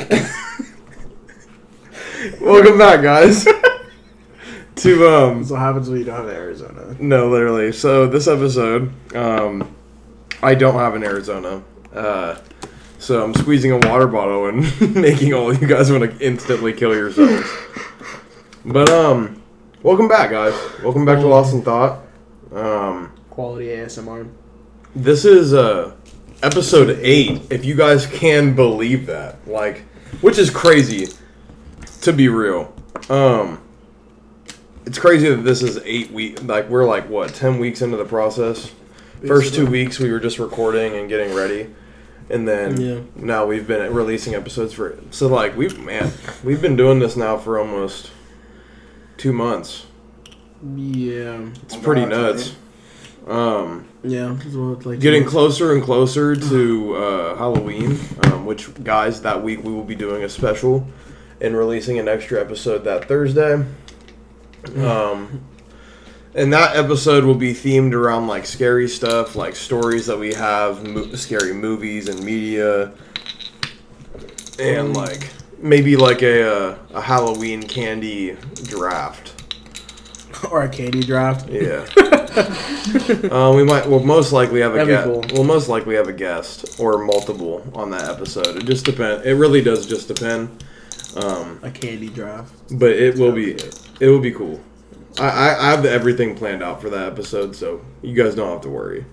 Welcome back, guys. to um, That's what happens when you don't have Arizona. no, literally. So this episode, um, I don't have an Arizona. Uh, so I'm squeezing a water bottle and making all you guys want to instantly kill yourselves. But um, welcome back, guys. Welcome back to Lost in Thought. Um, Quality ASMR. this is uh episode eight, if you guys can believe that. Like, which is crazy, to be real. Um, it's crazy that this is eight week. Like, we're like what ten weeks into the process. First two weeks we were just recording and getting ready, and then Yeah. now we've been releasing episodes for. So like we've man, we've been doing this now for almost two months. Yeah. It's pretty nuts. Um, Yeah. Like getting closer and closer to uh, Halloween, um, which guys that week we will be doing a special and releasing an extra episode that Thursday. Um, and that episode will be themed around like scary stuff, like stories that we have, mo- scary movies and media, and like maybe like a uh, a Halloween candy draft. or a candy draft. Yeah. um, we might. We'll most likely have a That'd be guest. cool. We'll most likely have a guest or multiple on that episode. It just depends. It really does just depend. Um, A candy draft. but it will be. It will be cool. I, I, I have everything planned out for that episode, so you guys don't have to worry.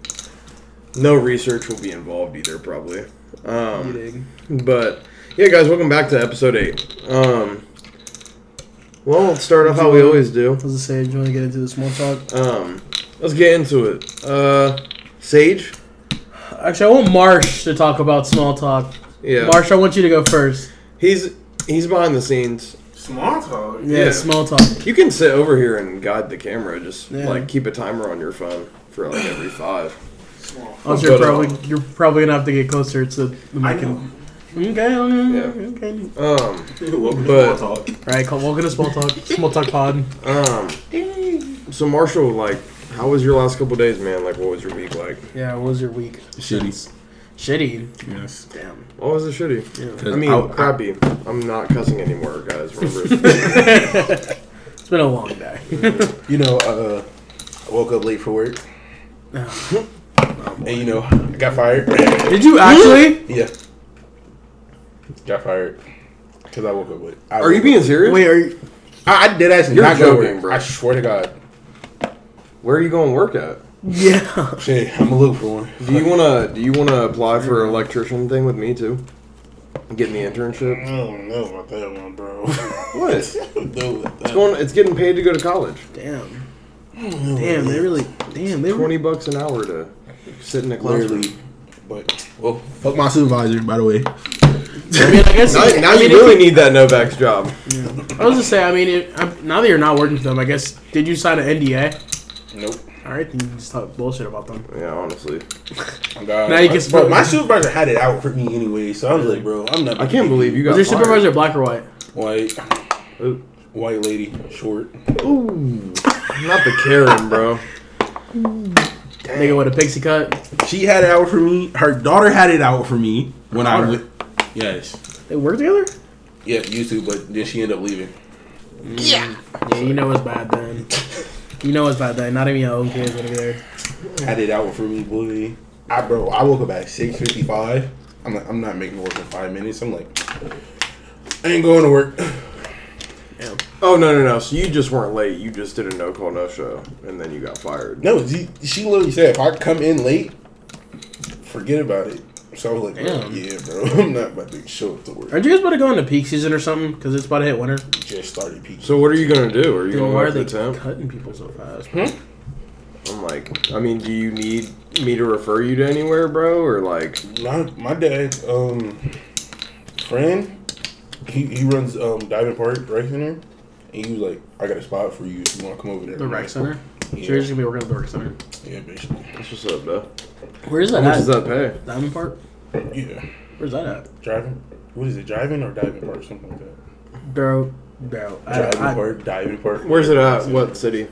No research will be involved either, probably. Um, but yeah, guys, welcome back to episode eight. Um, well, let's start off how we always do. What was it say? Do you want to get into the small talk? Um, let's get into it. Uh, Sage. Actually, I want Marsh to talk about small talk. Yeah, Marsh, I want you to go first. he's he's behind the scenes. Small talk. Yeah, Yeah. small talk. You can sit over here and guide the camera. Just Yeah. like keep a timer on your phone for like every five. Small. Also, you're uh, probably you're probably gonna have to get closer to the I mic. know. and- Okay, okay, Yeah. okay. Um, Welcome to But- small talk. All right, call, welcome to small talk. Small talk pod. um. So Marshall, like, how was your last couple days, man? Like, what was your week like? Yeah, what was your week? Shitty. Shitty. Yes. Damn. What was it shitty? Yeah. I mean, I- crappy. I'm not cussing anymore, guys. Remember? It's been a long day. You know, uh, I woke up late for work, and you know, I got fired. Did you actually? yeah. Got fired because I woke up late. I Are you being up- serious? Wait, are you? I, I did actually You're not joking, work. bro. I swear to God. Where are you going to work at? Yeah. Shit, I'm gonna look for one. Do you wanna do you wanna apply for an electrician thing with me too? Getting the internship. I don't know about that one, bro. What? I don't know that. It's going. It's getting paid to go to college. Damn. Damn, they really. Damn, they really. Twenty bucks an hour to sit in a classroom. Literally. But well, fuck my supervisor, by the way. I mean, I guess. Now, now I you really if need that Novak's job. I was just say. I mean, it, I, now that you're not working for them, I guess. Did you sign an NDA? Nope. All right, then you just talk bullshit about them. Yeah, honestly, Oh, God. Now you can bro, my supervisor had it out for me anyway, so I was like, bro, I'm not. I can't believe you got Was your fired. supervisor black or white? White, Ooh, white lady, short. Ooh. not the Karen, bro. Nigga with a pixie cut. She had it out for me. Her daughter had it out for me when I Daughter? went. Yes. They work together? Yeah, used to, but then she ended up leaving. Yeah, Yeah, you know it's bad then. You know it's bad then. Not even your own kids gonna be there. Had it out for me, boy. I bro, I woke up at six fifty five. I'm like, I'm not making work in five minutes. I'm like, I ain't going to work. Oh no no no! So you just weren't late. You just did a no call no show, and then you got fired. No, she, she literally said if I come in late, forget about it. So I was like, Damn. yeah, bro, I'm not about to show up to work. Aren't you guys about to go into peak season or something? Because it's about to hit winter. Just started peaking. So what are you gonna do? Are you Then going why to are the they temp? cutting people so fast? I'm like, I mean, do you need me to refer you to anywhere, bro, or like? My my dad, um, friend, he, he runs um diving park rec center, and he was like, I got a spot for you if you want to come over there. The rec center. Yeah, So you're just gonna be working at the rec center. yeah, basically. That's what's up, bro. Where is How that much at? does that pay? Diamond Park. Yeah, Where's that at? driving. What is it? Driving or diving park? Something like that. Bro, bro. I, Driving I, park, diving park. Where's it at? What city?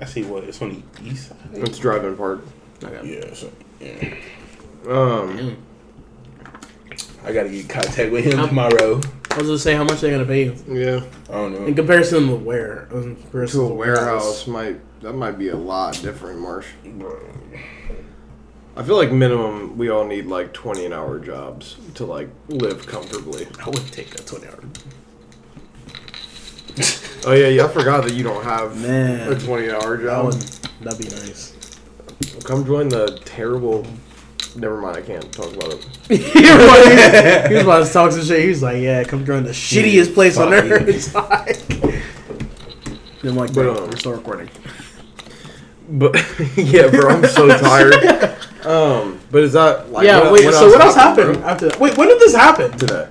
I see what it's on the east side. It's driving park. okay. Yeah, so yeah. Um, Damn. I gotta get in contact with him tomorrow. I was gonna say how much they're gonna pay you Yeah. I don't in know. comparison to where? In comparison To a warehouse might that might be a lot different, Marsh. I feel like minimum we all need like twenty an hour jobs to like live comfortably. I would take a twenty hour. Oh yeah, yeah. I forgot that you don't have Man. a twenty hour That job. would that'd be nice. Come join the terrible. Never mind. I can't talk about it. he was he was about to talk some shit. He was like, "Yeah, come join the shittiest place on Fuck earth." you. It's like, I'm like, But, bro, um, we're still recording. But yeah, bro, I'm so tired. Um, but is that like yeah, what- wait. what so what else happened, happened bro, after that? Wait, when did this happen? today?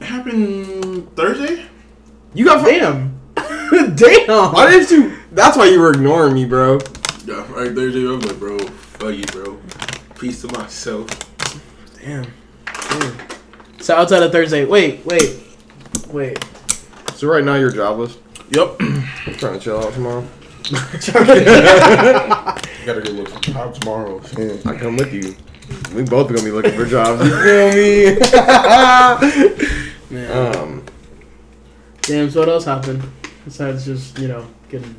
happened Thursday? You got Damn, damn. Why didn't you? That's why you were ignoring me, bro. Yeah, right Thursday. I was like, bro, fuck you, bro. Peace to myself. Damn. Damn. So outside of Thursday, wait, wait, wait. So right now you're jobless. Yep. Trying to chill out tomorrow. Gotta go look for a job tomorrow. Shit. I come with you. We both gonna be looking for jobs. You feel me? Man. um, Damn. So what else happened besides just you know getting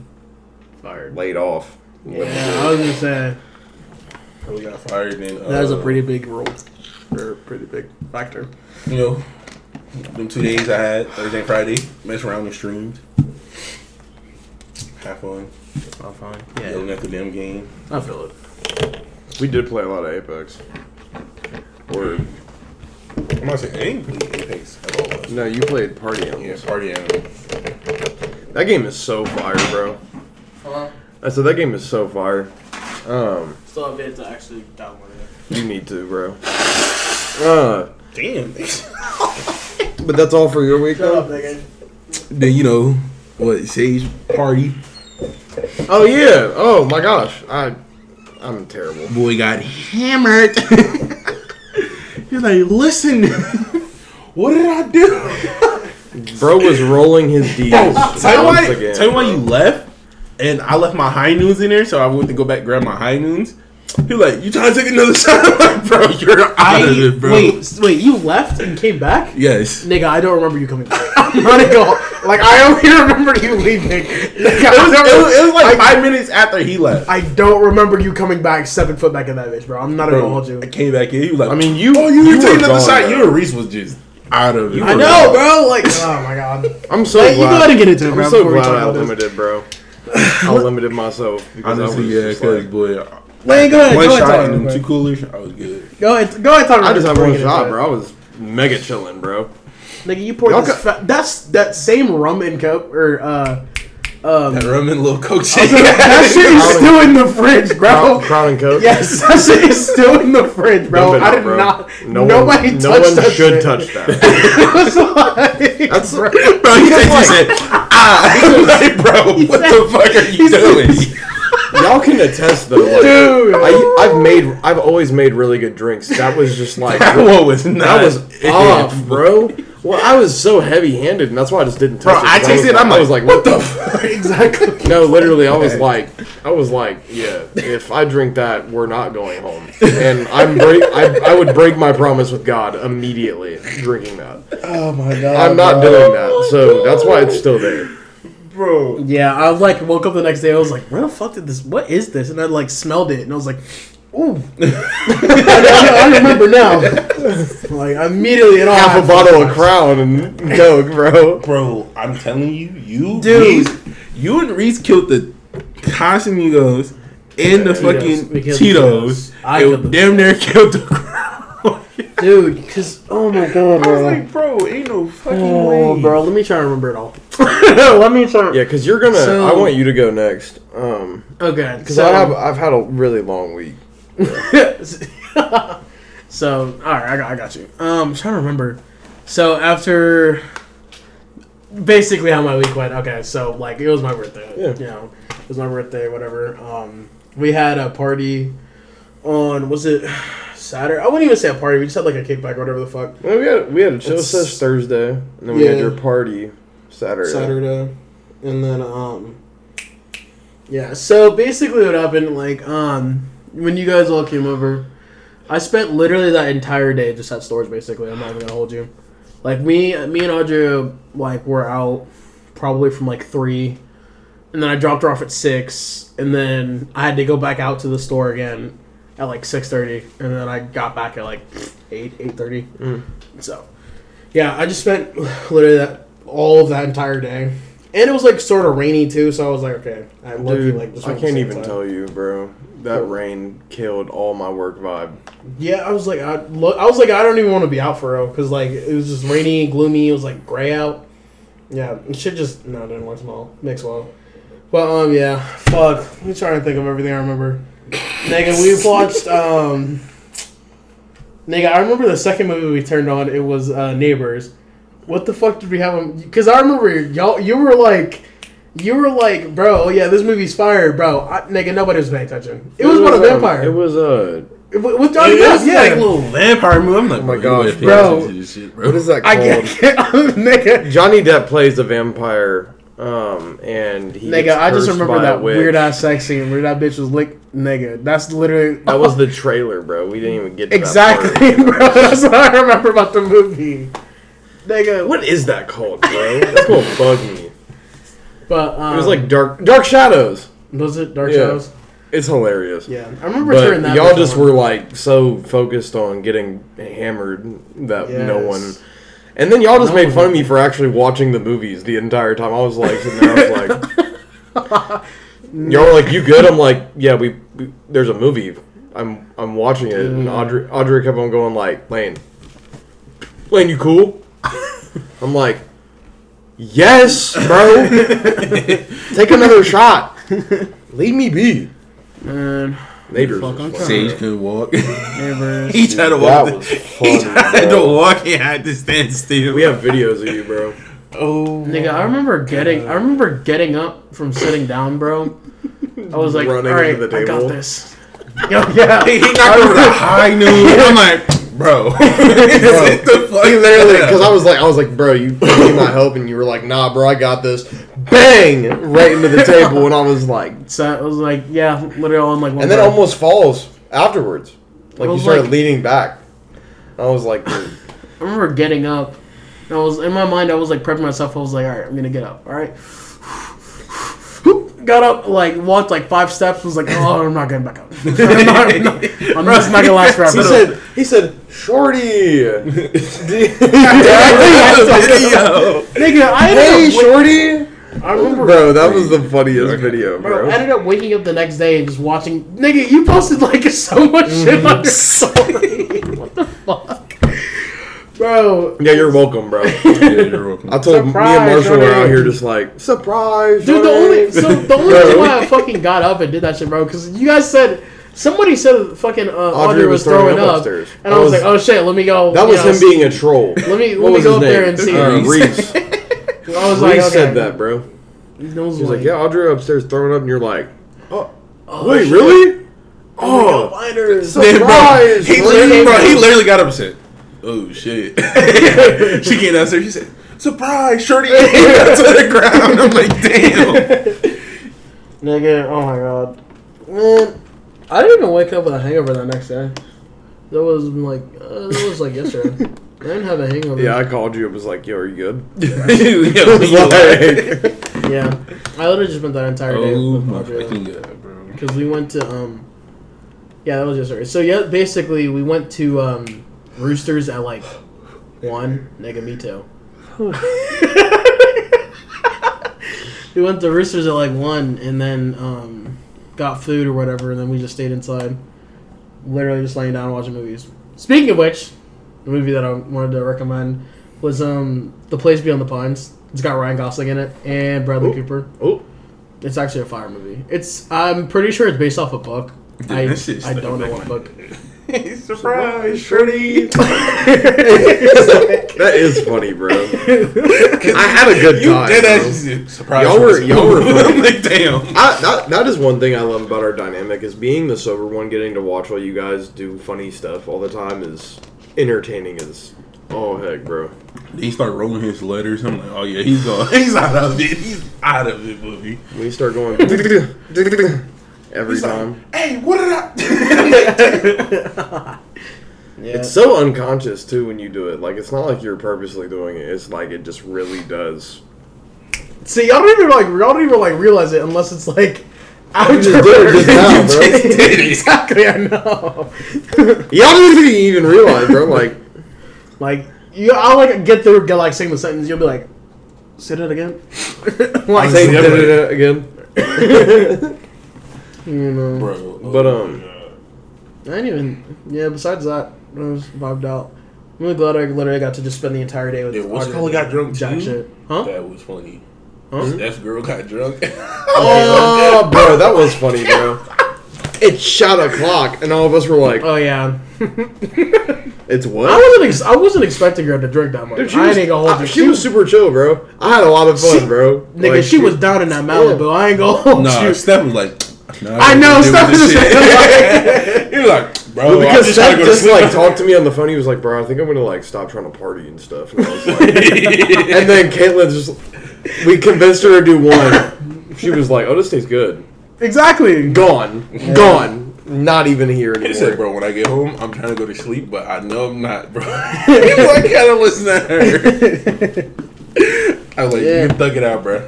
fired? laid off. Yeah, I was gonna say We got fired. And uh, that is a pretty big role, or pretty big factor. You know, them two days I had Thursday and Friday, mess around and streamed. Have fun. Oh, fine. Yelling at the damn game. I feel it. We did play a lot of Apex. Or I'm not saying I ain't Apex at all. no, you played Party Yeah, Animals. party animal. That game is so fire, bro. I said that game is so fire. Um, Still have yet to actually download it. you need to, bro. Uh, Damn. but that's all for your week, though. nigga. then you know what? Sage party. Oh yeah. Oh my gosh. I, I'm terrible. Boy got hammered. You're like, listen. what did I do? Bro was rolling his D's Tell you once why. again. Tell you why you left, and I left my high noons in there, so I went to go back grab my high noons. He like, you trying to take another shot? I'm like, bro, you're out I of it, bro. wait, wait. You left and came back, Yes. nigga. I don't remember you coming back. I'm not gonna go. Like I only remember you leaving. Nigga, It was, I, it, was, it was like five minutes after he left. I don't remember you coming back seven foot back in that bitch, bro. I'm not gonna Bro, hold you. I came back in. He was like, I mean, you. oh, you, you didn't take another gone, shot. bro. You and Reese was just out of it. I know, bro. Like, oh my god. I'm so Like, you glad. go ahead and get into it, I'm so before we glad talk I about this. limited, bro. I limited myself because Honestly, I was yeah, because like, boy, Wait, go ahead. one Go ahead. shot Talk and two coolers, I was good. Go ahead. Go ahead. Talk. I just had one before we get shot, bro. I was mega chilling, bro. Nigga, you poured Y'all this. ca- Fa- that's that same rum and coke or uh um. That rum and little coke that shit. shit is still in the fridge, bro. Crown, Crown and Coke. Yes, that shit is still in the fridge, bro. Dump I did bro. not. No nobody one, touched no one that should shit. touch that. It was like- That's bro. Bro, he said, he said, ah, like, bro, what the fuck are you doing? Y'all can attest though. Like, Dude. I, I've made, I've always made really good drinks. That was just like That one was not. that was off, bro. Well, I was so heavy-handed, and that's why I just didn't touch Bro, it. I 'cause tasted it, I'm I was like, like, what the? F-? exactly. No, literally, I was like, I was like, yeah. If I drink that, we're not going home, and I'm break. I, I would break my promise with God immediately drinking that. Oh my god. I'm not doing oh that, so that's why it's still there. bro. Yeah, I like woke up the next day. I was like, "Where the fuck did this? What is this?" And I like smelled it, and I was like, "Ooh." I, I remember now. like immediately, it all Half a bottle of Crown and Coke, bro. Bro, I'm telling you, you, Dude. Reese, you and Reese killed the Casamigos and the fucking We killed the Cheetos. Cheetos. I It damn near killed the Crown. dude. Because oh my god, I was bro. like, bro, ain't no fucking Oh, way. bro, let me try to remember it all. let me try. Yeah, because you're gonna. So- I want you to go next. Um, Okay, because so I have. I've had a really long week. so all right, I got, I got you. Um, I'm trying to remember. So after basically how my week went. Okay, so like it was my birthday. Yeah. You know, it was my birthday. Whatever. Um, we had a party on was it Saturday? I wouldn't even say a party. We just had like a kickback or whatever the fuck. Well, we had we had a chill It's- sesh Thursday, and then we had your party Saturday. Saturday, and then um, yeah. So basically, what happened? Like um, when you guys all came over, I spent literally that entire day just at stores. Basically, I'm not even gonna hold you. Like me, me and Audrey, like were out probably from like three, and then I dropped her off at six, and then I had to go back out to the store again at like six thirty, and then I got back at like eight eight thirty. Mm. So, yeah, I just spent literally that all of that entire day, and it was like sort of rainy too. So I was like, okay, I lucky Dude, like I went at the can't even time. tell you, bro. That rain killed all my work vibe. Yeah, I was like, I look, I was like, I don't even want to be out for real because like it was just rainy, and gloomy. It was like gray out. Yeah, it should just no, it didn't work well, mix well. But um, yeah, fuck. Let me try to think of everything I remember. Nigga, we watched um. Nigga, I remember the second movie we turned on. It was uh, Neighbors. What the fuck did we have? Because I remember y'all, you were like. You were like, bro, oh yeah, this movie's fire, bro. I, nigga, nobody was paying attention. It was about a um, vampire. It was uh, With- with Johnny It Depp, was yeah. like a little vampire movie. I'm like, Oh my bro, gosh, bro. attention to this shit, bro. what is that I called? get, nigga. Johnny Depp plays a vampire, um, and he Nigga, gets I just remember that weird ass sex scene where that bitch was lick. Nigga, that's literally That was the trailer, bro. We didn't even get to exactly, That part. bro. That's what I remember about the movie. Nigga, What is that called, bro? That's gonna bug me. But um, It was like Dark Dark Shadows. was it Dark Yeah. Shadows? It's hilarious. Yeah, I remember But turning that. y'all bitch just were like so focused on getting hammered that no one. And then y'all just No made fun of me for actually watching the movies the entire time. I was like sitting there, I was like, y'all were like, "You good?" I'm like, "Yeah, we, we there's a movie. I'm I'm watching it." And Mm. Audrey Audrey kept on going like, "Lane, Lane, you cool?" I'm like, "Yes, bro. Take another shot. Leave me be." Man, Neighbors. Fuck, I'm fun. Sage couldn't walk. he tried to walk. the- funny, he tried to walk. He had to stand still. We have videos of you, bro. Oh, Nigga, I remember getting. I remember getting up from sitting down, bro. I was like, Running all right, into the I got table." this. Yo, yeah. He, he knocked over the high noon. I'm like, bro. what the fuck? He literally, because I was like, I was like, bro, you need my help, and you were like, nah, bro, I got this. Bang! Right into the table, and I was like, So I was like, yeah, literally on like one. and then breath. almost falls afterwards. Like I you started like- leaning back. I was like, dude, I remember getting up. I was in my mind. I was like prepping myself. I was like, all right, I'm gonna get up. All right. Got up, like walked like five steps. Was like, oh, I'm not getting back up. I'm, not, I'm, not, I'm just not gonna last forever. he said, he said, shorty, nigga, I ended hey, up. shorty, I remember, bro, that was the funniest video, bro. bro. I ended up waking up the next day and just watching. Nigga, you posted like so much shit on your mm. story. what the fuck, bro? Yeah, you're welcome, bro. Yeah, you're welcome. I told me and Marshall were out here just like surprise. Dude, the only so the only reason why I fucking got up and did that shit, bro, because you guys said somebody said fucking uh, Audrey, was, throwing, up, upstairs. and I was, was- like, oh shit, let me go. That was know, him being a troll. Let me What let me was go his up there name? and see. Uh, him. Reese. I was like, Reese okay. said that, bro. And I was He was like, like, "Yeah, Audrey upstairs throwing up," and you're like, "Oh, oh, wait, shit. really? Oh, Oh, find her. bro, Surprise, he literally, bro, he literally got up and said, "Oh shit!" she came downstairs. She said, "Surprise, shorty!" to the ground. I'm like, "Damn." Nigga, oh my god, man, I didn't even wake up with a hangover that next day. That was like uh, that was like yesterday. I didn't have a hangover. yeah." I called you. It was like, "Yo, are you good?" yeah, I was like, yeah. I literally just spent that entire day oh with my fucking god, bro. because we went to um yeah that was yesterday so yeah basically we went to um roosters at like one me we went to roosters at like one and then um got food or whatever and then we just stayed inside literally just laying down watching movies speaking of which the movie that i wanted to recommend was um the place beyond the pines it's got ryan gosling in it and bradley Ooh. cooper "Oh, it's actually a fire movie. It's I'm pretty sure it's based off a book. I, I don't know what book. Surprise, shorty. that is funny, bro." I had a good You time. dead bro. ass just surprise. Y'all were- y'all were funny. I'm like, damn. I, that, that is one thing I love about our dynamic is being the sober one, getting to watch while you guys do funny stuff all the time is entertaining as oh heck, bro. He started rolling his letters. I'm like, oh yeah, he's uh, gone. He's out of it. He's out of it, movie. We start going every He's like, time. hey, what did I? Yeah. It's so unconscious too when you do it. Like it's not like you're purposely doing it. It's like it just really does. See, y'all don't even like y'all don't even like realize it unless it's like after. just did it just now, bro. just did it. exactly, I know. Y'all don't even even realize, bro. Like like you, I'll like get through, get like saying the sentence. You'll be like, say that again. like, say it again. You know. bro. But, oh um, God. I didn't even. Yeah. Besides that, I was vibed out. I'm really glad I literally got to just spend the entire day with. Yeah, what's Audrey called got drunk Jack too? shit. Huh? that was funny. Huh? That girl got drunk. Oh, bro, that was funny, bro. It shot a clock, and all of us were like, Oh yeah. "It's what? I wasn't. Ex- I wasn't expecting her to drink that much. Dude, she I was, ain't gonna hold you. she was super chill, bro. I had a lot of fun, She- bro. Nigga, Like, she was down in that Malibu. I ain't gonna hold Nah, you. Steph was like, nah, I know, can't deal Steph with this shit. he was like, bro, Well, I'm because just trying Seth to go just sleep. like talked to me on the phone. He was like, "Bro, I think I'm gonna like stop trying to party and stuff." And I was like, and then Caitlin just we convinced her to do one. She was like, "Oh, this tastes good." Exactly. Gone, gone, not even here He anymore. said, bro, when I get home, I'm trying to go to sleep, but I know I'm not, bro. he was like, kind of listen to her. I was like, Yeah. you thug it out, bro.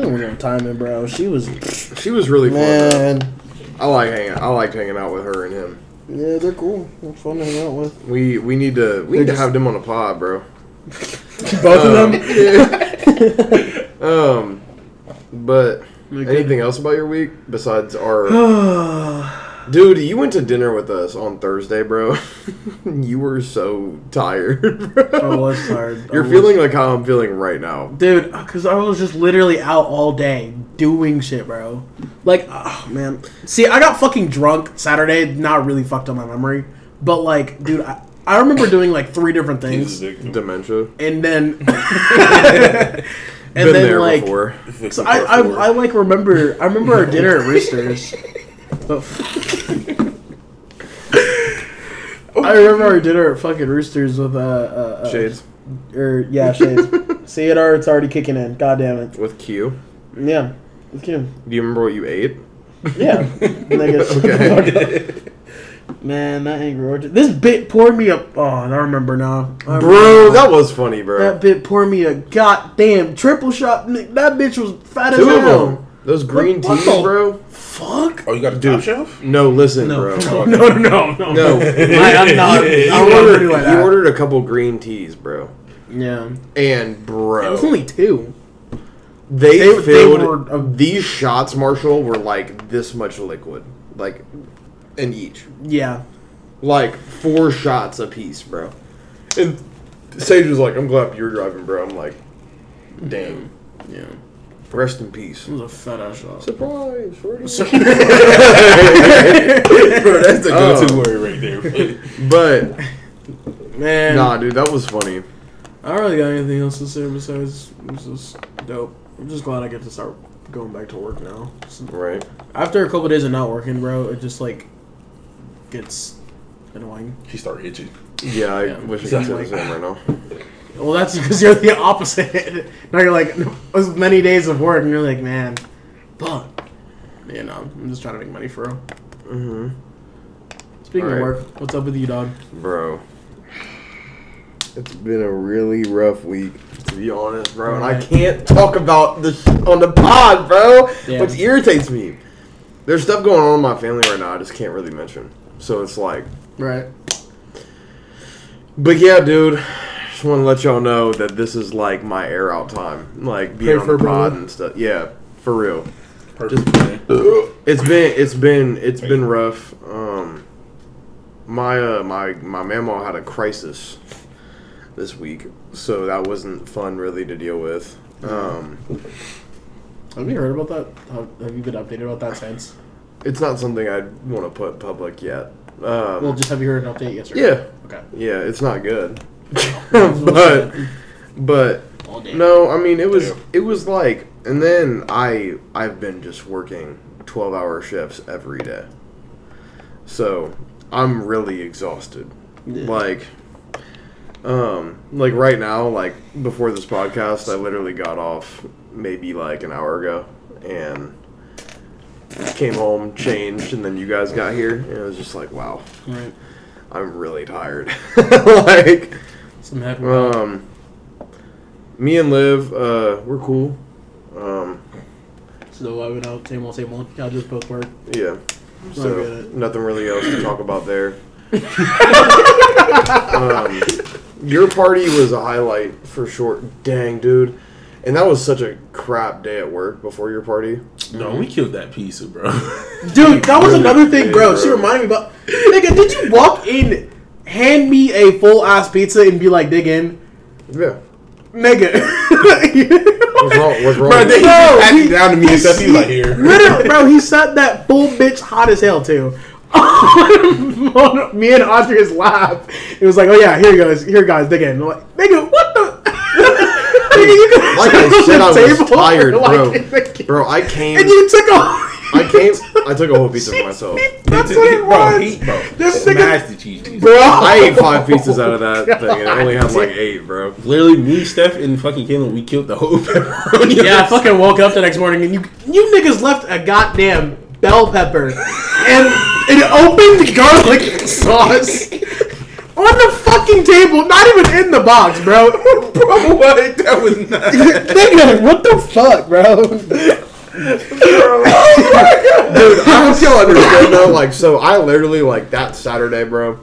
Caitlin was on timing, bro. She was She was really fun. though. man. I like hanging. I liked hanging out with her and him. Yeah, they're cool. They're fun to hang out with. We we need to we need to have them on a pod, bro. Both Um, of them. Um, but anything else about your week besides our dude? You went to dinner with us on Thursday, bro. you were so tired. Bro. I was tired. I You're was- feeling like how I'm feeling right now. dude, because I was just literally out all day doing shit, bro. Like, oh man. See, I got fucking drunk Saturday. Not really fucked up my memory, but like, dude, I, I remember doing like three different things. Dementia. and then and Been then there like. before. So I, I, I like remember I remember our dinner at Roosters. But I remember our dinner at fucking Roosters with uh, uh, uh Shades or yeah shades. See it or it's already kicking in. God damn it. with Q. Yeah. It's cute. Do you remember what you ate? Yeah. Okay. Man, that angry orchard. This bit poured me up. Oh, and I remember now. I Bro, remember. that was funny, bro. that bit poured me a goddamn triple shot. That bitch was fat as Two of hell. Those green what teas, bro. Fuck. Oh, you got a Dude. top shelf? No, listen, No, bro. no, no, no, no, No. I, I'm not. He I don't want to ordered, like he that. ordered a couple green teas, bro. Yeah. And bro, It was only two. they, they- they filled were a- these shots, Marshall, were like this much liquid, like in each, Yeah. like four shots a piece, bro. And Sage was like, "I'm glad you're driving, bro." I'm like, "Damn, Yeah. Rest in peace." It was a fat ass shot. Surprise, shorty. bro, that's the go-to Oh. word right there. but Man. nah, dude, that was funny. I don't really got anything else to say besides this is dope. I'm just glad I get to start going back to work now. Right? After a couple days of not working, bro, it just like gets annoying. he started itching. Yeah, I Yeah. wish I He's could say like- the same right now. Well, that's because you're the opposite. now you're like as many days of work, and you're like, man, fuck. You know, I'm just trying to make money for real. Mm-hmm. Speaking of work, what's up with you, dog? Bro. It's been a really rough week, to be honest, bro. And I can't talk about this on the pod, bro. Yeah. Which irritates me. There's stuff going on in my family right now I just can't really mention. So it's like Right. But yeah, dude. Just want to let y'all know that this is like my air out time. Like being Pray on for the pod brother. and stuff. Yeah, for real. Perfect. It's been it's been it's been rough. Um, my uh, my my mama had a crisis this week, so that wasn't fun really to deal with. Um, Have you heard about that? Have, have you been updated about that since? it's not something I want to put public yet. Um, Well, just have you heard an update yesterday? yeah, Okay. yeah, it's not good. but but no, I mean it was Yeah. it was like, and then I I've been just working twelve hour shifts every day, so I'm really exhausted. Yeah. Like, um, like right now, like before this podcast, I literally got off maybe like an hour ago and came home, changed, and then you guys got here, and it was just like, wow. Right. I'm really tired. like, Some head um, me and Liv, uh, we're cool. Um, So I went out, same old, same old. Y'all just both work. yeah. So nothing really else to talk about there. um, your party was a highlight for sure. Dang, dude. And that was such a crap day at work before your party. No, we killed that pizza, bro. Dude, that was Really another thing, did, bro. bro. She reminded me about. Nigga, did you walk in, hand me a full ass pizza, and be like, dig in? Yeah. Nigga. What's wrong? What's wrong? bro, with they? No, he- it down to me and stuff. He was like, here. Bro, he said that full bitch hot as hell too. Me and Andrea's laugh. It was like, oh yeah, here you guys, here guys, dig in. I'm like, nigga, what the? Nigga, you Like I said, I was table, tired, like, bro. in the- Bro, I came. And you took a. I came. I took a whole pizza for myself. That's what it bro, was. he, bro, This nigga- smashed the cheese pizza. Bro, I ate five pieces out of that thing, and I only had like eight, bro. Literally, me, Steph, and fucking Caitlin, we killed the whole pepperoni. Yeah, I fucking woke up the next morning and you you niggas left a goddamn bell pepper and an opened garlic sauce on the fucking table, not even in the box, bro. bro, what? That was not. Nigga, what the fuck, bro? Dude, I hope y'all understand though. Like, so I literally like that Saturday, bro.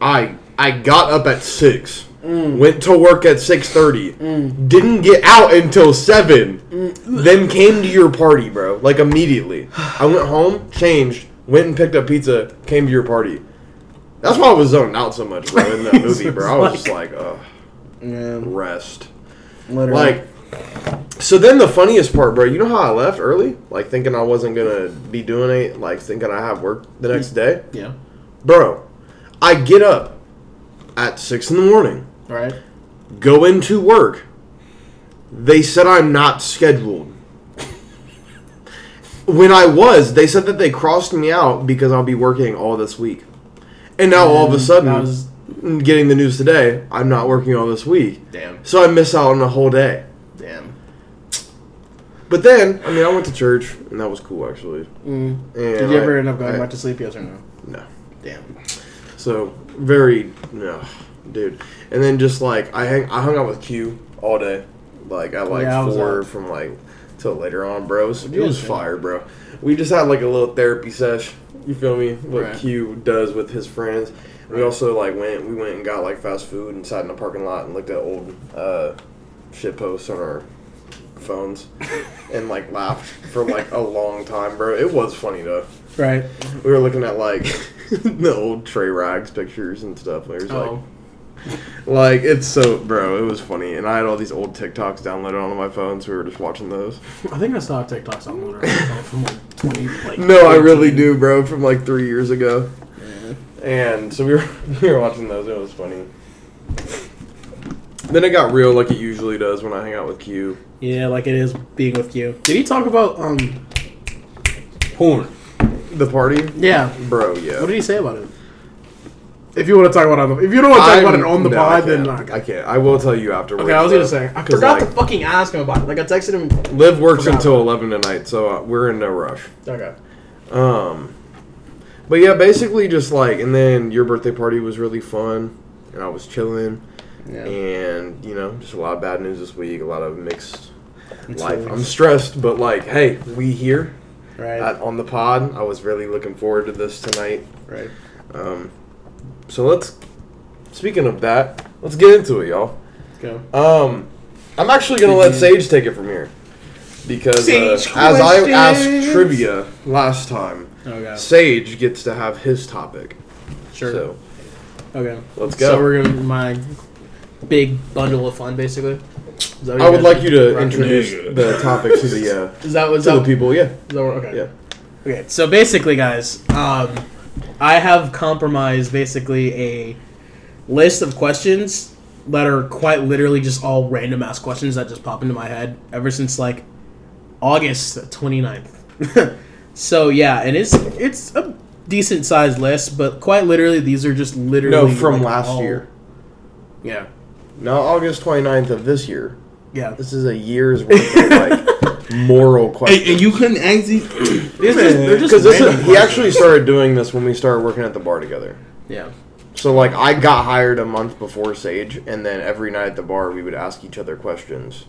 I I got up at six, mm. went to work at six thirty, mm. didn't get out until seven, mm. then came to your party, bro. Like immediately, I went home, changed, went and picked up pizza, came to your party. That's why I was zoned out so much, bro. In the movie, bro, I was just like, uh, Yeah, rest. literally. Like, so then the funniest part, bro, you know how I left early? Like, thinking I wasn't gonna be doing it, like, thinking I have work the next day? yeah, Bro, I get up at 6 in the morning, Right. go into work. They said I'm not scheduled. When I was, they said that they crossed me out because I'll be working all this week. And now all of a sudden, was getting the news today, I'm not working all this week. damn, So I miss out on a whole day. damn. But then, I mean, I went to church, and that was cool, actually. Mm. And Did you ever I- end up going I- back to sleep? Yes or no? No. Damn. So very no, dude. And then just like I hang, I hung out with Q all day, like at like Yeah, four out. from like till later on, bros. It was fire, bro. We just had like a little therapy sesh. You feel me? What Right. Q does with his friends. We also like went. We went and got like fast food and sat in the parking lot and looked at old uh, shit posts on our phones and like laughed for like a long time, bro. It was funny though. Right. We were looking at like the old Trey Rags pictures and stuff. It was Oh. like, like it's so, bro. It was funny, and I had all these old TikToks downloaded onto my phone, so we were just watching those. I think I saw TikToks on one from like twenty. Like No, I really do, bro. From like three years ago, and so we were we were watching those. It was funny. Then it got real, like it usually does when I hang out with Q. Yeah, like it is being with Q. Did he talk about um? Porn. The party, Yeah. bro. Yeah. What did he say about it? If you want to talk about it on the, if you don't want to talk about it on the no, I pod, then can't. uh, I can't. I will tell you afterwards. okay. I was though, gonna say I forgot like, to fucking ask him about it. Like I texted him. Liv works Forgot. until eleven tonight, so uh, we're in no rush. Okay. Um, but yeah, basically just like, and then your birthday party was really fun, and I was chilling, Yeah. and you know, just a lot of bad news this week, a lot of mixed Mixed life. feelings. I'm stressed, but like, hey, we here Right. at, on the pod. I was really looking forward to this tonight. right. Um, so let's. Speaking of that, let's get into it, y'all. Go. Um, I'm actually gonna let Sage take it from here because uh, as I asked trivia last time, Okay. Sage gets to have his topic. Sure. So okay. let's go. So we're gonna my big bundle of fun, basically. Is that what I would guys like you to introduce Nigga. the topic to the uh, Is that what's to the people. Yeah, Is that okay. yeah. Okay, so basically, guys, um, I have compromised basically a list of questions that are quite literally just all random ass questions that just pop into my head ever since like August 29th. so yeah, and it's it's a decent sized list, but quite literally these are just literally No, from like, last all- year. Yeah, No, August 29th of this year. yeah. This is a year's worth of like moral Hey, questions. and you couldn't ask these. These they're just Because this random he actually started doing this when we started working at the bar together. Yeah. So like I got hired a month before Sage, and then every night at the bar we would ask each other questions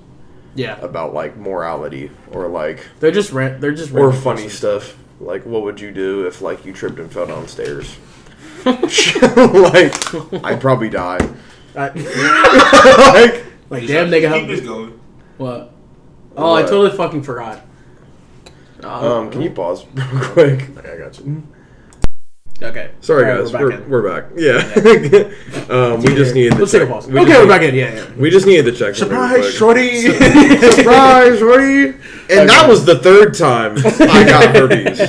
Yeah. about like morality or like They're just ran- they're just or funny questions. stuff. Like what would you do if like you tripped and fell downstairs? like I'd probably die. I- like like damn nigga, Keep this how- going. what? Oh, I totally fucking forgot. Uh, um, can you pause real quick? Okay, I got you. Okay. Sorry All right, guys, we're we're, back in. we're back. Yeah. um, we just needed. To Let's check. take a pause. We okay, just- we're back in. Yeah, yeah. We just needed to check. Surprise, shorty. Surprise, shorty! And that was the third time I got herpes.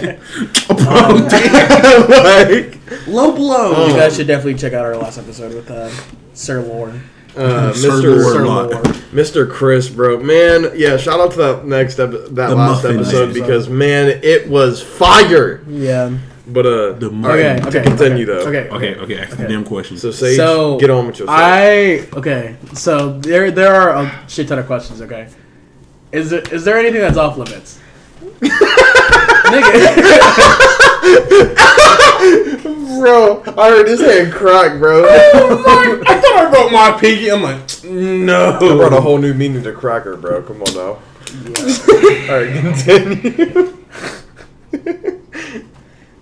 oh, damn. like, Low blow. You guys should definitely check out our last episode with uh, Sir Lore. Uh, Mr. Lord. Sir Lord. Lore. Mr. Chris, bro, man, yeah. Shout out to that next ep- that The last muffin episode episode. because man, it was fire. Yeah. But uh, The all muffin. Okay. to continue okay, though. Okay. Okay, okay, ask the Okay. damn question. So Sage, So, get on with your. yourself. I okay. So there there are a shit ton of questions. Okay. Is there is there anything that's off limits? Nigga. bro, I heard his hand crack, bro. Oh, I thought I broke my pinky. I'm like, no. I brought a whole new meaning to cracker, bro. Come on now. All right, continue.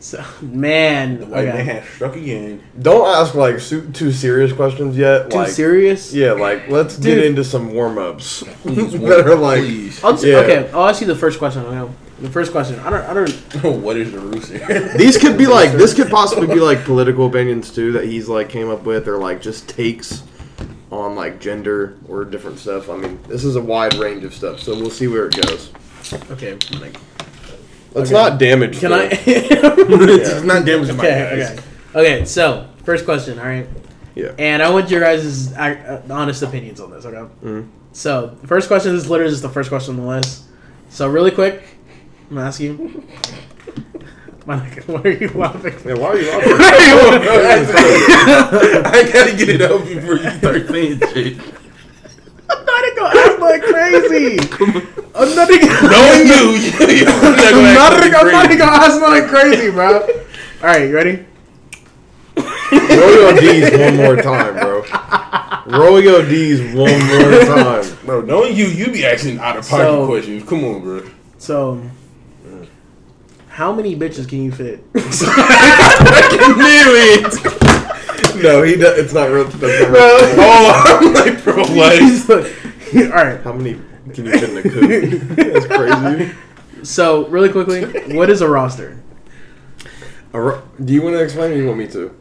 So man. The white man Okay. has struck again. Don't ask like su- too serious questions yet. Too like, serious? Yeah, like let's get into some warm ups. Please, that are like, please. I'll just, Yeah. Okay, I'll ask you the first question. Okay. The first question. I don't. I don't. Know what is the rooster? these could be like this could possibly be like political opinions too that he's like came up with or like just takes on like gender or different stuff. I mean, this is a wide range of stuff, so we'll see where it goes. Okay. Like, Let's Okay. not damage. can though. I? it's not damaging my okay. eyes. Okay. Okay. So first question. All right. Yeah. And I want your guys' uh, honest opinions on this. Okay. Mhm. So first question is literally just the first question on the list. So really quick, I'm gonna ask you. Why are you laughing? Yeah, why are you laughing? I gotta get it out before you start saying shit. I'm not gonna act like crazy. I'm not gonna. Knowing you, you're not I'm gonna not, act gonna, I'm not gonna ask like crazy, bro. All right, you ready? Roll your D's one more time, bro. Roll your D's one more time. Bro, knowing you, you be asking out of pocket So- questions. Come on, bro. So, how many bitches can you fit? Knew it. No, he. Does, it's not real. That's not real. Oh, I'm like, bro, like, All right. How many can you fit in a coop? That's crazy. So, really quickly, what is a roster? A ro- Do you want to explain, or you want me to?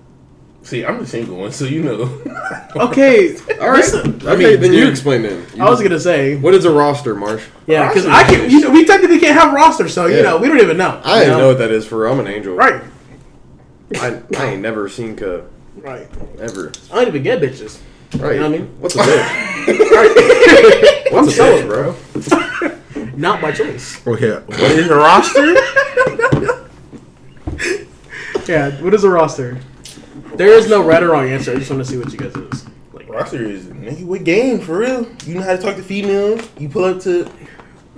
See, I'm the single one, so you know. Okay. All right. listen, I okay, mean, then you dude, explain it. You I was just- gonna say, What is a roster, Marsh? yeah, because I can. is- You know, we technically can't have rosters, so you know, we don't even know. I you didn't know what that is for. I'm an angel. Right. I, I ain't never seen Ka Right. ever. I don't even get bitches. Right. You know what I mean? What's a bitch? I'm What's a selling, bitch, bro. Not by choice. Okay, what is the roster? Yeah. What is a roster? There is no right or wrong answer. I just want to see what you guys is. Like, roster is nigga what game for real. You know how to talk to females. You pull up to.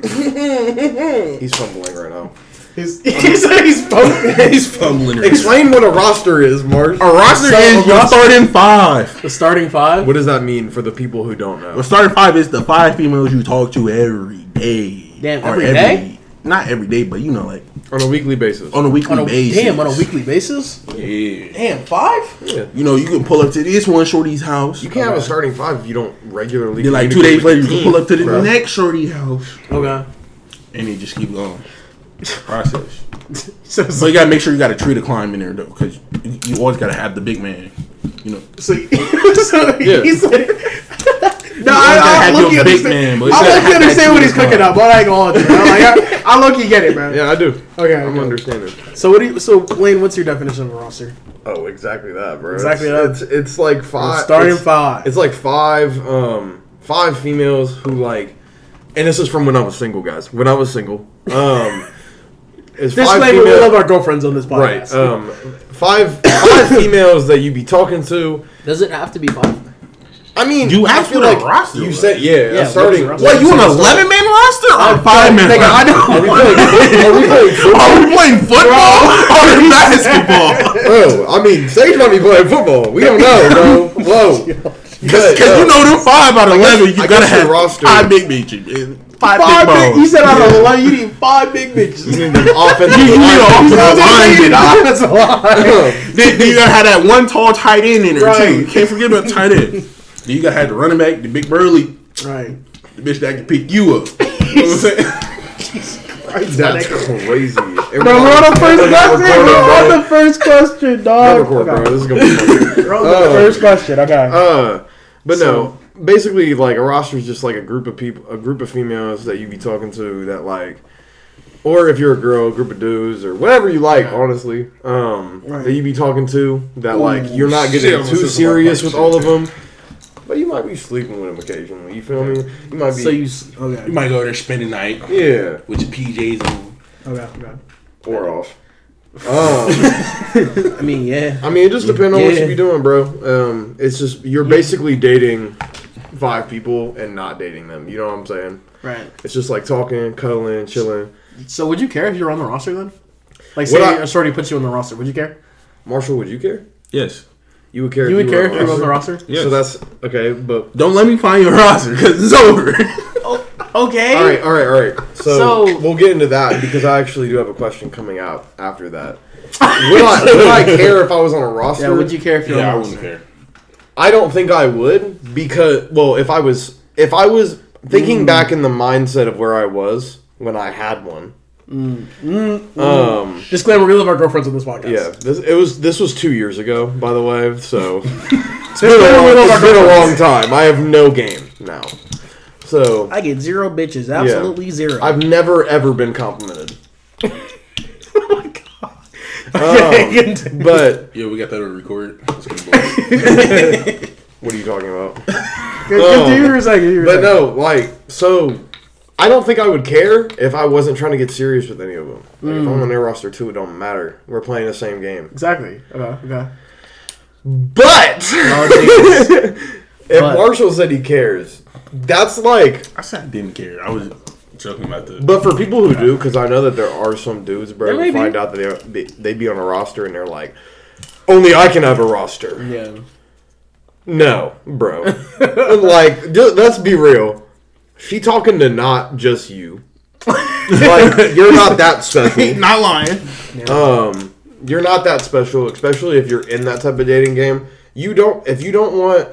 He's fumbling right now. he's he's he's fumbling. He's fumbling. Explain what a roster is, Marsh. A roster So, is a your roster- starting five. the starting five. What does that mean for the people who don't know? The starting five is the five females you talk to every day. Damn, Or every day? Not every day, but you know, like On a weekly basis. on a weekly on a, basis. damn, on a weekly basis. Yeah. Damn, five. Yeah. You know, you can pull up to this one shorty's house. You can't have a starting five if you don't regularly. Then like two days later, you can pull up to the bro. next shorty house, Okay. and it just keep going. Process. So, So you gotta make sure you got a tree to climb in there though, because you, you always gotta have the big man. You know, so, so Yeah. He said. No, always gotta I, I have look your you big understand. man, but I look you understand what he's cooking climb. up, but I ain't gonna hold you. I'm like, I, I look you get it, man. Yeah, I do. Okay. I'm okay. understanding. So what do you? So Lane, what's your definition of a roster? Oh, exactly that, bro. Exactly it's, that. It's it's like five. starting it's, five. It's like five um five females who like, and this is from when I was single, guys. When I was single, um, it's five Disclaimer: We love our girlfriends on this podcast. Right. Um, five five females that you be talking to. Does it have to be five? I mean, You I asked feel for the like roster, You right? said yeah, Yeah, a what starting. was the roster? What, you on an an 11 man roster or a 5 man Nigga, I roster? Are we playing? Are we playing football? Are we playing football or basketball? Bro, I mean, Sage might be playing football. We don't know, bro. Whoa. Because you know them 5 out of 11, you I gotta guess your have roster- 5 big bitches. and Five, Five big big, bones. you said out of eleven, you need five big bitches. offensive You need an line. offensive lineman. dog. That's a lie. Then then you gotta have that one tall tight end in there Right. too. You can't forget about tight end. Then you gotta have the running back, the big burly, Right. the bitch that can pick you up. You know what I'm saying? That's crazy. Bro, we're on the first question. We're on the first question, dog. Record, bro. This is gonna be funny. We're on the first question. Okay. Uh, but So- no, basically, like a roster is just like a group of people, a group of females that you be talking to that like, or if you're a girl, a group of dudes or whatever you like, honestly, um, Right. that you be talking to that like you're not getting I'm too serious with all of them. But you might be sleeping with them occasionally. You feel me? You might be, So you okay? You might go there spend the night yeah, with your PJs on. Okay. Okay. or off. Um, I mean, yeah. I mean, it just depends on what you be doing, bro. Um, it's just you're basically dating five people and not dating them. You know what I'm saying? Right. It's just like talking, cuddling, chilling. So would you care if you were on the roster then? Like, say I- a shorty puts you on the roster, would you care? Marshall, would you care? Yes. You would care. You if would were care if you were on the roster? Yes. So that's okay, but Don't let me find your roster because it's over. Oh, okay. all right, all right, all right. So, So- we'll get into that because I actually do have a question coming out after that. would, I, would I care if I was on a roster? Yeah. Would you care if you were yeah, I on the wouldn't roster? care. I don't think I would because well, if I was if I was thinking mm. back in the mindset of where I was when I had one. Um. Disclaimer: We love our girlfriends on this podcast. Yeah, this it was this was two years ago, by the way. So it's been a long, it's been a long time. I have no game now, so I get zero bitches. Absolutely zero. I've never ever been complimented. Okay, Um, get into- But Yeah, we got that on record. It's gonna what are you talking about? Get, get to your second. Your But no, like so. I don't think I would care if I wasn't trying to get serious with any of them. Like, If I'm mm. on their roster too, it don't matter. We're playing the same game. Exactly. Okay. Okay. But Oh, if But- Marshall said he cares, that's like I said I didn't care. I was joking about the. But for people who do, because I know that there are some dudes, bro, There may who be. find out that they they be on a roster and they're like, only I can have a roster. yeah. No, bro. like, ju- let's be real. She talking to not just you. like, you're not that special. Not lying. Um, you're not that special, especially if you're in that type of dating game. You don't. If you don't want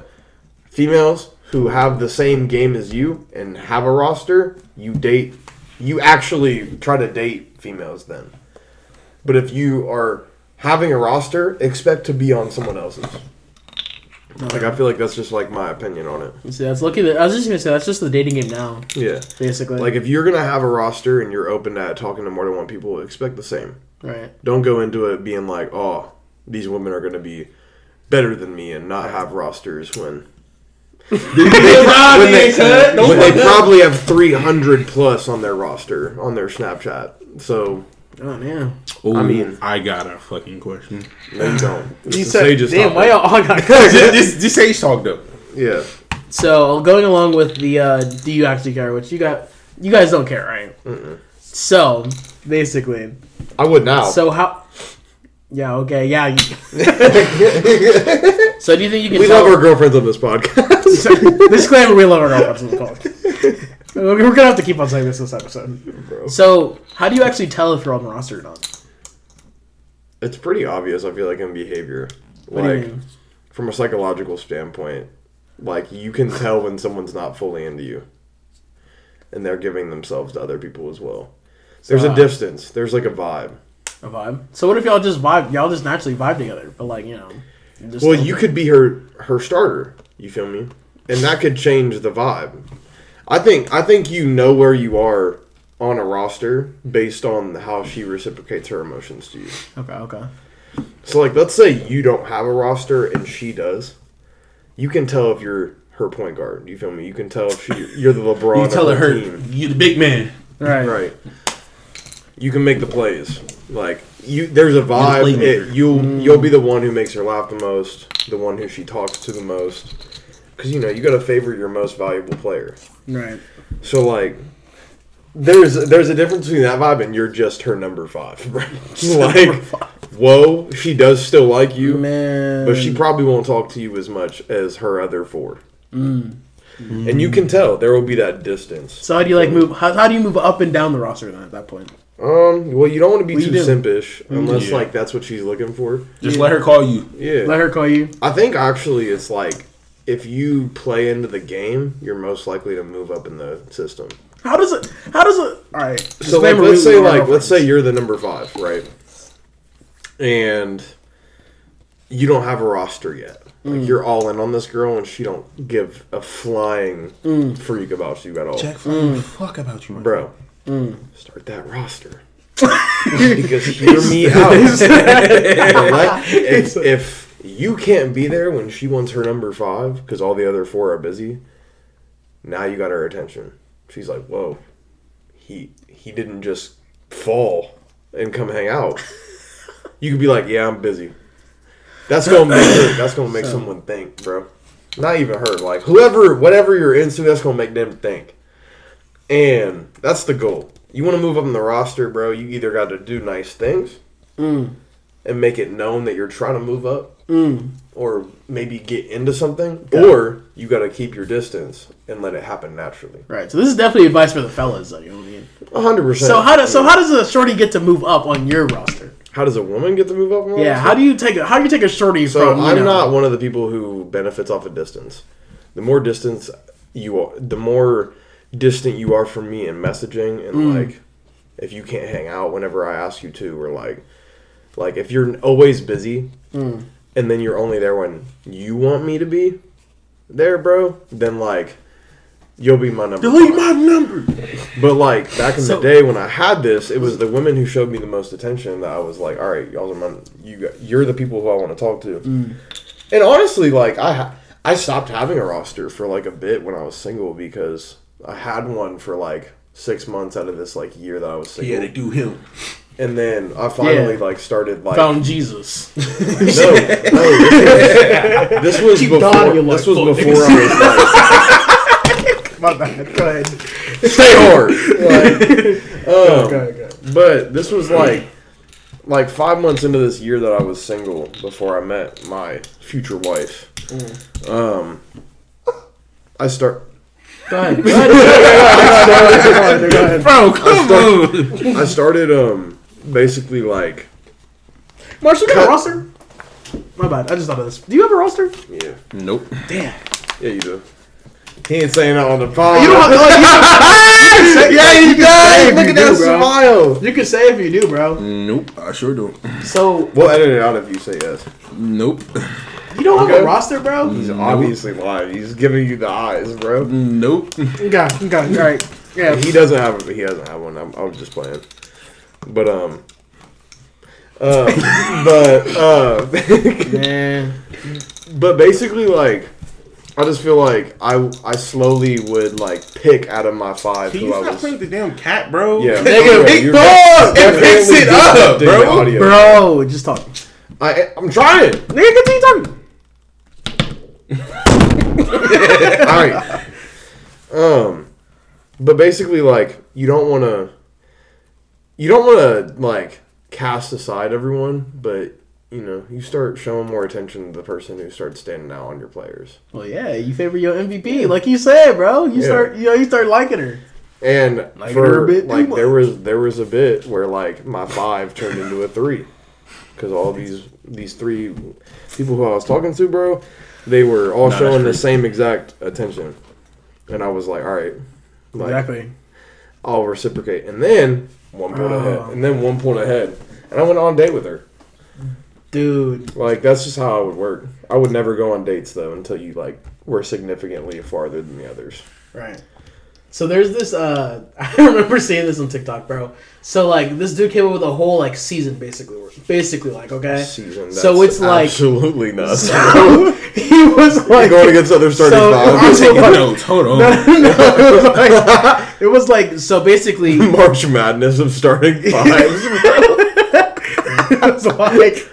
females who have the same game as you and have a roster, you date. You actually try to date females then. But if you are having a roster, expect to be on someone else's. Like I feel like that's just like my opinion on it. See, that's lucky. That, I was just gonna say that's just the dating game now, Yeah. basically. Like if you're gonna have a roster and you're open to talking to more than one people, expect the same. right. Don't go into it being like, oh, these women are going to be better than me and not have rosters when. when they, when they probably have 300 plus on their roster on their Snapchat. So, Oh man. I mean- I got a fucking question. no, you don't. You the said, Sage's damn, topic. why y'all got this, this, this sage talk though. Yeah. So going along with the uh, do you actually care? Which you got, you guys don't care, right? So basically, I would now. so how? Yeah. Okay. Yeah. You, so do you think you can we tell? love our girlfriends on this podcast. Disclaimer: We love our girlfriends on the podcast. We're we're gonna have to keep on saying this this episode. Bro. So how do you actually tell if you're on the roster or not? It's pretty obvious, I feel like, in behavior. What do you like, mean? from a psychological standpoint, like, you can tell when someone's not fully into you. And they're giving themselves to other people as well. There's So, a uh, distance. There's like a vibe. A vibe. So what if y'all just vibe? Y'all just naturally vibe together, but like you know. Just Well, you could be her her starter. You feel me? And that could change the vibe. I think I think you know where you are on a roster based on how she reciprocates her emotions to you. Okay. Okay. So like let's say you don't have a roster and she does. You can tell if you're her point guard. You feel me? You can tell if she you're the LeBron You tell the her, team. you the big man. Right. Right. You can make the plays. Like you, there's a vibe. playmaker. It, you'll mm. you'll be the one who makes her laugh the most, the one who she talks to the most, because you know you got to favor your most valuable player. Right. So like, there's there's a difference between that vibe and you're just her number five. bro. like, whoa, she does still like you, Man. but she probably won't talk to you as much as her other four. Mm. And you can tell there will be that distance. So how do you like move? How, how do you move up and down the roster then at that point? Um, well, you don't want to be What too do? simpish unless Yeah. like that's what she's looking for. Just let her call you. Yeah, Let her call you. I think actually it's like if you play into the game, you're most likely to move up in the system. How does it? How does it? All right. So like, let's say like let's say you're the number five, right? And you don't have a roster yet. Like mm. you're all in on this girl, and she don't give a flying mm. freak about you at all, Jack, fuck mm. about you, bro. Start that roster. because hear me out. Let- if, if you can't be there when she wants her number five because all the other four are busy, now you got her attention. She's like, "Whoa, he he didn't just fall and come hang out." You could be like, "Yeah, I'm busy." That's gonna make her, that's gonna make someone think, bro. Not even her, like whoever, whatever you're into, that's gonna make them think. And that's the goal. You want to move up in the roster, bro. You either got to do nice things Mm. and make it known that you're trying to move up, or maybe get into something, or you got to keep your distance and let it happen naturally. Right. So this is definitely advice for the fellas, though. You know what I mean? A hundred percent. So how does so how does a shorty get to move up on your roster? how does a woman get to move up? the Yeah. roster? How do you take a how do you take a shorty So from? I'm know- not one of the people who benefits off of distance. The more distance you are, the more distant you are from me in messaging and Mm. like if you can't hang out whenever I ask you to or like like if you're always busy Mm. And then you're only there when you want me to be there, bro, then like you'll be my number. delete my number. But like back in So- the day when I had this, it was the women who showed me the most attention that I was like, all right, y'all are my, you you're the people who I want to talk to. Mm. And honestly, like I I stopped having a roster for like a bit when I was single because I had one for like six months out of this like year that I was single, Yeah, they do him. And then I finally Yeah. like started like Found Jesus. no, no, this was, this was Keep before dying, this was fuck before I was my bad. Go ahead. stay hard. Like, um, Go ahead. Go. But this was like like five months into this year that I was single before I met my future wife. Um, I start. Go ahead. Go ahead. Go ahead. Go ahead. Bro, come on. I started um basically like Marshall, you got a roster? My bad. I just thought of this. Do you have a roster? yeah Nope. Damn. yeah you do. He ain't saying that on the phone. You don't have, like, you don't- yeah, you can say guys look at that smile. You can say if you do, bro. Nope. I sure don't. So We'll edit it out if you say yes. Nope. you don't have Okay. a roster, bro? He's obviously lying. He's giving you the eyes, bro. Nope. Okay. Okay. All right. Yeah. He doesn't have. He doesn't have one. I'm, I was just playing, but um, uh, but uh, Man. but basically, like, I just feel like I I slowly would like pick out of my five Can who you I stop was. playing the damn cat, bro? Yeah, Nigga, yeah, big you're dog! definitely It picks it up, bro. audio. Bro, just talking. I I'm trying. Nigga, continue talking. All right. Um, but basically, like, you don't want to. You don't want to like cast aside everyone, but you know, you start showing more attention to the person who starts standing out on your players. Well, yeah, you favor your MVP, like you said, bro. You Yeah. start, you know, you start liking her. And her for a bit like there was there was a bit where like my five turned into a three because all these these three people who I was talking to, bro, they were all Nah, showing the same exact attention, and I was like, all right, like, Exactly. I'll reciprocate. And then one point Oh. ahead. And then one point ahead. And I went on a date with her. Dude, Like that's just how I would work. I would never go on dates though until you like were significantly farther than the others. Right. So there's this uh I remember seeing this on TikTok, bro. So like this dude came up with a whole like season basically basically like, okay? Season. So it's like- absolutely nuts. So he was like going against other starting So- five. I'm taking Like- notes. Hold on. no, it, was like, it was like so basically March Madness of starting fives. it was like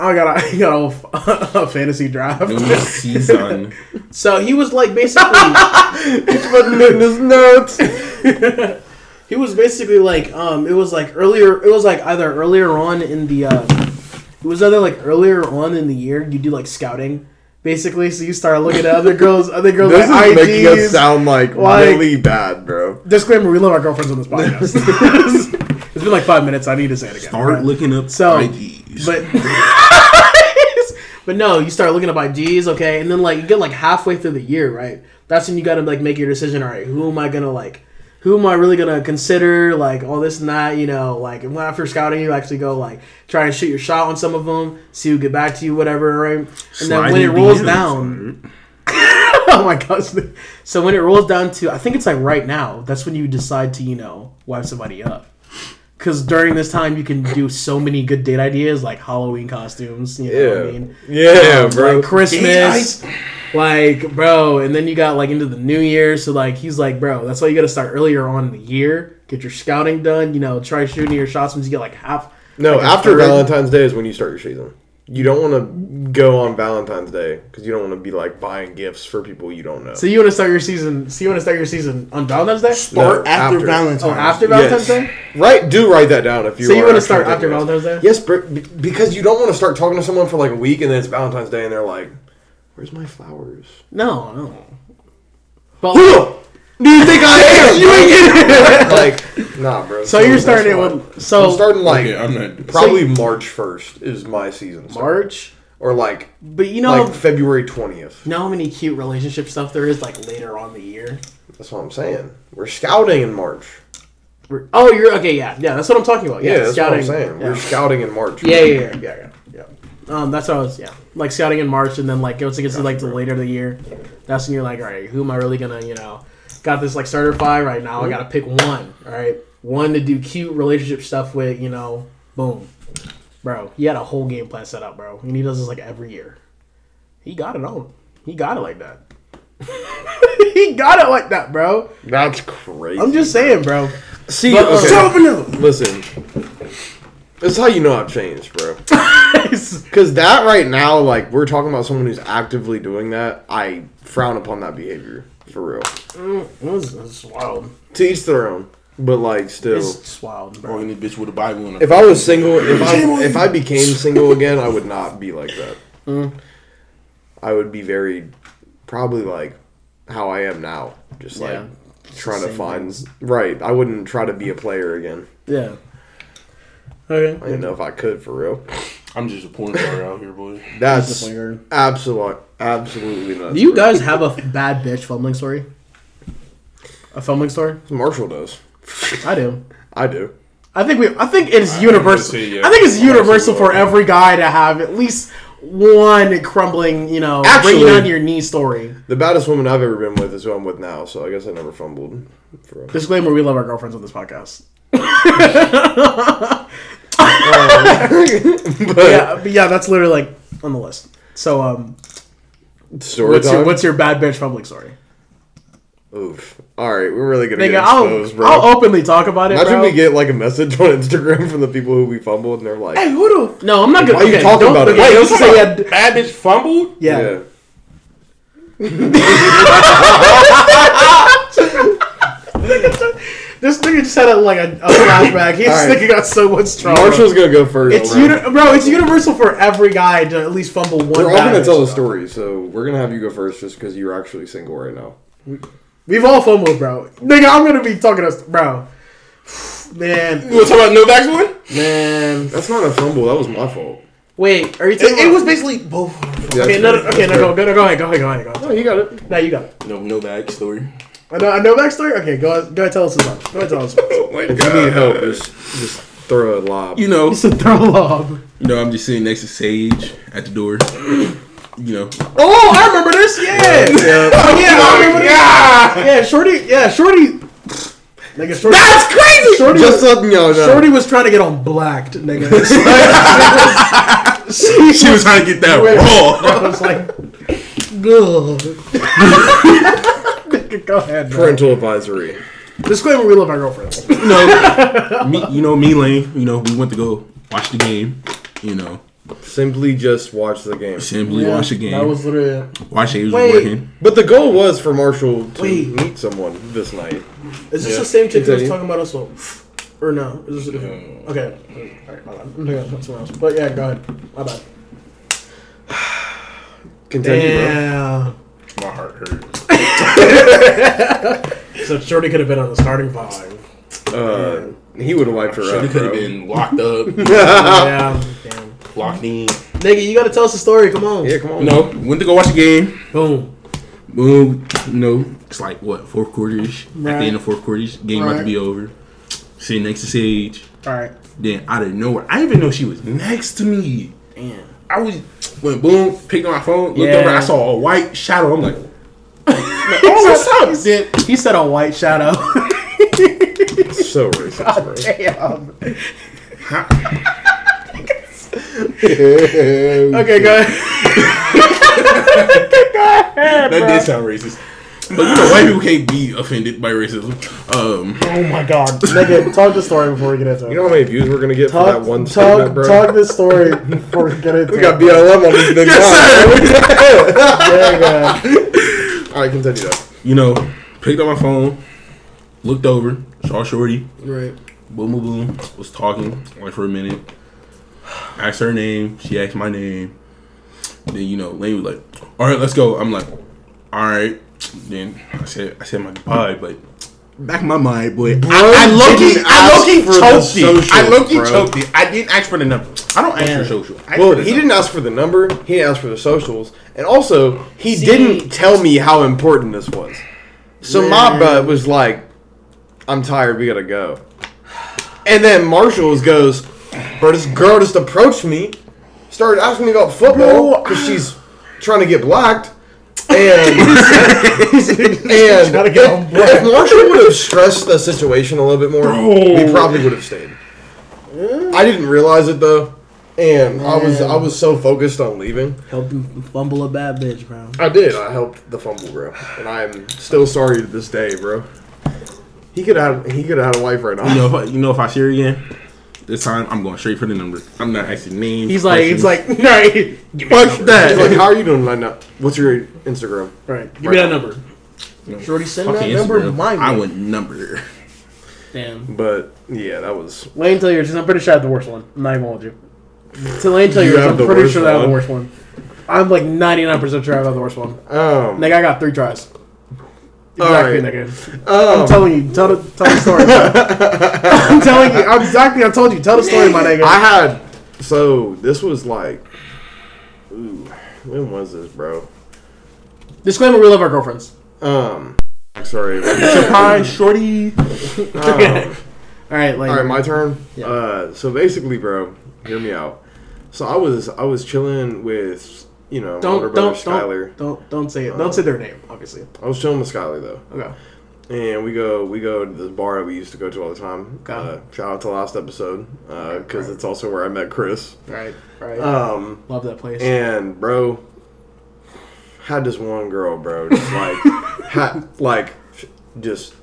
I got a, I got a, a fantasy draft. New season. so he was like basically Putting in his notes. he was basically like um it was like earlier it was like either earlier on in the uh it was either like earlier on in the year you do like scouting basically so you start looking at other girls other girls This like is making us sound like, like- really bad, bro. Disclaimer: We love our girlfriends on this podcast. it's been like five minutes. I need to say it again. Start But- looking up So, IGs. but but no, you start looking up IGs, okay, and then like you get like halfway through the year, right? That's when you gotta like make your decision. All right, who am I gonna like? Who am I really gonna consider? Like all this and that, you know. Like and after scouting, you actually go like try and shoot your shot on some of them, see who get back to you, whatever, right? And then when it rolls down, oh my gosh! So when it rolls down to, I think it's like right now. That's when you decide to, you know, wipe somebody up. Because during this time, you can do so many good date ideas, like Halloween costumes. You know Yeah. what I mean? Yeah, Um, bro. Like Christmas, like bro, and then you got like into the New Year. So like he's like, bro, that's why you got to start earlier on in the year. Get your scouting done. You know, try shooting your shots once you get like half. No, like after. Valentine's Day is when you start your season. You don't want to go on Valentine's Day because you don't want to be like buying gifts for people you don't know. So you want to start your season? So you want to start your season on Valentine's Day? Start No, after, after. Valentine's. Oh, after Valentine's Yes. Day. Right, do write that down if you. So you want want to start after Valentine's Day? Yes, bro, because you don't want to start talking to someone for like a week and then it's Valentine's Day and they're like, "Where's my flowers?" No, no. But Who do you think I am? you ain't getting Like, nah, bro. so you're starting it with so I'm starting like okay, I'm not. probably March first is my season. start. March. or like But you know, like February twentieth. you know how many cute relationship stuff there is like later on the year. That's what I'm saying. We're scouting in March. We're- oh, you're okay. Yeah, yeah. That's what I'm talking about. Yeah, Yeah, that's scouting. what I'm saying. Yeah. We're scouting in March. yeah, yeah, yeah, yeah, yeah, yeah. Um, that's what I was. Yeah, like scouting in March, and then like once it gets to like the later of the year, that's when you're like, all right, who am I really gonna, you know, got this like starter five right now. I mm-hmm. gotta pick one. All right, one to do cute relationship stuff with. You know, boom, bro. He had a whole game plan set up, bro, and he does this like every year. He got it on. He got it like that. he got it like that, bro. That's crazy. I'm just saying, bro. See, But, okay, Shut vanilla. listen. This is how you know I've changed, bro. Because that right now, like, we're talking about someone who's actively doing that. I frown upon that behavior, for real. It was, it was wild. To each their own. But, like, still. It's wild, bro. Or this bitch with a Bible in. If I was single, if I, if I became single again, I would not be like that. Mm. I would be very, probably like how I am now. Just like Yeah. trying to find. things. Right. I wouldn't try to be a player again. Yeah. Okay. I Okay. didn't know if I could, for real. I'm just a porn star out here, boy. That's Do absolute, absolutely not. Do you guys have a bad bitch fumbling story? A fumbling story? Marshall does. I do. I do. I think we. I think it's I universal. would say, yeah. I think it's Marshall universal for every guy to have at least one crumbling, you know, Actually- bringing down your knee story. The baddest woman I've ever been with is who I'm with now, so I guess I never fumbled. For real. Disclaimer: We love our girlfriends on this podcast. but yeah, but yeah, that's literally like on the list. So, um, story what's time. your what's your bad bitch fumbling story? Oof. All right, we're really gonna Nigga, get I'll, exposed, bro. I'll openly talk about it, Imagine bro. we get like a message on Instagram from the people who we fumbled, and they're like, Hey, who the no, I'm not gonna. Why are you talking about it? okay, Wait, don't you say talking yeah. bad bitch fumbled? yeah. This nigga just had a, like a, a flashback. His Alright. nigga got so much stronger. Marshall's gonna go first. it's bro. uni- bro. It's universal for every guy to at least fumble one. We're all gonna tell the story, so we're gonna have you go first, just because you're actually single right now. We've all fumbled, bro. Nigga, I'm gonna be talking to bro. Man, You want to talk about Novak's one? man. That's not a fumble. That was my fault. Wait, are you talking It, it was basically both. Yeah, okay, no, fair. no, okay, no, go, go, go, go ahead, go ahead, go ahead, go ahead. No, you got it. Now you got it. No, Novak story. I know, I know backstory. Okay, go, ahead, go ahead, tell us about one. Go ahead, tell us. About one. Oh my If you need help, just just throw a lob. You know, It's a throw a lob. you know, I'm just sitting next to Sage at the door. You know, Oh, I remember this. Yeah. Yeah. Oh yeah, I remember this. Yeah, Shorty. Yeah, Shorty. Nigga, Shorty. That's crazy. Shorty. Just was, letting y'all know. Shorty was trying to get on blacked, nigga. It's like- she, she was trying to get that I raw. was like, good. Nigga, Go ahead. Bro. Parental advisory. Disclaimer: We love our girlfriends. You know, me, you know, me, Lane. You know, we went to go watch the game. You know, Simply just watch the game. Simply Yeah, watch the game. That was literally it. watch it. It was Wait. working. But the goal was for Marshall to Wait. meet someone this night. Is this Yeah. the same chick that was Continue. talking about us? Well, or no? Is this a different? Okay. Alright, my bad. I'm thinking about someone else. But yeah, go ahead. My bad. Continue, bro. Damn. My heart hurts. So Shorty could have been on the starting five. Uh, he would have wiped her Should up. have could have been locked up, yeah. Damn. locked in. Nigga, you gotta tell us the story. Come on. Yeah, come on. No, went to go watch the game. Boom. Boom. No, it's like what fourth quarters. At Right. the end of fourth quarters, game about to be over. Sitting next to Sage. All right. Then out of nowhere, I didn't even know she was next to me. Damn. I was went boom, picked up my phone, looked Yeah. over, I saw a white shadow. I'm like, oh, what's up? Then He said a white shadow. So racist, oh, bro. Damn. Okay, go ahead. that did sound racist. But you know, white people can't be offended by racism. Um, Oh my god. Nigga, talk the story before we get into it. You know how many views we're gonna get talk, for that one talk, statement, bro? talk the story before we get into it. we got. BLM on this big Yeah, yeah. All right, continue though. you know, picked up my phone, looked over, saw Shorty, Right. boom, boom, boom, was talking like for a minute. Asked her name, she asked my name. Then you know, Lane was like, "All right, let's go." I'm like, "All right." Then I said, "I said my goodbye," but back in my mind, boy, I, I low key, I low ask key choked it. I socials, low key choked it. I didn't ask for the number. I don't ask Man. for social. I Well, for he number. didn't ask for the number. He didn't ask for the socials, and also he See- didn't tell me how important this was. So my Man. butt was like, "I'm tired. We gotta go." And then Marshalls goes, "Bro, this girl just approached me, started asking me about football because she's trying to get blacked." And and Trying to get on if, if Marshall would have stressed the situation a little bit more, we probably would have stayed. I didn't realize it though, and I was Man. I was so focused on leaving. Help him fumble a bad bitch, bro. I did. I helped the fumble, bro, and I'm still sorry to this day, bro. He could have he could have had a wife right now. You know, if I, you know, if I see her again, this time I'm going straight for the number. I'm not asking names. He's like, he's questions. like, right. Give me Fuck that He's like, how are you doing right now? What's your Instagram? Right. Give me that number. Shorty, send Fucking that number. Instagram. My I want number. Damn. But yeah, that was Lane tell yours. 'cause I'm pretty sure I have the worst one. I'm not even with you. To Lane tell You yours. have I'm the pretty worst sure that I have the one? worst one. I'm like 99% sure I have the worst one. um. Nigga, I got three tries. Exactly, nigga. I'm um telling you. Tell the tell the story. I'm telling you. I'm exactly. I told you. Tell the story, my nigga. I had so this was like, ooh, when was this, bro? Disclaimer: We love our girlfriends. Um, sorry. Surprise, shorty. Um, All right, Lane. All right, my turn. Yeah. Uh, so basically, bro, hear me out. So I was I was chilling with you know don't brother don't Skylar. don't don't don't say it. Don't say their name. Obviously. I was chilling with Skylar though, Okay. and we go we go to this bar that we used to go to all the time. Okay. Uh, shout out to last episode because it's also where I met Chris. Right. Right. Um, love that place. and bro had this one girl, bro, just like had like just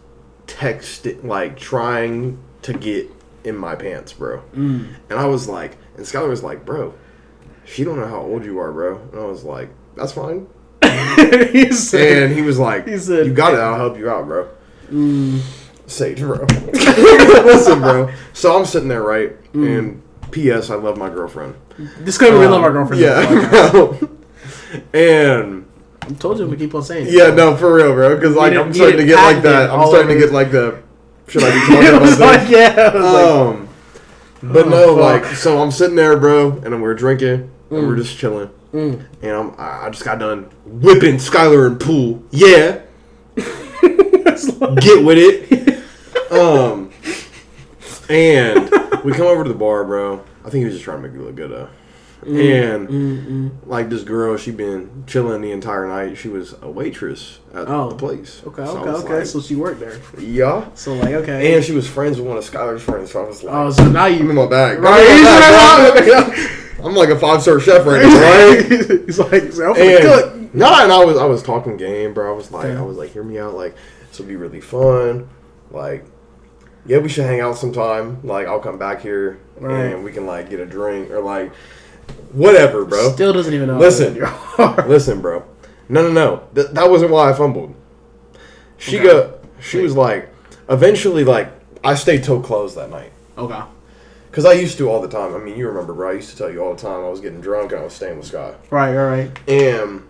texting like trying to get in my pants, bro. Mm. And I was like, and Skylar was like, bro, she don't know how old you are, bro. And I was like, that's fine. he said, And he was like, He said- you got it. I'll help you out, bro. mm, Sage, bro. Listen, bro. So I'm sitting there, right? Mm. And P.S. I love my girlfriend. Disclaimer: We Um, love our girlfriend. Yeah, bro. and I told you we keep on saying. yeah, no, for real, bro. Because like I'm starting to get like that. I'm starting to get like the. Should I be talking about this? like, yeah. Was like, Um, but Oh, no, fuck. like, so I'm sitting there, bro, and we're drinking, and we're just chilling, mm. and I'm, I I just got done whipping Skylar and Pool. Yeah, get with it. Um, and we come over to the bar, bro. I think he was just trying to make me look good, though. and Mm-mm. like this girl, she been chilling the entire night. She was a waitress at Oh. the place. Okay, So okay, okay. like, so she worked there. yeah. So like, okay. And she was friends with one of Skylar's friends, so I was like, oh, so now I'm in my bag. Right, I'm, in my he's bag, bro. I'm like a five star chef right now, right? He's like, he's like, cook. and no, and I was I was talking game, bro. I was like. I was like, hear me out, like this would be really fun. Like, yeah, we should hang out sometime. Like, I'll come back here Right. and we can like get a drink or like. Whatever, bro. Still doesn't even know. Listen. how you are. Listen, bro. No, no, no. Th- that wasn't why I fumbled. She Okay. go. She was like, eventually, like I stayed till close that night Okay. Because I used to all the time. I mean, you remember, bro? I used to tell you all the time I was getting drunk and I was staying with Sky. Right. All right. And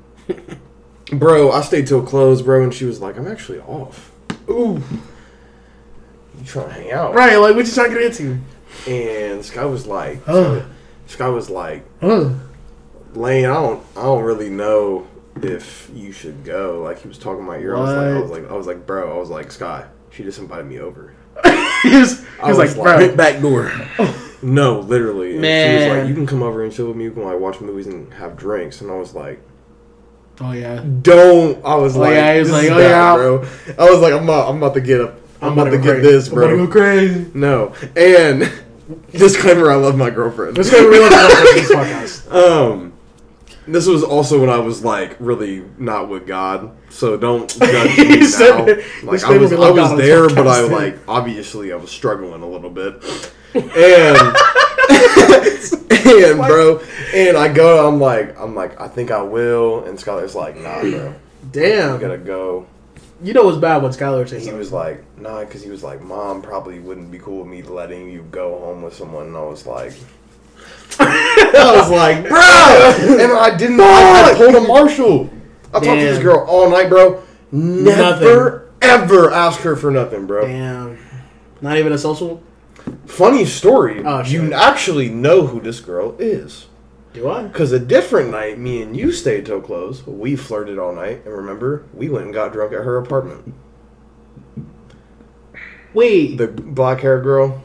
bro, I stayed till close, bro, and she was like, "I'm actually off." Ooh. You trying to hang out? Right. Like, what you trying to get into? And Sky was like, Huh. Sky was like, Huh. Lane, I don't, I don't really know if you should go. Like he was talking in my ear. I was like, I was like, I was like, bro, I was like, Sky, she just invited me over. he was, he was was like, like- bro. back door. No, literally. And She was like, you can come over and chill with me. You can like watch movies and have drinks. And I was like, Oh yeah. don't. I was Oh, like, yeah, he was like, is oh, bad, yeah. bro. I was like, I'm about, I'm about to get up. I'm, about, to get crazy. this, I'm about to go crazy. No, and disclaimer: I love my girlfriend. Let's go real this podcast. Um, this was also when I was like really not with God, so don't judge me now. Like I was, I was God on his there, but I like obviously I was struggling a little bit, and and bro, and I go, I'm like, I'm like, I think I will, and Skylar's like, Nah, bro, I Damn. gotta go. You know what's bad when Skylar says He was like, Nah, because he was like, Mom probably wouldn't be cool with me letting you go home with someone, and I was like. I was like, bro, and I didn't. I, I pulled a Marshall. I talked to this girl all night, bro. Never, ever ask her for nothing, bro. Damn. Not even a social? Funny story. Oh, shit. you actually know who this girl is. Do I? Because a different night, me and you stayed till close. We flirted all night, and remember, we went and got drunk at her apartment. Wait. The black hair girl.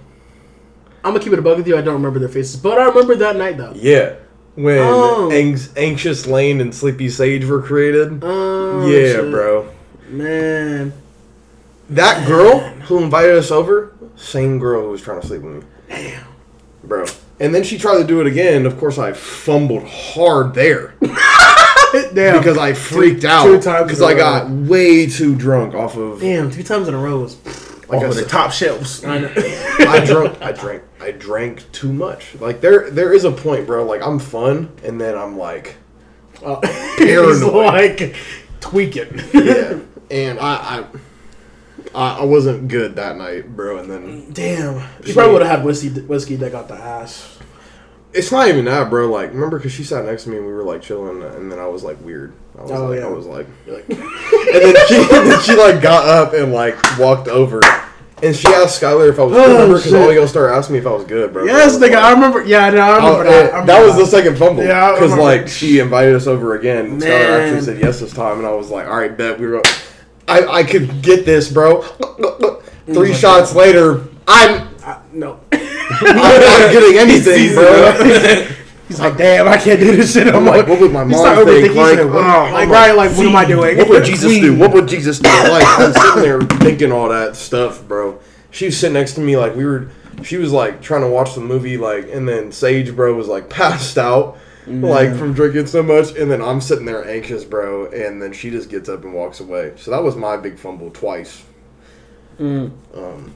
I'm gonna keep it a bug with you. I don't remember their faces, but I remember that night though. Yeah. When Oh. Anx- Anxious Lane and Sleepy Sage were created. Oh, yeah, shit. bro. Man. That girl who invited us over, same girl who was trying to sleep with me. Damn. Bro. And then she tried to do it again. Of course, I fumbled hard there Damn. because I freaked out two times because I a I row. got way too drunk off of. Damn, two times in a row was. Like Off of the top shelves. I know. I drank. I drank. I drank too much. Like there, there is a point, bro. Like I'm fun, and then I'm like, Uh, Paranoid. like tweaking. yeah. and I, I, I, wasn't good that night, bro. And then Damn. You probably would have had whiskey, whiskey that got the ass. it's not even that, bro. Like remember, because she sat next to me and we were like chilling, and then I was like weird. I was Oh, like, yeah. I was like. Like, And then she, and then she like got up and like walked over, and she asked Skylar if I was Oh, good. Remember, because all y'all started asking me if I was good, bro. yes, nigga, I remember. Yeah, no, I remember Oh, that. eh, I that, remember was the second fumble. Yeah, because like she invited us over again. And Skylar actually said yes this time, and I was like, all right, bet we were. I I could get this, bro. Three like, shots later, I'm I, no. I'm not getting anything, bro. He's like, damn, I can't do this shit. I'm I'm like, like, what would my mom start think? overthinking Like, shit. oh, like, right, like, what am I doing? What would Jesus do? What would Jesus do? Like, I'm sitting there thinking all that stuff, bro. She was sitting next to me, like we were. She was like trying to watch the movie, like, and then Sage, bro, was like passed out, like from drinking so much, and then I'm sitting there anxious, bro, and then she just gets up and walks away. So that was my big fumble twice. Um,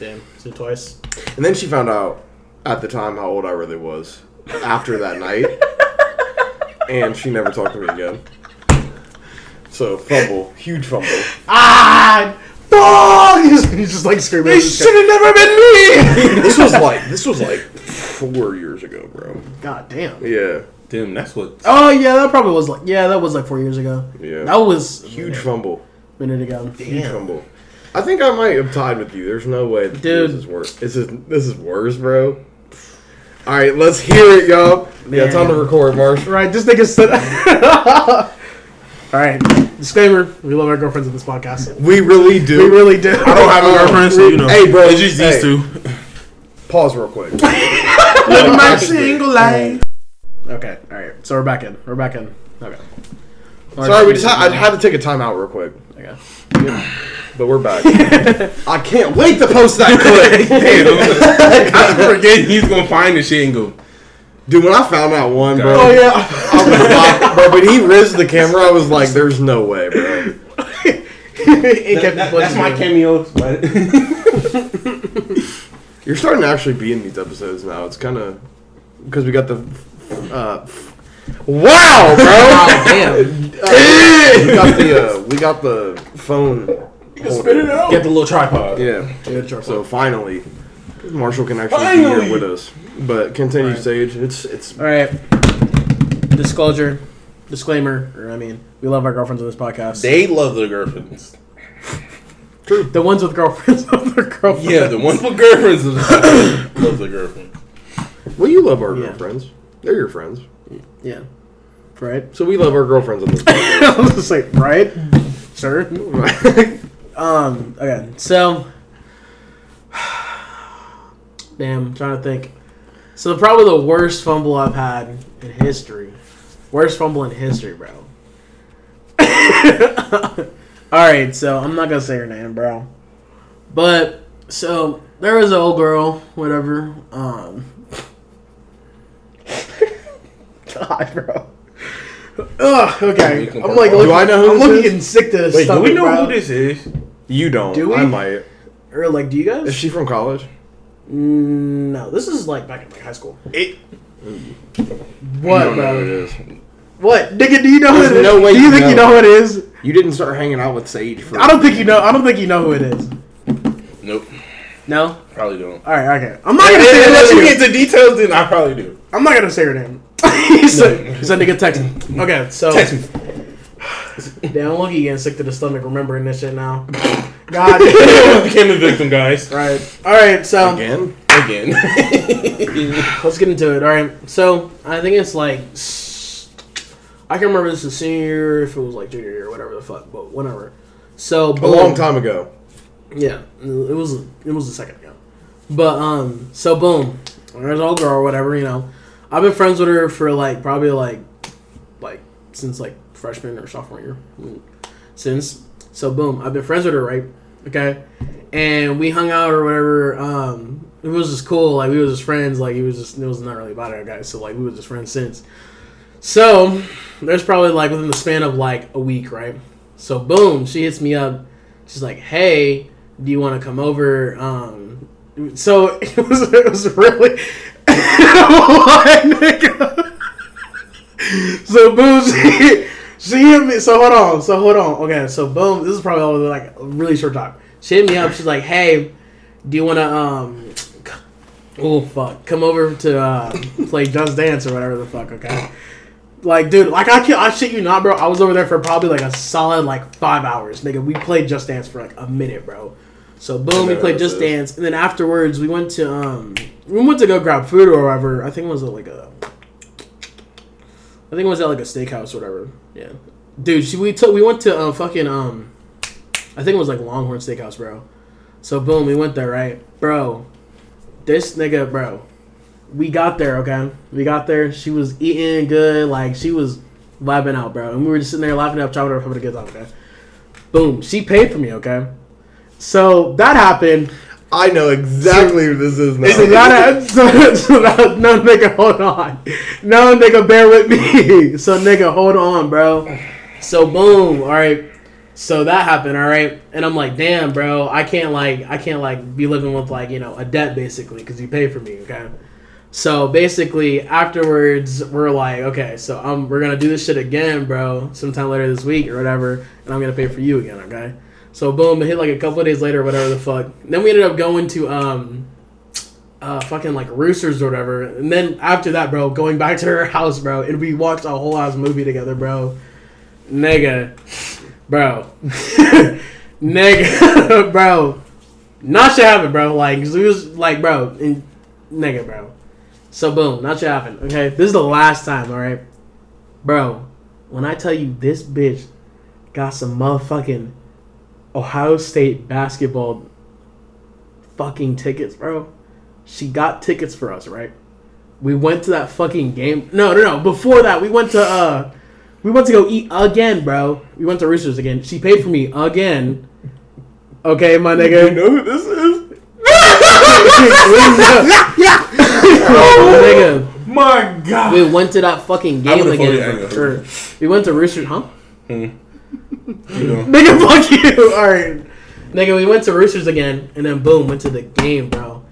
Damn, so twice. and then she found out at the time how old I really was after that night, and she never talked to me again. So fumble, huge fumble. Ah! Fuck! He's, he's just like screaming. It should have never been me. this was like this was like four years ago, bro. God damn. Yeah, Damn, that's what. Oh yeah, that probably was like yeah, that was like four years ago. yeah. That was huge fumble. minute ago. Huge fumble. I think I might have tied with you. There's no way that Dude. this is worse. This is this is worse, bro. All right, let's hear it, y'all. Yeah, time to record, Marsh. Right, this nigga said. All right, disclaimer: We love our girlfriends in this podcast. We really do. We really do. I don't have a girlfriend, so you know. Hey, bro, It's just hey. these two. Pause real quick. Living my single life. Okay, all right. So we're back in. We're back in. Okay. Sorry, we just had, I had to take a time out real quick, Okay. but we're back. I can't wait to post that clip. Damn. I forget he's gonna find the shit and go. Dude, when I found that one, bro, Oh yeah. I was like, bro, but he rizzed the camera. I was like, "There's no way, bro." It kept that's my cameo. You're starting to actually be in these episodes now. It's kind of because we got the Uh, wow, bro. Wow, damn. we got the uh, we got the phone. Spit it out. Get the little tripod. Yeah. Get the tripod. So finally, Marshall can actually be here with us. But continue, Alright. Sage. It's it's All right. Disclosure, disclaimer, or I mean, we love our girlfriends on this podcast. They love their girlfriends. True. The ones with girlfriends love their girlfriends. Yeah, the ones with girlfriends love their girlfriends. well, you love our Yeah. girlfriends. They're your friends. Yeah. Right. So we love our girlfriends on this. I was just like, right, sir. Um. Okay. So. Damn. I'm trying to think. So probably the worst fumble I've had in history. Worst fumble in history, bro. All right. So I'm not gonna say her name, bro. But so there was an old girl, whatever. Um. God, bro. Ugh, okay. I'm like, Do I know who I'm this looking is? getting sick to the Wait, do stomach, we know bro. who this is? you don't. Do we? I might. Or like, do you guys? Is she from college? Mm, no, this is like back in like high school. It, you What, don't know who it bro? What, nigga? Do you know There's who it is? no way do you you think you know. know who it is? You didn't start hanging out with Sage for. I don't think you know. I don't think you know who it is. nope, No. probably don't. All right. Okay. I'm not gonna say her Unless you name. get into details, then I probably do. I'm not gonna say her name. He said, he said, nigga, text me. Okay, so Text me. damn, I'm lucky getting sick to the stomach remembering this shit now. God. became the victim, guys. right. All right. So Again? Again. let's get into it. All right. So I think it's like I can remember this is senior year, if it was like junior year, or whatever the fuck, but whatever. So A long time ago. Yeah, it was it was a second ago. But um, so boom, there's old girl or whatever. You know, I've been friends with her for like probably like like since like freshman or sophomore year. Since so boom, I've been friends with her, right? Okay, and we hung out or whatever. Um, it was just cool. Like we was just friends. Like it was just it was not really about it, guys. So like we was just friends since. So there's probably like within the span of like a week, right? So boom, she hits me up. She's like, "Hey, do you want to come over?" Um, so it was it was really what, nigga? So boom, she, she hit me. So hold on, so hold on. Okay, so boom, this is probably all like a really short time. She hit me up. She's like, "Hey, do you want to um." Oh fuck! Come over to uh, play Just Dance or whatever the fuck. Okay. Like, dude, like I can't, I shit you not, bro. I was over there for probably like a solid like five hours, nigga. We played Just Dance for like a minute, bro. So boom, we played Just this. Dance, and then afterwards we went to um, we went to go grab food or whatever. I think it was at like a, I think it was at like a steakhouse or whatever. Yeah, dude, she, we took we went to um fucking um, I think it was like Longhorn Steakhouse, bro. So boom, we went there, right, bro. This nigga, bro we got there, okay? We got there. She was eating good, like she was vibing out, bro. And we were just sitting there laughing up, chopping up, having a good time, okay? Boom. She paid for me, okay? So that happened. I know exactly who this is now. So that, so, so that, no, nigga, hold on. No, nigga, bear with me. So, nigga, hold on, bro. So, boom. All right. So that happened, all right. And I'm like, damn, bro. I can't like, I can't like be living with like, you know, a debt basically because you pay for me, okay? So basically, afterwards, we're like, okay, so um, we're gonna do this shit again, bro, sometime later this week or whatever, and I'm gonna pay for you again, okay? So boom, it hit like a couple of days later, whatever the fuck. Then we ended up going to um, uh, fucking like Roosters or whatever, and then after that, bro, going back to her house, bro, and we watched a whole ass movie together, bro. Nigga, bro, nigga, bro. Not shit happened, bro. Like, it was like, bro, and, nigga, bro. So boom, not shit happened. Okay, this is the last time. All right, bro. When I tell you this bitch got some motherfucking Ohio State basketball fucking tickets, bro. She got tickets for us, right? We went to that fucking game. No, no, no. Before that, we went to uh, we went to go eat again, bro. We went to Roosters again. She paid for me again. Okay, my nigga. You know who this is? Oh, my nigga. My God. We went to that fucking game again. Angus. Or- we went to Roosters, huh? You know. Nigga, fuck you. All right, nigga, we went to Roosters again, and then boom, went to the game, bro.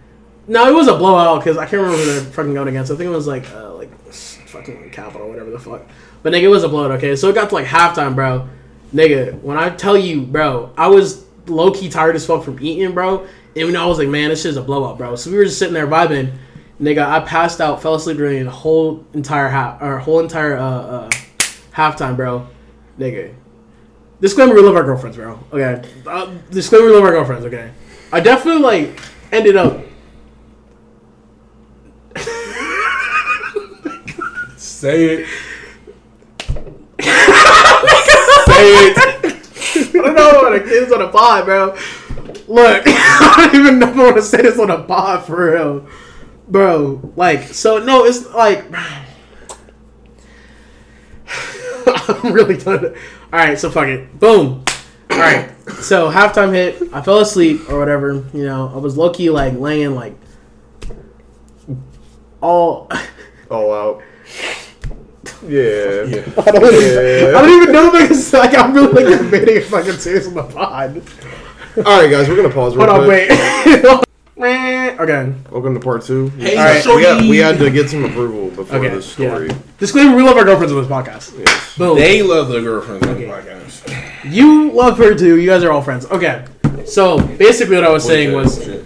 No, it was a blowout because I can't remember who they're fucking going against. I think it was like uh, like fucking Capital, whatever the fuck. But nigga, it was a blowout. Okay, so it got to like halftime, bro. Nigga, when I tell you, bro, I was low key tired as fuck from eating, bro. And I was like, man, this shit's a blowout, bro. So we were just sitting there vibing. Nigga, I passed out, fell asleep during the whole entire half or whole entire uh, uh halftime, bro. Nigga. Disclaimer: We love our girlfriends, bro. Okay. Uh, disclaimer: We love our girlfriends. Okay. I definitely like ended up. Say it. Say it. I don't know what it is on a pod, bro. Look, I don't even know if I want to say this on a pod for real, bro. Like, so no, it's like. I'm really done. All right, so fuck it. Boom. All right, so halftime hit. I fell asleep or whatever. You know, I was low key like laying like all. All out. Yeah. Yeah. I don't, even, Yeah. I don't even know if I can. Like, I'm really like debating if I can say this on the pod. All right, guys, we're gonna pause. Real Hold on, quick. wait. okay. Welcome to part two. Hey, All right, we, got, shorty. we had to get some approval before Okay. this story. Yeah. Disclaimer: We love our girlfriends on this podcast. Yes. Boom. They love their girlfriends on the podcast. You love her too. You guys are all friends. Okay. So basically, what I was saying was, Shit.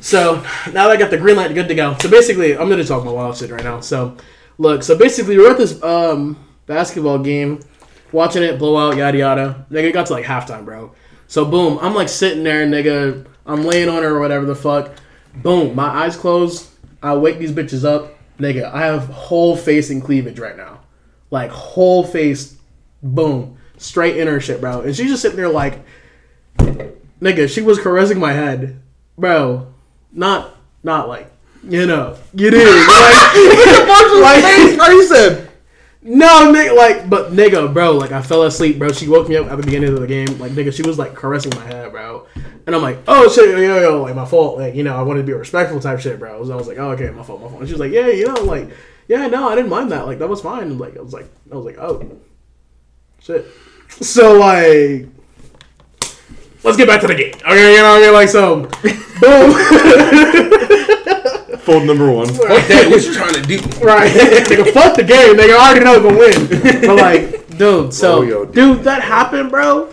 so now that I got the green light, good to go. So basically, I'm gonna talk about wild shit right now. So look, so basically, we're at this um basketball game, watching it blow out, yada yada. Nigga it got to like halftime, bro. So boom, I'm like sitting there, nigga. I'm laying on her or whatever the fuck. Boom, my eyes closed. I wake these bitches up, nigga. I have whole face and cleavage right now, like whole face. Boom, straight in her shit, bro. And she's just sitting there like, nigga. She was caressing my head, bro. Not, not like, you know, you did. Like, like, you said no, nigga, like, but nigga, bro, like, I fell asleep, bro. She woke me up at the beginning of the game, like, nigga, she was like caressing my head, bro, and I'm like, oh shit, yo, yo, yo, like, my fault, like, you know, I wanted to be respectful type shit, bro. So I was like, oh, okay, my fault, my fault. And she was like, yeah, you know, like, yeah, no, I didn't mind that, like, that was fine. And, like, I was like, I was like, oh, shit. So like, let's get back to the game, okay? You know, okay, like, so, boom. fold number one. Fuck that. What you trying to do? Right. nigga, fuck the game, nigga. I already know who's gonna win. But like, dude, so Oh, yo, dude. dude, that happened, bro.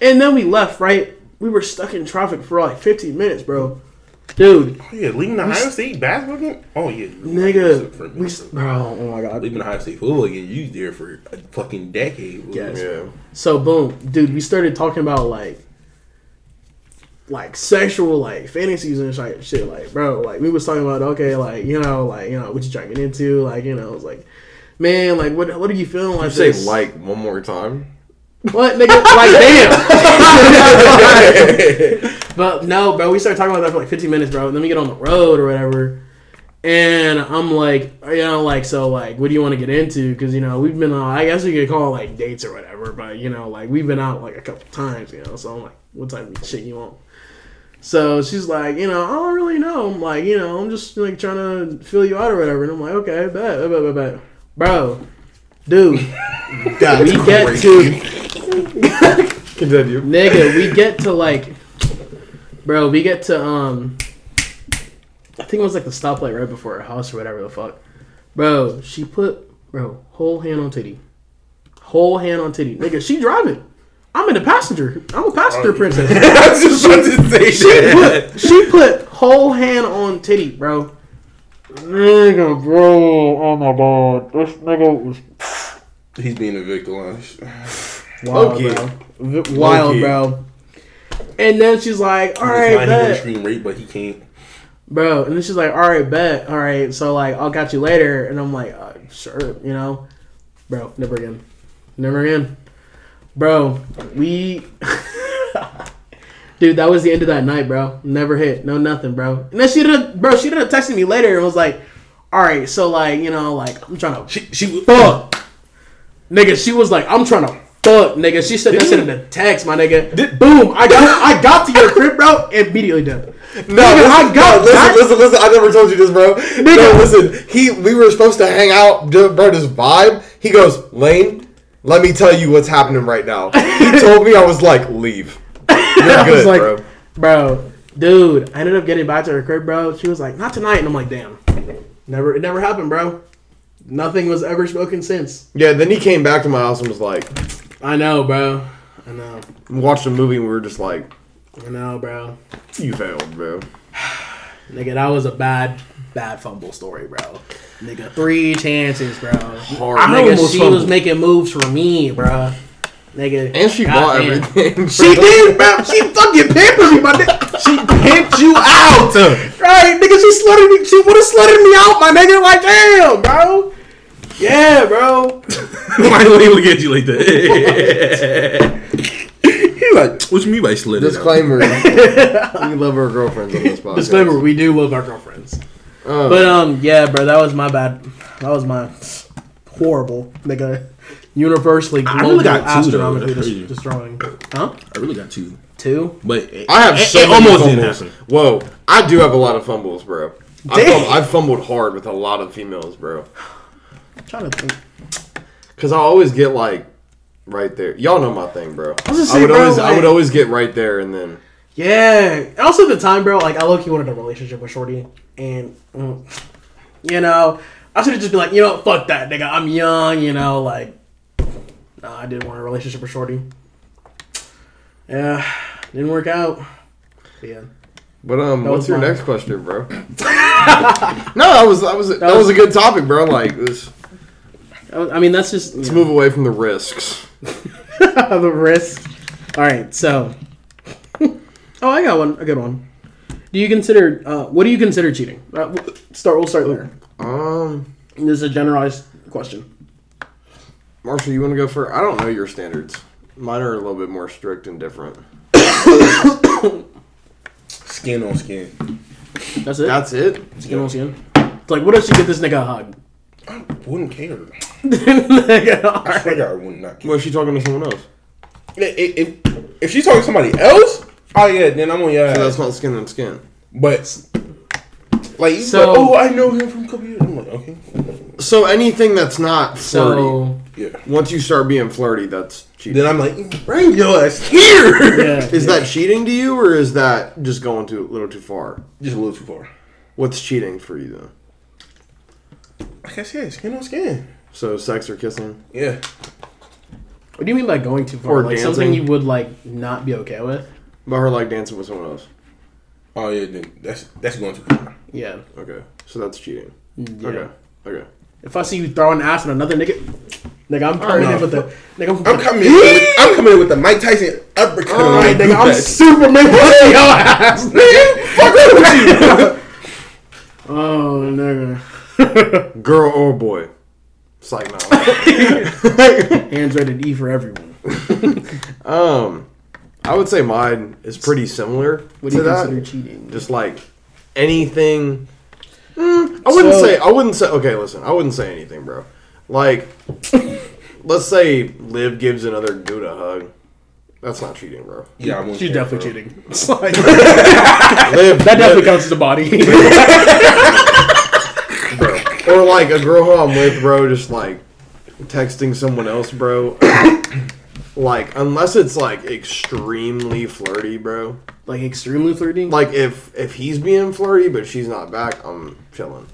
And then we left, right? We were stuck in traffic for like 15 minutes, bro. Dude, Oh, yeah, leaving the Ohio State basketball game? Oh, yeah. nigga, we, bro, oh my god. Leaving the Ohio State football again. You there for a fucking decade. Yes. Yeah. So boom, dude, we started talking about like, like sexual like fantasies and shit, shit. Like, bro, like we was talking about okay, like you know, like you know, what you get into, like you know, it was like, man, like what what are you feeling like? You say this? like one more time. What nigga? Like damn. but no, bro. We started talking about that for like 15 minutes, bro. And then we get on the road or whatever, and I'm like, you know, like so, like, what do you want to get into? Because you know, we've been on. I guess you could call it like dates or whatever. But you know, like we've been out like a couple times, you know. So I'm like, what type of shit you want? So she's like, you know, I don't really know. I'm like, you know, I'm just like trying to fill you out or whatever. And I'm like, okay, bet, bet, bet, bet. bro, dude. we get to Continue. nigga, we get to like, bro, we get to um, I think it was like the stoplight right before her house or whatever the fuck, bro. She put bro whole hand on titty, whole hand on titty, nigga. She driving. I'm in the passenger. I'm a passenger princess. I was just about to say She that. put she put whole hand on titty, bro. Nigga, bro. Oh my god, this nigga was He's being a victimized. wild, Low-key. bro. V- Wild, Low-key. bro. And then she's like, "All He's right, lying, bet." extreme rape, but he can't. bro. And then she's like, "All right, bet. All right, so like, I'll catch you later." And I'm like, uh, "Sure, you know, bro. Never again, never again, bro. We, dude, that was the end of that night, bro. Never hit, no nothing, bro. And then she did, bro. She did texted me later and was like, "All right, so like, you know, like, I'm trying to She, she fuck, nigga." She was like, "I'm trying to." Fuck, nigga. She said that shit in the text, my nigga. Boom! I got, I got to your crib, bro. Immediately done. No, Nigga, listen, I got no, listen, listen, listen. I never told you this, bro. No, listen. He, we were supposed to hang out, bro. This vibe. He goes, Lane. Let me tell you what's happening right now. He told me I was like, leave. You're I good, was like, bro. bro, dude, I ended up getting back to her crib, bro. She was like, not tonight, and I'm like, damn, never, it never happened, bro. Nothing was ever spoken since. Yeah, then he came back to my house and was like, I know, bro. I know. we watched a movie and we were just like, I know, bro. you failed, bro. Nigga, that was a bad, bad fumble story, bro. Nigga, three chances, bro. Hard. I Nigga, almost she fumbled. was making moves for me, bro. Nigga, And she bought goddamn. everything. She did, bro. She fucking pampered me, my nigga. She pimped you out. Right, nigga, she slutted me. She would have slutted me out, my nigga. Like, damn, bro. Yeah, bro. Why do they look at you like that? he like, what you mean by slit? it out? Disclaimer: We love our girlfriends on this podcast. Disclaimer: We do love our girlfriends. Uh, But um, yeah, bro, that was my bad. That was my horrible nigga. Universally, I global, really got two, astronomically That's des- destroying. Huh? I really got two, Two? but it, I have it, so it many almost didn't fumbles. happen. Whoa, I do have a lot of fumbles, bro. I Damn. fum- I've fumbled hard with a lot of females, bro. I'm trying to think. Cause I always get like right there. Y'all know my thing, bro. was gonna I would bro, always, I would always get right there, and then Yeah. And also, at the time, bro, like I low key wanted a relationship with Shorty, and mm, you know, I should have just been like, you know, fuck that, nigga. I'm young, you know, like. Nah, I didn't want a relationship with Shorty. Yeah, didn't work out. But yeah. But um, That what's your mine. next question, bro? no, that was that was that, was, was- a good topic, bro. Like, I I mean, that's just let's move away from the risks. the risk. All right, so. Oh, I got one. A good one. Do you consider? Uh, what do you consider cheating? Uh, we'll start. We'll start there. Um, This is a generalized question. Marshall, you want to go first? I don't know your standards. Mine are a little bit more strict and different. Skin on skin. That's it. That's it. skin on skin. It's like, what if she get this nigga a hug? I wouldn't care. Nigga, all I right. swear to God, I would not care. Was she talking to someone else? If, if, if she's talking to somebody else, oh yeah, then I'm on your So ass. that's not skin on skin. But like, So- like, oh, I know him from a couple years. I'm like, okay, So anything that's not flirty, So yeah. once you start being flirty, that's cheating. Then I'm like, bring your ass here. yeah, Is that cheating to you, or is that just going too a little too far? Just a little too far. What's cheating for you though? Like I said, skin on skin. So sex or kissing? Yeah. What do you mean by going too far? Or like dancing. something you would like not be okay with? About her like dancing with someone else. Oh yeah, then that's that's going too far. Yeah. Okay, so that's cheating. yeah. Okay, okay. If I see you throwing ass on another nigga, nigga, I'm coming right. in with the nigga. I'm, I'm coming. in with, I'm coming in with the Mike Tyson uppercut. All on nigga, I'm goof ass. Superman with your ass, nigga. Fuck with you. Oh, nigga. Girl or boy? It's like no. Hands rated E for everyone. um, I would say mine is pretty similar What do to you that. consider cheating? Just like anything. Mm, I wouldn't So- say. I wouldn't say. Okay, listen. I wouldn't say anything, bro. Like, let's say Liv gives another dude a hug. That's not cheating, bro. Yeah, I won't She's care, definitely bro. cheating. It's like- Liv, that definitely counts as a body. bro. Or like a girl who I'm with, bro, just like texting someone else, bro. Like, unless it's like extremely flirty, bro. like extremely flirty. Like if if he's being flirty but she's not back, I'm chilling.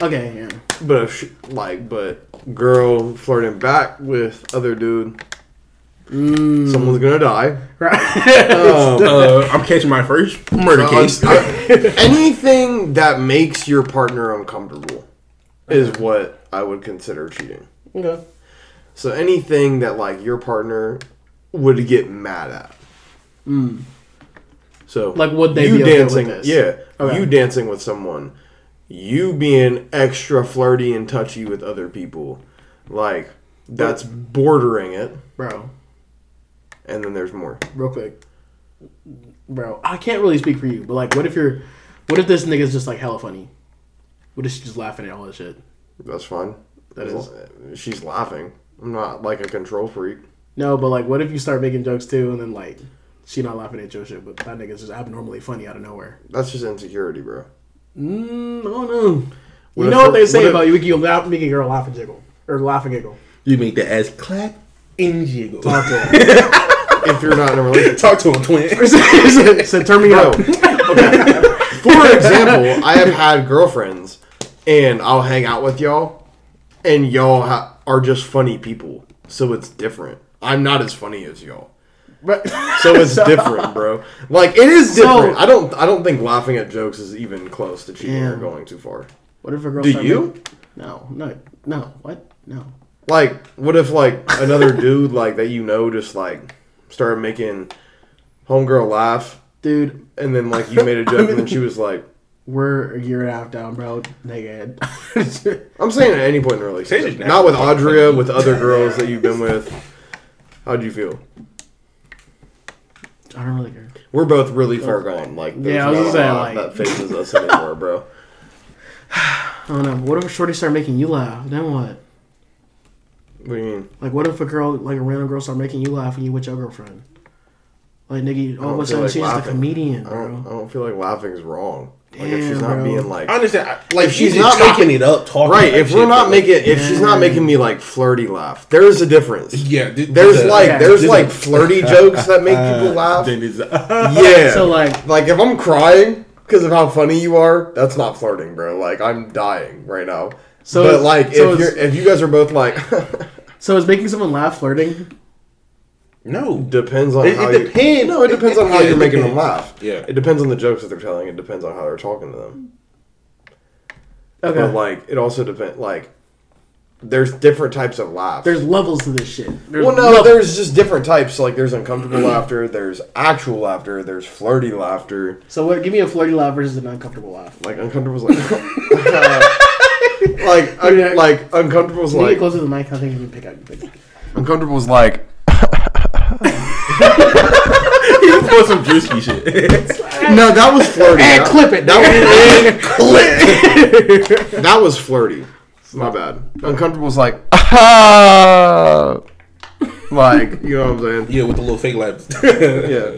okay, yeah. But if she, like, but girl flirting back with other dude, Mm, someone's gonna die. right. Um, Uh, I'm catching my first murder Uh, case. I- anything that makes your partner uncomfortable is what I would consider cheating. okay. So anything that like your partner would get mad at. Mm. So Like, would they you okay dancing? this? Yeah, Okay. you dancing with someone, you being extra flirty and touchy with other people, like that's bordering it. Bro, And then there's more. real quick. Bro, I can't really speak for you, but like, what if you're, what if this nigga's just like hella funny? What if she's just laughing at all this shit? That's fine. That is. She's laughing. I'm not like a control freak. No, but like, what if you start making jokes too, and then like, she not laughing at your shit, but that nigga's just abnormally funny out of nowhere? That's just insecurity, bro. Mm, I don't know. What you know what they say what if- about you making, you laugh, making a girl laugh and jiggle or laugh and giggle. you make the ass clap and jiggle. Talk to him. If you're not in a relationship. Talk to him, twin. said, said, turn me Bro, up. For example, I have had girlfriends and I'll hang out with y'all and y'all ha- are just funny people, so it's different. I'm not as funny as y'all. But So it's different, bro. Like it is So- different. I don't. I don't think laughing at jokes is even close to cheating or going too far. what if a girl? Do you? making- no, no, no. What? No. Like, what if like another dude like that you know just like started making homegirl laugh, Dude, and then like you made a joke, and then she was like, we're a year and a half down, bro. Naked. "I'm saying at any point in the relationship, Say not with now. Audria, with other girls that you've been with." How'd you feel? I don't really care. We're both really far gone. Like, there's Yeah, I was not gonna say, like- that faces us anymore, bro. I don't know. What if a shorty start making you laugh? Then what? What do you mean? Like, what if a girl, like a random girl, start making you laugh and you with your girlfriend? Like, nigga, all of a sudden like she's just a laughing. comedian, I don't. I don't feel like laughing is wrong. Like if she's not bro. being like I understand. Like If she's she's not making it up, talking. right. If we're shit, not but, making, if she's not making me like flirty laugh, there's a difference. yeah, th- There's a- like yeah, there's there's like a- flirty jokes that make people uh, laugh. Then Yeah. So, like, like if I'm crying because of how funny you are, that's not flirting, bro. Like I'm dying right now. So but like so if you're if you guys are both like so is making someone laugh flirting? No. depends on It- how it you- depends. No, it depends on how Yeah, it you're making them laugh. Yeah. It depends on the jokes that they're telling. It depends on how they're talking to them. Okay. But like it also depends like there's different types of laughs. There's levels to this shit. There's well, no, levels. there's just different types. Like there's uncomfortable laughter, there's actual laughter, there's flirty laughter. So what? Give me a flirty laugh versus an uncomfortable laugh. Like uncomfortable is like like un- like uncomfortable like closer to the mic? I think you can pick up. Pick up. uncomfortable is like put some juicy shit. no, that was flirty. And That- clip it. That was clip. that was flirty. My bad. Uncomfortable is like ah. like you know what I'm saying. Yeah, with the little fake laugh. Yeah.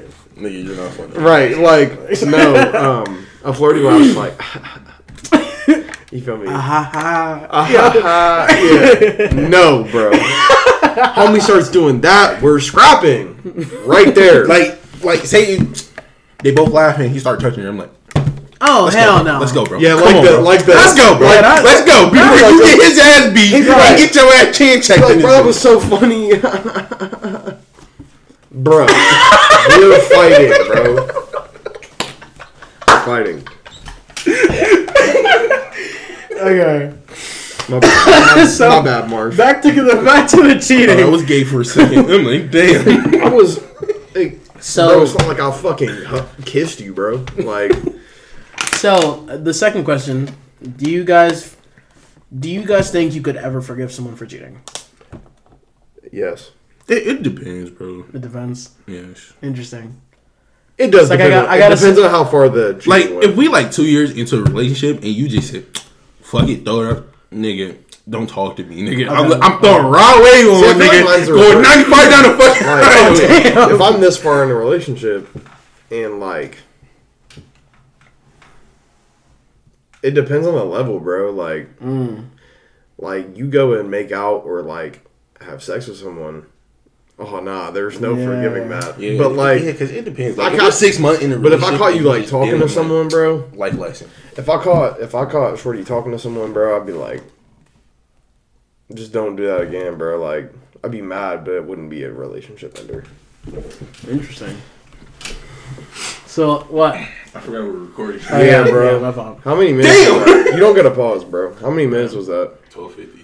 Nigga, you're not funny. Right, like no, um, a flirty one is like, you feel me? Ha ha. Ah, yeah. No, bro. Homie starts doing that, we're scrapping right there. Like, like say you, they both laughing. He start touching her. I'm like, Oh let's hell go. no. Let's go, bro. yeah, like on, the like the. Let's go, bro. Like, that- Let's go. Before like you get his ass beat, He's and right. get your ass chin checked. like, bro, that was so funny, bro. We're fighting, bro. We're fighting. Okay. My bad, So- my bad Marsh. Back to the back to the shit. cheating. I was gay for a second. I'm like, damn. I was. Like, So- bro, it's not like I fucking kissed you, bro. Like, So uh, the second question: Do you guys, do you guys think you could ever forgive someone for cheating? yes. It, it depends, bro. It depends. Yes. Interesting. It does Like, I got- on, I gotta it depends on how far the Like went. if we like two years into a relationship and you just said, "Fuck it, throw it up, nigga." Don't talk to me, nigga. I'm, I'm throwing Rod Wave on, See, I feel like nigga. Going reversed. 95 down the fucking Like, road. if I'm this far in a relationship and like it depends on the level, bro. Like mm. like you go and make out or like have sex with someone. Oh nah, there's no Yeah. forgiving that. Yeah, but like yeah, because it depends. I Like, if caught- six months in a but if I caught you like talking damn, to like, someone, bro, life lesson. if I caught if I caught Shorty talking to someone, bro, I'd be like just don't do that again, bro. Like I'd be mad, but it wouldn't be a relationship ender. Interesting. So what? I forgot we were recording. Oh, Yeah, bro. Yeah, my fault. How many minutes? was that? You don't get a pause, bro. How many minutes was that? 1250.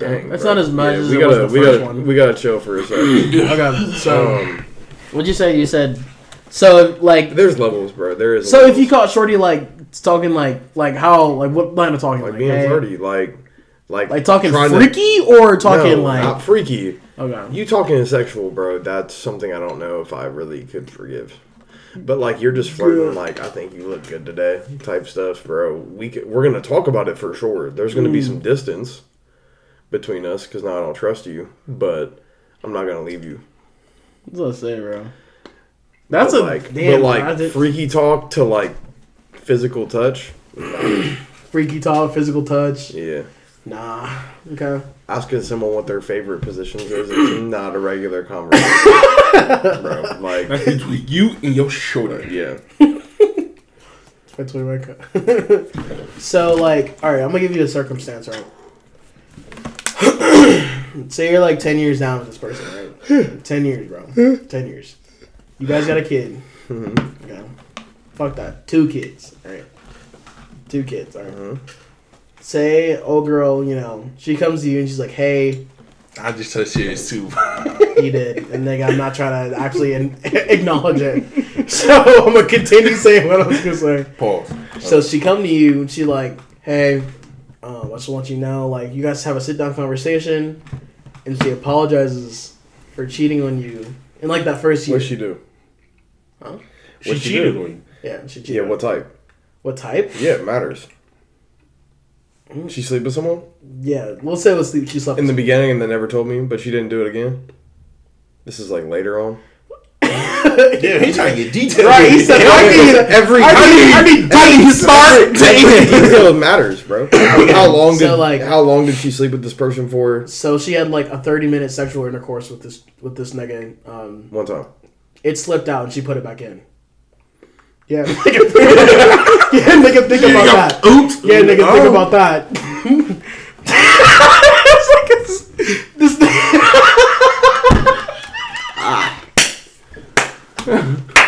Dang, That's bro. not as much Yeah, as we it gotta, was the we first gotta, one. We gotta chill for a second. Okay. So um, what'd you say? You said so like there's levels, bro. There is. so if you caught Shorty like talking like like how like what line of talking like like, being hey, flirty, like, like, like talking trying to- freaky or talking no, like not freaky. okay You talking sexual, bro? That's something I don't know if I really could forgive. But like you're just flirting, like I think you look good today, type stuff, bro. We could, we're gonna talk about it for sure. There's gonna Mm. be some distance between us because now I don't trust you, but I'm not gonna leave you. That's what I say, bro. That's But, a like, damn but like I did- freaky talk to like physical touch. freaky talk, physical touch. Yeah, Nah. Okay. asking someone what their favorite positions is is not a regular conversation, bro. Like, That's between you and your shoulder. yeah, That's what we wake So like, all right, I'm gonna give you a circumstance, right? Say you're like ten years down with this person, right? ten years, bro. Hmm? ten years. You guys got a kid. Mm-hmm. Okay. Fuck that. Two kids, right? Two kids, all right. Mm-hmm. Say, old girl, you know, she comes to you and she's like, "Hey, I just touched yours too. he did," and nigga, I'm not trying to actually acknowledge it. So I'm gonna continue saying what I was gonna say. Pause. So she come to you and she like, hey, um, I just want you to know, like, you guys have a sit down conversation, and she apologizes for cheating on you in like that first year. What'd she do? She What'd she cheated do? on you. yeah, she cheated. Yeah, what type? What type? Yeah, it matters. She sleep with someone Yeah, we'll say it was sleep. She slept. in the beginning and then never told me, but she didn't do it again. This is like later on. Yeah, he's trying to get details. Right, he said, I need every I need, I need dating start. detail matters, bro. How long did So, like- how long did she sleep with this person for? So she had like a thirty minute sexual intercourse with this with this nigga. Um, One time. it slipped out and she put it back in. Yeah, nigga, yeah, nigga, think about that. Oops. Yeah, nigga, Oh. think about that. it's like it's, this.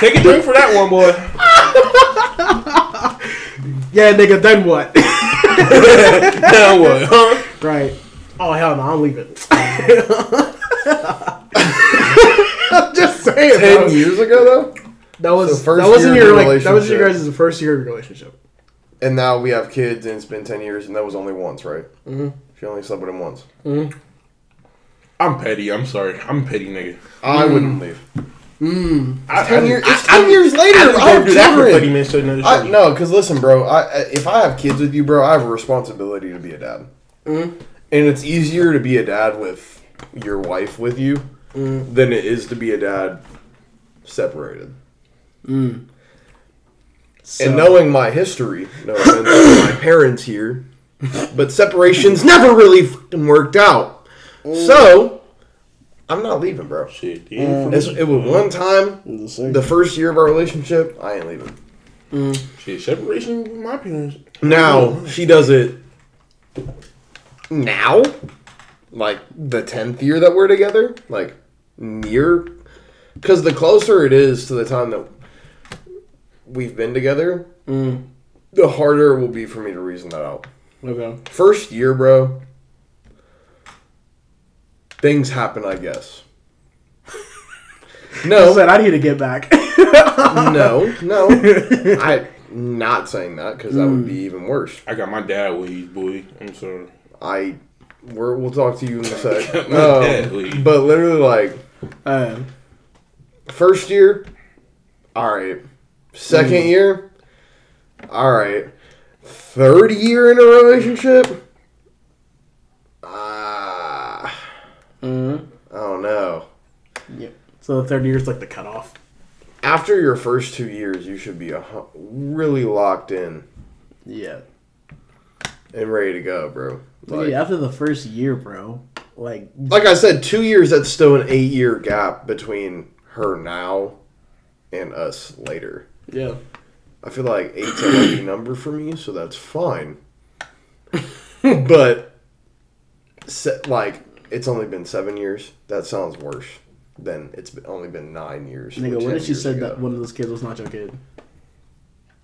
Take a drink for that one, boy. Yeah, nigga, then what? now what? Huh? right. Oh hell no, I'm leaving. I'm just saying. Ten bro. years ago though, That was So first that wasn't year your of the like that was your relationship. guys' first year of your relationship. and now we have kids, and it's been ten years, and that was only once, right? Mm-hmm. She only slept with him once. I'm petty. I'm sorry. I'm a petty nigga. I wouldn't leave. Hmm. I, Ten I, years. I, It's ten years later. I, I, I, I have do that for thirty minutes to another I, no, because listen, bro. I, I- if I have kids with you, bro, I have a responsibility to be a dad, hmm. and it's easier to be a dad with your wife with you hmm. than it is to be a dad separated. So, And knowing my history, no offense to my parents here, but separations never really fucking worked out. So I'm not leaving, bro. Shit, yeah. It's, it was one time, the first year of our relationship. I ain't leaving. Shit, separation with my parents. Now she does it. Now, like the tenth year that we're together, like near, because the closer it is to the time that we've been together, the harder it will be for me to reason that out. okay. First year, bro. Things happen, I guess. No, said I need to get back. no, no. I'm not saying that because that would be even worse. I got my dad ways, boy. I'm sorry. I we're, we'll talk to you in a sec. My Um, dad but literally, like um, first year, all right. Second year, all right. Third year in a relationship, ah, mm, I don't know. yeah. So the third year is like the cutoff. After your first two years, you should be a, hu- really locked in Yeah. and ready to go, bro. Like, Like, after the first year, bro. Like like I said, two years. That's still an eight-year gap between her now and us later. yeah. I feel like eight's a lucky number for me, so that's fine. but se- like it's only been seven years. That sounds worse than it's only been nine years. Nigga, what 10 if she years said ago. that one of those kids was not your kid?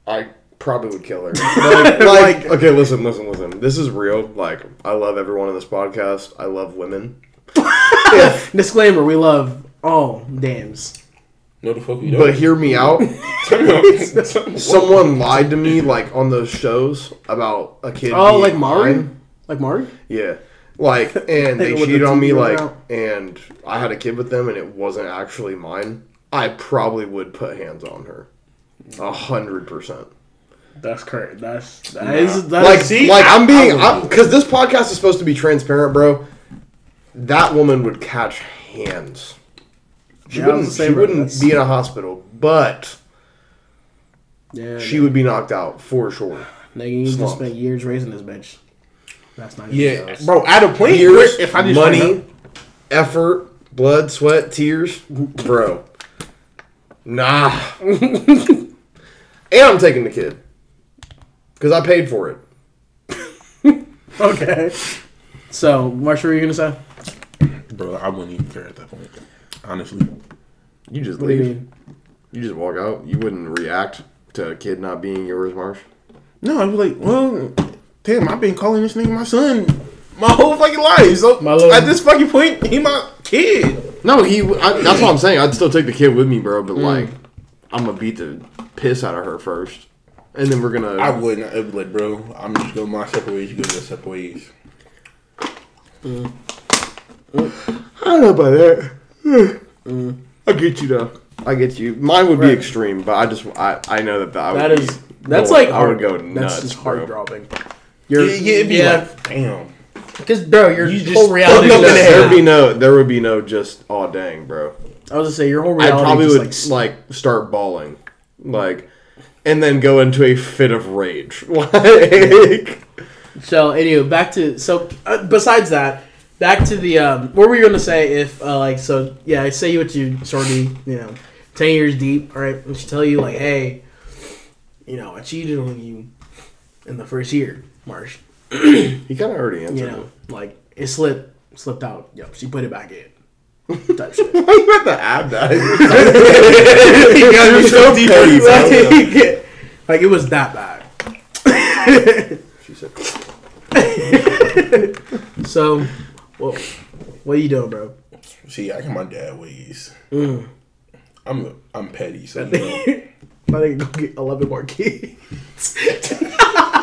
I probably would kill her. Like, like, okay, listen, listen, listen. This is real. Like, I love everyone on this podcast. I love women. If- Disclaimer: We love all dams. No, the fuck we don't. but hear me out. Tell me what- Someone lied to me, like on those shows about a kid. Oh, being like Maury? mine. Like Mark? Yeah. Like, and they cheated on me, like, out. and I had a kid with them, and it wasn't actually mine. I probably would put hands on her, a hundred percent. That's correct. That's that Nah. is that Like, is- see, like I'm being, I would do because this podcast is supposed to be transparent, bro. That woman would catch hands. She Yeah, wouldn't. she wouldn't be in a hospital, but yeah. she would be knocked out for sure. Nigga, you just spent years raising this bitch. That's not yeah, jealous. bro. At a point Years, where if I just money, effort, blood, sweat, tears, bro. Nah. and I'm taking the kid. Because I paid for it. Okay. So, Marshall, what were you gonna say? Bro, I wouldn't even care at that point. Honestly. You just What do you leave. mean? You just walk out. You wouldn't react to a kid not being yours, Marsh. No, I was like, well, damn, I've been calling this nigga my son my whole fucking life. So My at this fucking point, he my kid. No, he. I, that's what I'm saying. I'd still take the kid with me, bro. But mm. like, I'm gonna beat the piss out of her first, and then we're gonna. I wouldn't. I'd be like, bro, I'm just going my separate ways. You go your separate ways. I don't know about that. I get you though. I get you. Mine would be extreme, but I just I, I know that I would That be is that's going- like I would hard- go That's nuts, just bro. heart dropping. You're, Yeah, yeah, it'd be yeah, like, damn. because bro, your You just whole reality. fucked up is in the just- head. There'd be no. There would be no just. Oh dang, bro. I was gonna say your whole reality. I reality. probably just, would like, like start bawling, like, and then go into a fit of rage. Like, So anyway, back to so uh, besides that, back to the um, what were you gonna say if uh, like so yeah, I say what you sort of you know, ten years deep, all right, and she tell you like, hey, you know, I cheated on you in the first year, Marsh, he kind of already answered. you know, like it slipped slipped out, yep, she put it back in, type shit. You to add that? you gotta be so petty, bro. like, like, it was that bad. she said, So, well, what are you doing, bro? See, I got my dad ways. Mm. I'm I'm petty, so I think I go get eleven more kids.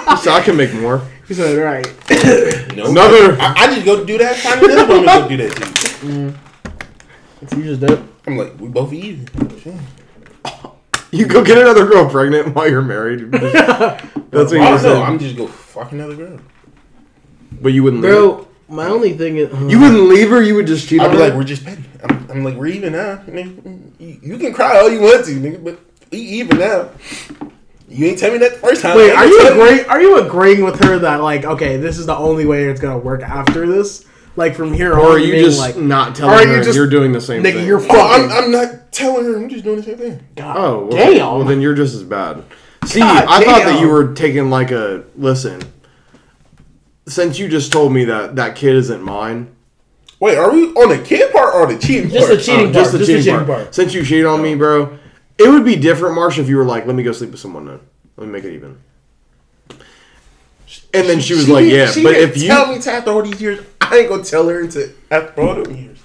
so I can make more. He said, "Right." No, Another- I, I just go do that. Find another woman to go do that to you. So you just did. it? I'm like, we both even. Shit. You go get another girl pregnant while you're married. That's what you just no. I'm just go fuck another girl. But you wouldn't leave. her? Bro, my only thing is, You wouldn't leave her. You would just cheat I'd on be her. like, we're just petty. I'm, I'm like, we're even now. You, you can cry all you want to, nigga, but we even now. You ain't tell me that the first time. wait, are you agreeing? Are you agreeing with her that like, okay, this is the only way it's gonna work after this? Like from here on, or are you just like, not Or telling you her just- you're doing the same nigga, thing? you're Oh, fucking. I'm, I'm not telling her. I'm just doing the same thing. God, Oh, well, damn. well then you're just as bad. See, God I thought that you were taking like a listen. Since you just told me that that kid isn't mine, Wait, are we on the kid part or the cheating part? Oh, just part? the cheating part. just the just the cheating cheating part. part. Since you cheated on me, bro, it would be different, Marsh, if you were like, "Let me go sleep with someone then. Let me make it even." And then she was like, "Yeah, she but didn't if you tell me to after all these years, I ain't gonna tell her until after all them years.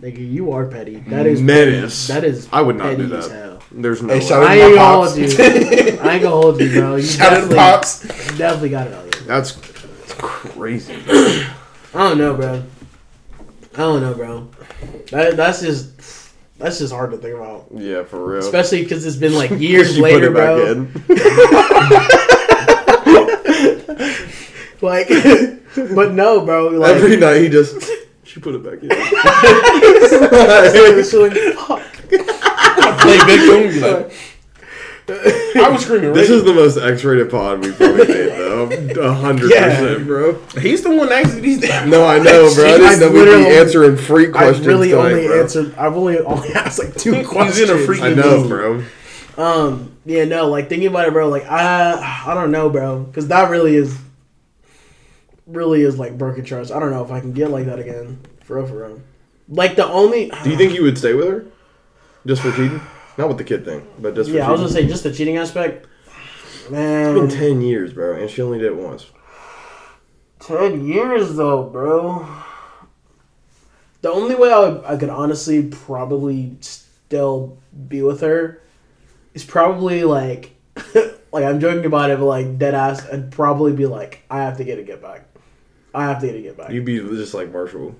Nigga, you are petty. That is menace, That is. I would not petty do as that. hell. There's no Hey, way. I ain't gonna hold you. I ain't gonna hold you, bro. You Shout out to definitely, pops. definitely got it on you. That's, that's crazy. I don't know, bro. I don't know, bro. That, that's just that's just hard to think about, Yeah, for real. especially because it's been like years later, put it back bro. Like, but no, bro. Like, Every night he just she put it back in. it's like, fuck. Play victim. Like, I was screaming. This is the most X-rated pod we've probably made, though. A hundred percent, bro. He's the one asking these damn. No, I know, bro. I I didn't know we'd be answering freak I questions really tonight, only bro. answered. I've only only asked like two He's questions. in a freaking I know, bro. Um. Yeah. No. Like thinking about it, bro. Like I. I don't know, bro. Because that really is. Really is like broken trust. I don't know if I can get like that again. For real, for real. Like the only. Do you think you would stay with her just for cheating? Not with the kid thing, but just for Yeah, I was gonna say just the cheating aspect. Man, it's been ten years, bro, and she only did it once. ten years though, bro. The only way I, would, I could honestly probably still be with her is probably like, like I'm joking about it, but like dead ass, I'd probably be like, I have to get a get back. I have to get a get back. You'd be just like Marshall.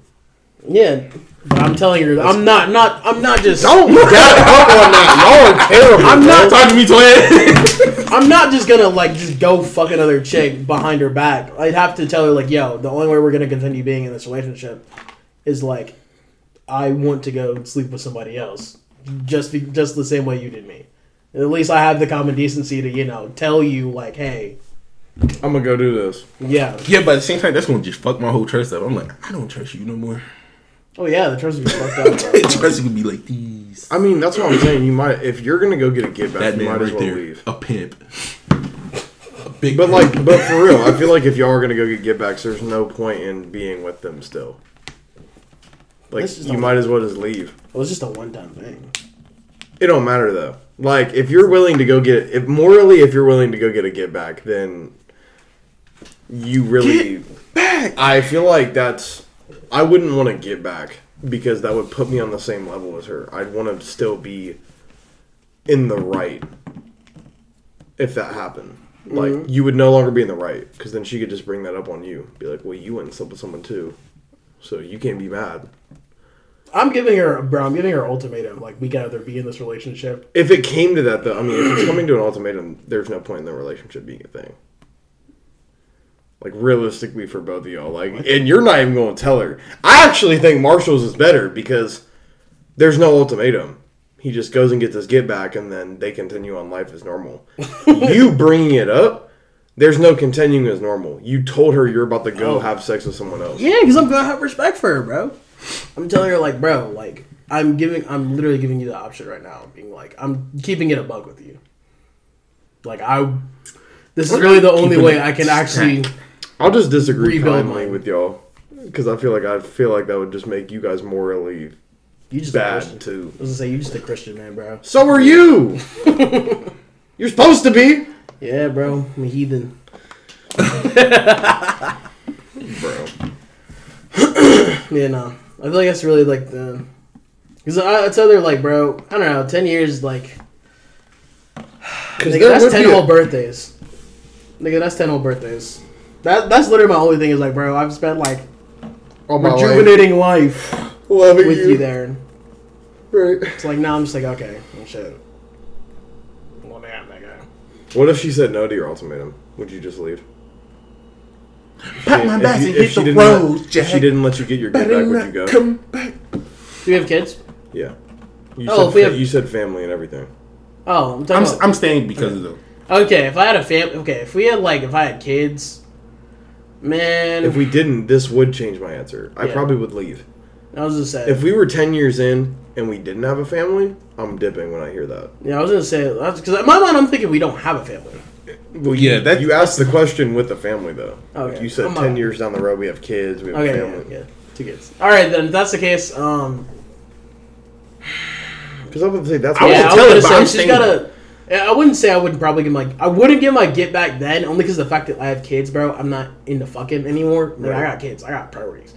Yeah, but I'm telling you, I'm not, not, I'm not just, Don't gag up on that. Y'all are terrible. I'm bro. not Talk to me, twin. I'm not just gonna like just go fuck another chick behind her back. I'd have to tell her like, yo, the only way we're gonna continue being in this relationship is like, I want to go sleep with somebody else, just be, just the same way you did me. At least I have the common decency to you know tell you like, hey, I'm gonna go do this. yeah, yeah, but at the same time, that's gonna just fuck my whole trust up. I'm like, I don't trust you no more. Oh yeah, the trust is fucked up. bro. trust you could be like these. I mean, that's what I'm saying. You might, if you're gonna go get a get back, That you man might as right well there, leave. a pimp. big. But like, but for real, I feel like if y'all are gonna go get get backs, there's no point in being with them still. Like you might as well just leave. It was just a one-time thing. It don't matter though. Like if you're willing to go get if morally if you're willing to go get a get back, then you really back. I feel like that's I wouldn't want to get back because that would put me on the same level as her. I'd want to still be in the right if that happened. Like mm-hmm. you would no longer be in the right because then she could just bring that up on you. Be like, "Well, you went and slept with someone too." So you can't be mad. I'm giving her, bro. I'm giving her ultimatum. Like we can either be in this relationship. If it came to that, though, I mean, if it's coming to an ultimatum, there's no point in the relationship being a thing. Like realistically, for both of y'all, like, and you're not even going to tell her. I actually think Marshall's is better because there's no ultimatum. He just goes and gets his get back, and then they continue on life as normal. you bringing it up, there's no continuing as normal. You told her you're about to go Oh. have sex with someone else. Yeah, because I'm gonna have respect for her, bro. I'm telling her like, bro, like I'm giving, I'm literally giving you the option right now, being like, I'm keeping it a bug with you. Like I, this is really the only way I can actually. I'll just disagree Rebuild kindly with y'all because I feel like I feel like that would just make you guys morally You just a bad too. I was gonna say you just a Christian man, bro. So are you. You're supposed to be, Yeah, bro. I'm a heathen. bro. Yeah, no. I feel like that's really like the. Because I, I tell her like, bro, I don't know, ten years like. Because Nigga, that's ten whole birthdays. Nigga, that's ten whole birthdays. That that's literally my only thing is like, bro, I've spent like all my rejuvenating life, loving with you. you. there. Right. It's like now I'm just like, okay, well, shit. Well, damn, that guy. What if she said no to your ultimatum? Would you just leave? Pat my If back and hit she the didn't let- road, If she didn't let you get your get back, would you go? come back. Do you have kids? Yeah. You Oh, said if we have- you said family and everything. Oh, I'm talking I'm, about. I'm staying because of them. okay, if I had a fam, okay, if we had like, if I had kids, man, If we didn't, this would change my answer. I Yeah. probably would leave. I was just saying. If we were ten years in and we didn't have a family, I'm dipping when I hear that. yeah, I was gonna say that's because in my mind I'm thinking we don't have a family. Well, Yeah, you, that- you asked the question with the family though. Okay. Like you said I'm ten not- years down the road we have kids, we have Okay, a yeah, family. yeah, two kids. All right, then if that's the case, um, Because I'm gonna say that's I what won't yeah, I tell was her, gonna but say I'm she's staying gotta. I wouldn't say I wouldn't probably give my. I wouldn't give my get back then, only because the fact that I have kids, bro. I'm not into fucking anymore. Like, I got kids. I got priorities.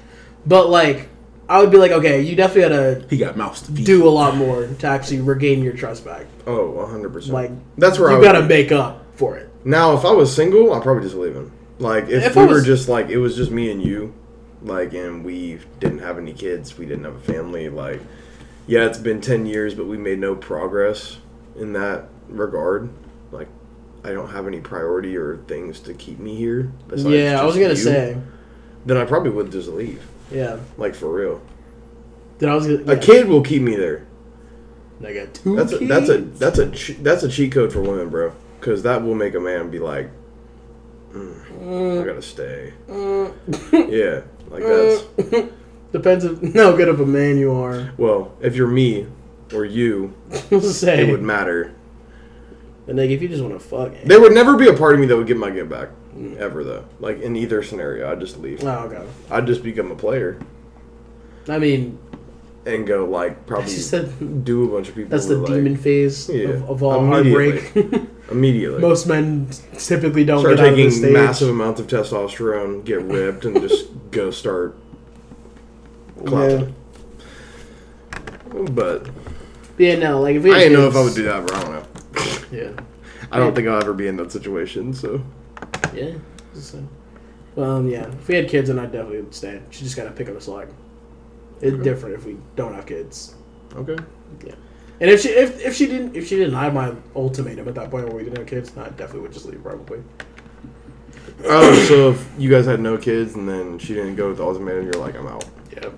But like, I would be like, okay, you definitely gotta He got mouths to feed. do a lot more to actually regain your trust back. Oh, 100 percent. Like, that's where I you would gotta make up for it. Now, if I was single, I'd probably just leave him. Like, if, If we I were just like, it was just me and you, like, and we didn't have any kids, we didn't have a family, like, yeah, it's been 10 years, but we made no progress in that regard. Like, I don't have any priority or things to keep me here. besides yeah, I was gonna you, say. Then I probably would just leave. Yeah. Like, for real. Then I was gonna. A kid will keep me there. I got two That's a, that's a that's a that's a cheat code for women, bro. Because that will make a man be like, mm, I gotta stay. yeah, like that's Depends of how good of a man you are. well. If you're me or you, say. it would matter. And like, if you just want to fuck. eh. There would never be a part of me that would get my get back, ever though. Like in either scenario, I'd just leave. Oh, okay. I'd just become a player I mean, and go like probably She said- do a bunch of people. that's the like, demon phase Yeah. of, of all heartbreak. immediately. Most men typically don't start get out of this taking stage. massive amounts of testosterone, get ripped, and just go start. But yeah, no, like if we I had didn't know if I kids- would do that, but I don't know. Yeah, I don't think I'll ever be in that situation. So yeah. So, well, um, yeah. If we had kids, then I'd definitely would stay. She just gotta pick up a slack. It's Okay. different if we don't have kids. okay. Yeah. And if she if, if she didn't if she didn't have my ultimatum at that point where we didn't have kids, I definitely would just leave probably. Oh, so if you guys had no kids and then she didn't go with the ultimatum, you're like, I'm out. Yeah.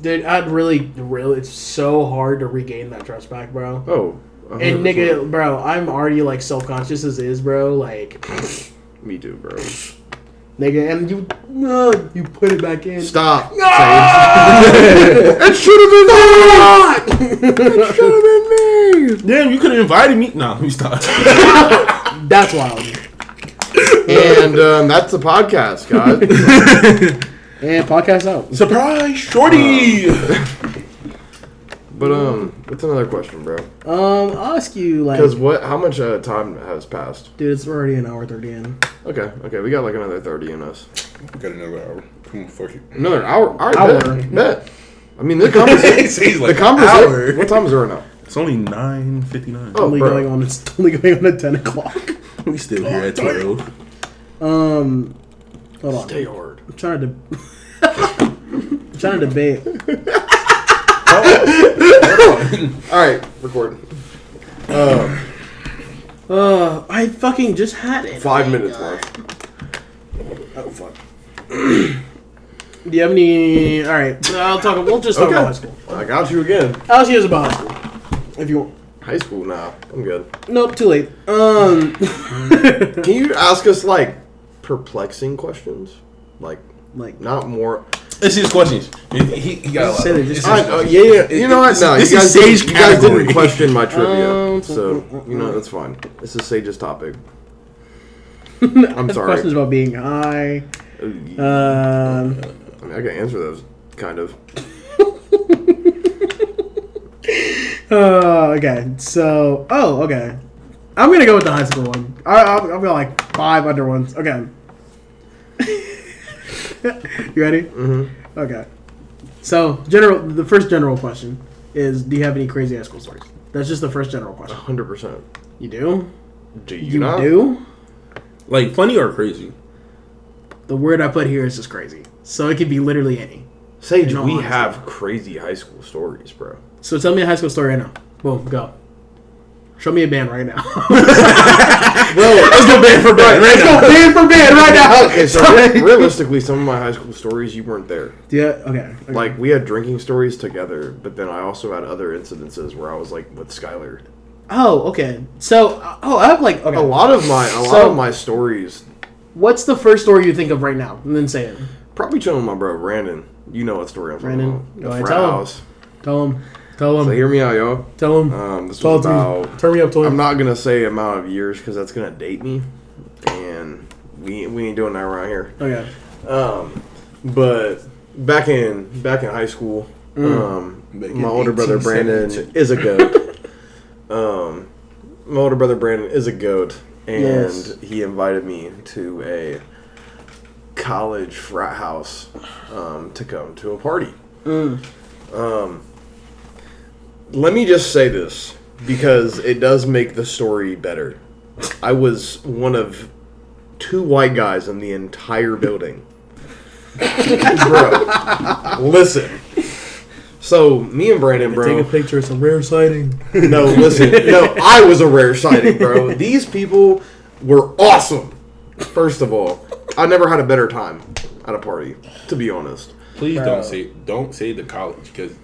Dude, I'd really, really, it's so hard to regain that trust back, bro. Oh. And 100%. nigga, bro, I'm already like self conscious as is, bro. Like, Me too, bro. nigga, and you, uh, you put it back in. Stop. it should have been me. It should have been me. Damn, you could have invited me. Nah, let me stop. That's wild. and um, that's the podcast, guys. And podcast out. Surprise, shorty. But um, what's another question, bro? Um, I'll ask you like, Because what? How much uh, time has passed? dude, it's already an hour thirty in. Okay, okay, we got like another thirty in us. We got another hour. Come on, fuck it. Another hour. All right, Hour. Bet. bet. I mean, the conversation. He's the like, conversation. hour. What time is it right now? It's only nine fifty nine. Oh, only bro. going on. It's only going on at ten o'clock. we still here at twelve. Um, hold on. Stay hard. I'm trying to. I'm trying to debate. All right, recording. Um, Uh, I fucking just had it. five Oh my minutes God. left. Oh fuck. Do you have any? All right, I'll talk. We'll just talk about high school. I got you again. I'll you about high school. If you want. High school now. I'm good. Nope, too late. Um. Can you ask us like perplexing questions? Like like. not more. Let's see his questions. He, he, he got a lot. Say that, It's just- I, uh, yeah, yeah. You know what? No, this you is guys, Sage didn't, you guys category. didn't question my trivia, Um, so you know that's fine. This is Sage's topic. I'm sorry. Questions sorry. about being high. Uh, Um. I mean, I can answer those kind of. Uh, okay, so oh, okay. I'm gonna go with the high school one. I, I'll, I've got like five under ones. Okay. you ready? Mm-hmm. Okay. So general, the first general question is: Do you have any crazy high school stories? That's just the first general question. hundred percent. You do? Do you, You not? do? Like funny or crazy? The word I put here is just crazy. So it could be literally any. Sage, we honesty. have crazy high school stories, bro. So tell me a high school story right now. Boom, go. Show me a band right now. Bro, Let's go band for band. Right? Let's go band for band right now. okay, so re- realistically, some of my high school stories, you weren't there. Yeah. Okay. okay. Like we had drinking stories together, but then I also had other incidences where I was like with Skylar. Oh, okay. So, uh, oh, I have like okay. A lot of my a lot So- of my stories, What's the first story you think of right now? And then say it. probably chilling with my bro Brandon. You know what story I'm talking Brandon, about? go ahead, frat tell him. Tell him. Tell him. So hear me out, yo. Tell him. Um, this Tell was it to about. me. Turn me up to him. I'm not gonna say amount of years because that's gonna date me, and we we ain't doing that around here. Okay. Um, but back in back in high school, Mm. um, my older brother Brandon is a goat. um, my older brother Brandon is a goat, and Yes. he invited me to a college frat house um, to come to a party. Mm. Um, let me just say this because it does make the story better. I was one of two white guys in the entire building. bro, listen. So me and Brandon, bro. Take a picture. It's a rare sighting. No, listen. No, I was a rare sighting, bro. These people were awesome. First of all, I never had a better time at a party, to be honest. Please Bro. don't say don't say the college because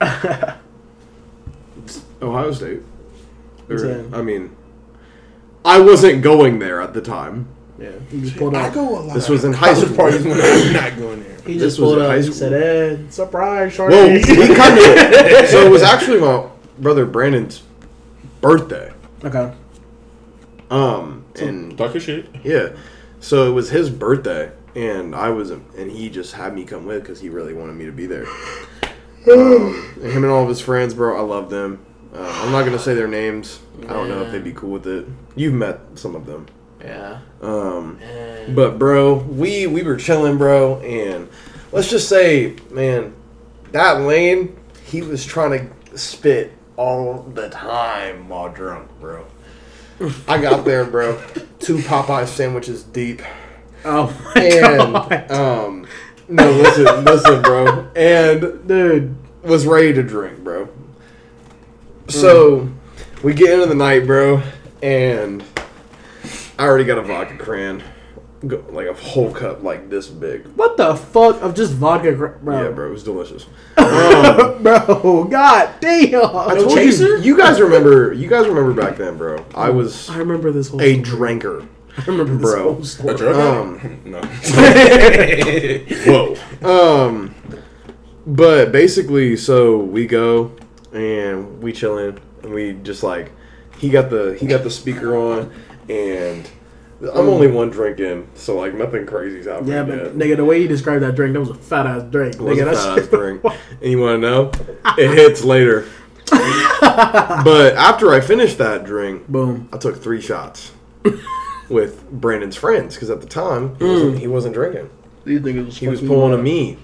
Ohio State. Or, Same. I mean, I wasn't going there at the time. Yeah. He just pulled I up. go a lot. This was in high school. parties when I'm not going there. He this just was pulled in up. high He school. said, "Ed, surprise, shorty." Well, we kind of. so it was actually my brother Brandon's birthday. okay. Um, and Talk your shit. yeah, so it was his birthday, and I was, and he just had me come with because he really wanted me to be there. Um, and him and all of his friends, bro, I love them. Uh, I'm not gonna say their names. I don't know if they'd be cool with it. You've met some of them. Yeah. Um, but bro, we we were chilling, bro, and let's just say, man, that lane, he was trying to spit all the time while drunk, bro. I got there, bro, two Popeye sandwiches deep, Oh my and god, um, no, listen, listen, bro, and dude. was ready to drink, bro. So we get into the night, bro, and I already got a vodka cran, go- like a whole cup, like this big. What the fuck of just vodka, gr- bro? Yeah, bro, it was delicious. Um, bro, god damn. I told you, you guys remember, you guys remember back then, bro. I was I remember this whole. a story. drinker. I remember this Bro. whole A story. drug Um. No. Whoa. Um, but basically, so we go and we chilling, and we just like he got the he got the speaker on, and I'm mm. only one drink in, so like nothing crazy's happening Yeah, yet. but nigga, the way you described that drink, that was a fat ass drink. It was nigga, a that's fat ass drink. And you want to know? It hits later. but after I finished that drink, Boom. I took three shots with Brandon's friends because at the time he, wasn't, mm. he wasn't drinking. These niggas He was pulling a me.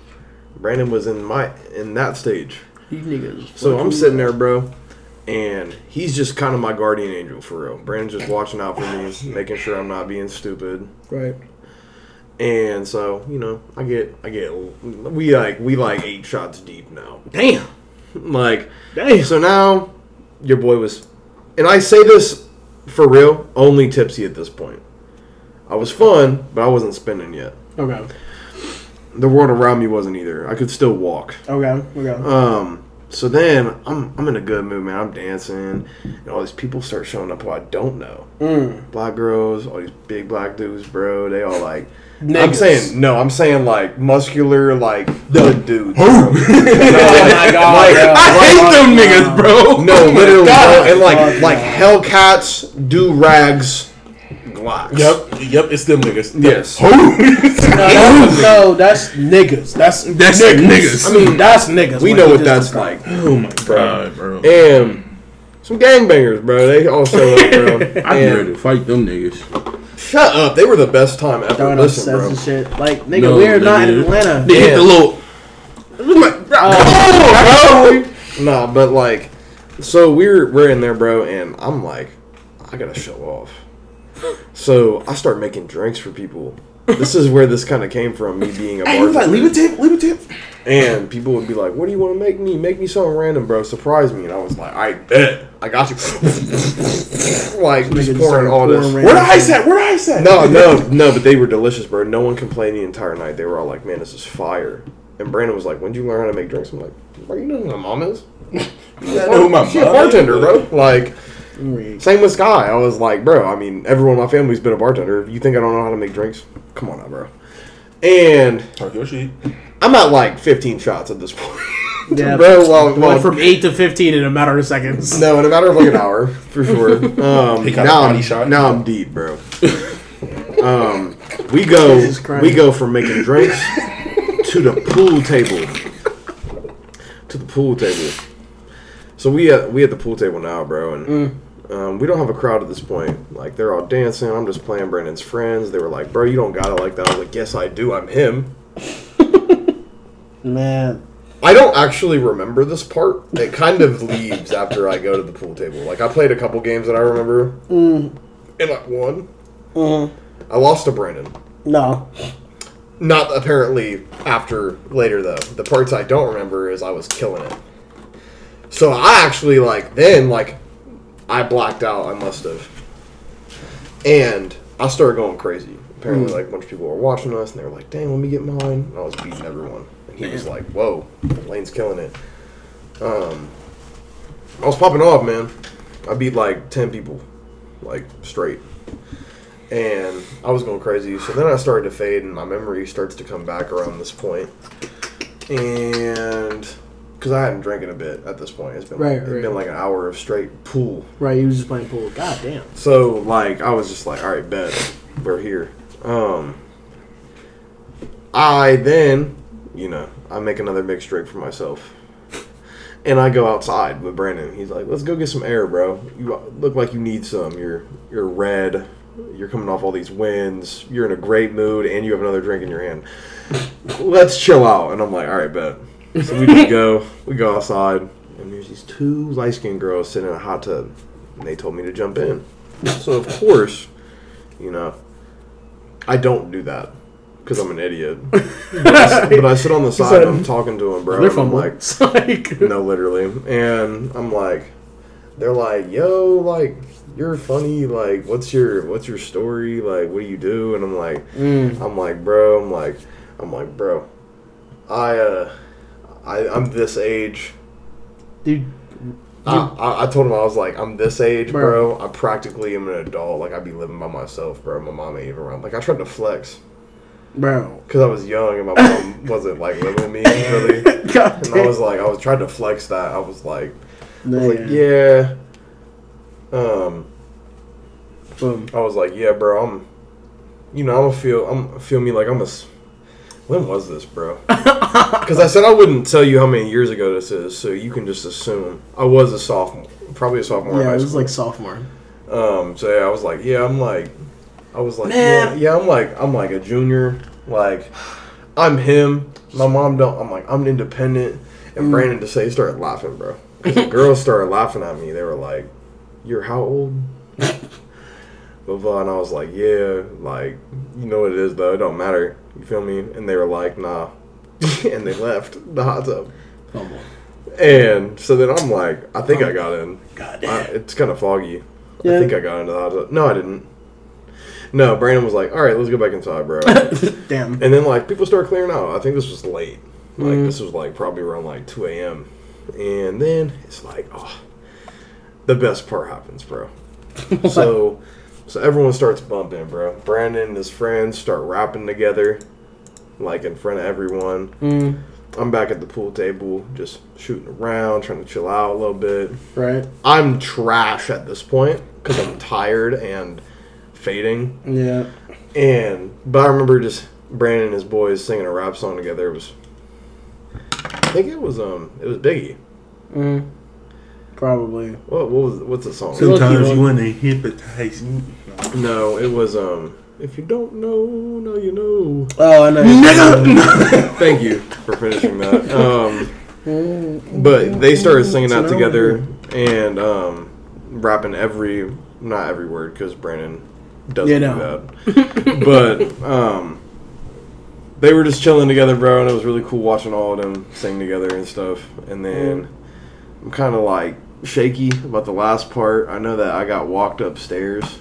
Brandon was in my in that stage. These niggas. So I'm sitting there, bro, and he's just kind of my guardian angel for real. Brandon's just watching out for me, making sure I'm not being stupid. Right. And so, you know, I get, I get, we like, we like eight shots deep now. Damn. Like, Damn. so now your boy was, and I say this for real, only tipsy at this point. I was fun, but I wasn't spinning yet. Okay. The world around me wasn't either. I could still walk. Okay. Okay. Um, so then I'm I'm in a good mood, man. I'm dancing, and all these people start showing up who I don't know. Mm. Black girls, all these big black dudes, bro. They all like. I'm saying no. I'm saying like muscular, like good dudes. Oh my god. Like. I hate them niggas, bro. No, literally, bro. and like like. Hellcats, do rags, glocks. Yep, yep, it's them niggas. Yes. No, that's, no, that's niggas. That's That's niggas. I mean, that's niggas. we know what that's described. like. Oh my god, bro. And some gangbangers, bro. They all show up, bro. I'm ready to fight them niggas. Shut up. They were the best time ever. Throwing up Listen, sets bro. and shit. Like, nigga, No, we're not in. Atlanta. They hit the Yeah. little. Oh, Nah, but like, so we're we're in there, bro, and I'm like, I gotta show off. So I start making drinks for people. This is where this kind of came from, me being a Hey, like, bartender. leave a tip, leave a tip. And people would be like, "What do you want to make me? Make me something random, bro. Surprise me." And I was like, "I bet. I got you." like just pouring all this. Where the ice at? Where the ice at? No, no, no, but they were delicious, bro. No one complained the entire night. They were all like, man, this is fire. And Brandon was like, when did you learn how to make drinks? I'm like, bro, you know who my mom is? I know who my mom bartender, bro. Like, Rick. same with Sky. I was like, bro, I mean, everyone in my family's been a bartender. You think I don't know how to make drinks? Come on now, bro. And Talk your shit. I'm at like 15 shots at this point. Yeah, bro, well, well, Went from 8 to 15 in a matter of seconds. no, in a matter of like an hour, for sure. Um, He got a now, body I'm, shot. now I'm deep, bro. Um, we go, we go from making drinks to the pool table. To the pool table. So we at we at the pool table now, bro, and Mm. Um, we don't have a crowd at this point. Like they're all dancing. I'm just playing Brandon's friends. They were like, "Bro, you don't got it like that." I was like, "Yes, I do. I'm him." Man. I don't actually remember this part. It kind of leaves after I go to the pool table. Like I played a couple games that I remember, Mm. and I won. Mm. I lost to Brandon. No. Not apparently after later though. The parts I don't remember is I was killing it. So I actually like then like I blacked out. I must have, and I started going crazy. Apparently, like a bunch of people were watching us, and they were like, "Dang, let me get mine." And I was beating everyone, and he was like, "Whoa, Lane's killing it." Um, I was popping off, man. I beat like ten people, like straight and I was going crazy. So then I started to fade, and my memory starts to come back around this point. And because I hadn't drank in a bit at this point, it's been Right, it's right. been like an hour of straight pool. Right, he was just playing pool. God damn. So like I was just like, all right, bet we're here. Um, I then, you know, I make another mixed drink for myself. And I go outside with Brandon. He's like, "Let's go get some air, bro. You look like you need some. You're you're red. You're coming off all these wins. You're in a great mood, and you have another drink in your hand. Let's chill out." And I'm like, "All right, bet." So we just go. We go outside, and there's these two light skinned girls sitting in a hot tub, and they told me to jump in. So of course, you know, I don't do that because I'm an idiot. but, I, but I sit on the side. and I'm talking to them, bro. They're I'm like, like, no, literally. And I'm like, they're like, yo, like, you're funny. Like, what's your what's your story? Like, what do you do? And I'm like, Mm. I'm like, bro. I'm like, I'm like, bro. I uh, I I'm this age. dude, I, I, I told him I was like, I'm this age, Bro. I practically am an adult. Like I'd be living by myself, bro. My mom ain't even around. Like I tried to flex bro. because I was young and my mom wasn't like living with me really. God And I was like, I was trying to flex that. I was like, I was like, yeah. Um, Boom. I was like, yeah, bro. I'm, you know, I'm gonna feel, I'm feel me like I'm a. When was this, bro? Because I said I wouldn't tell you how many years ago this is, so you can just assume I was a sophomore, probably a sophomore. in Yeah, high it was school. like sophomore. Um, so yeah, I was like, yeah, I'm like, I was like, Man. yeah, yeah, I'm like, I'm like a junior, like, I'm him. My mom don't. I'm like, I'm independent. And Mm. Brandon say started laughing, bro. the girls started laughing at me. They were like, "You're how old?" Blah blah. And I was like, "Yeah, like, you know what it is though. It don't matter. You feel me?" And they were like, "Nah," and they left the hot tub. Fumble. And so then I'm like, I think I got in. God I, damn. it's kind of foggy. Yeah. I think I got into the hot tub. No, I didn't. No, Brandon was like, "All right, let's go back inside, bro." damn. and then like people start clearing out. I think this was late. Like Mhm. this was like probably around like two a.m. And then it's like, oh, the best part happens, bro. so, so everyone starts bumping, bro. Brandon and his friends start rapping together, like in front of everyone. Mm, I'm back at the pool table, just shooting around, trying to chill out a little bit. right. I'm trash at this point because I'm tired and fading. Yeah. And but I remember just Brandon and his boys singing a rap song together. It was, I think it was um, it was Biggie. Mm, probably. What what was what's the song? So- Sometimes Lucky you want to hypnotize me. No, it was um, if you don't know, now you know. Oh, I know. Nigga! Thank you for finishing that. Um, but they started singing that together and um, rapping every not every word because Brandon doesn't Yeah, do that. but um, they were just chilling together, bro, and it was really cool watching all of them sing together and stuff. And then I'm kind of like shaky about the last part. I know that I got walked upstairs,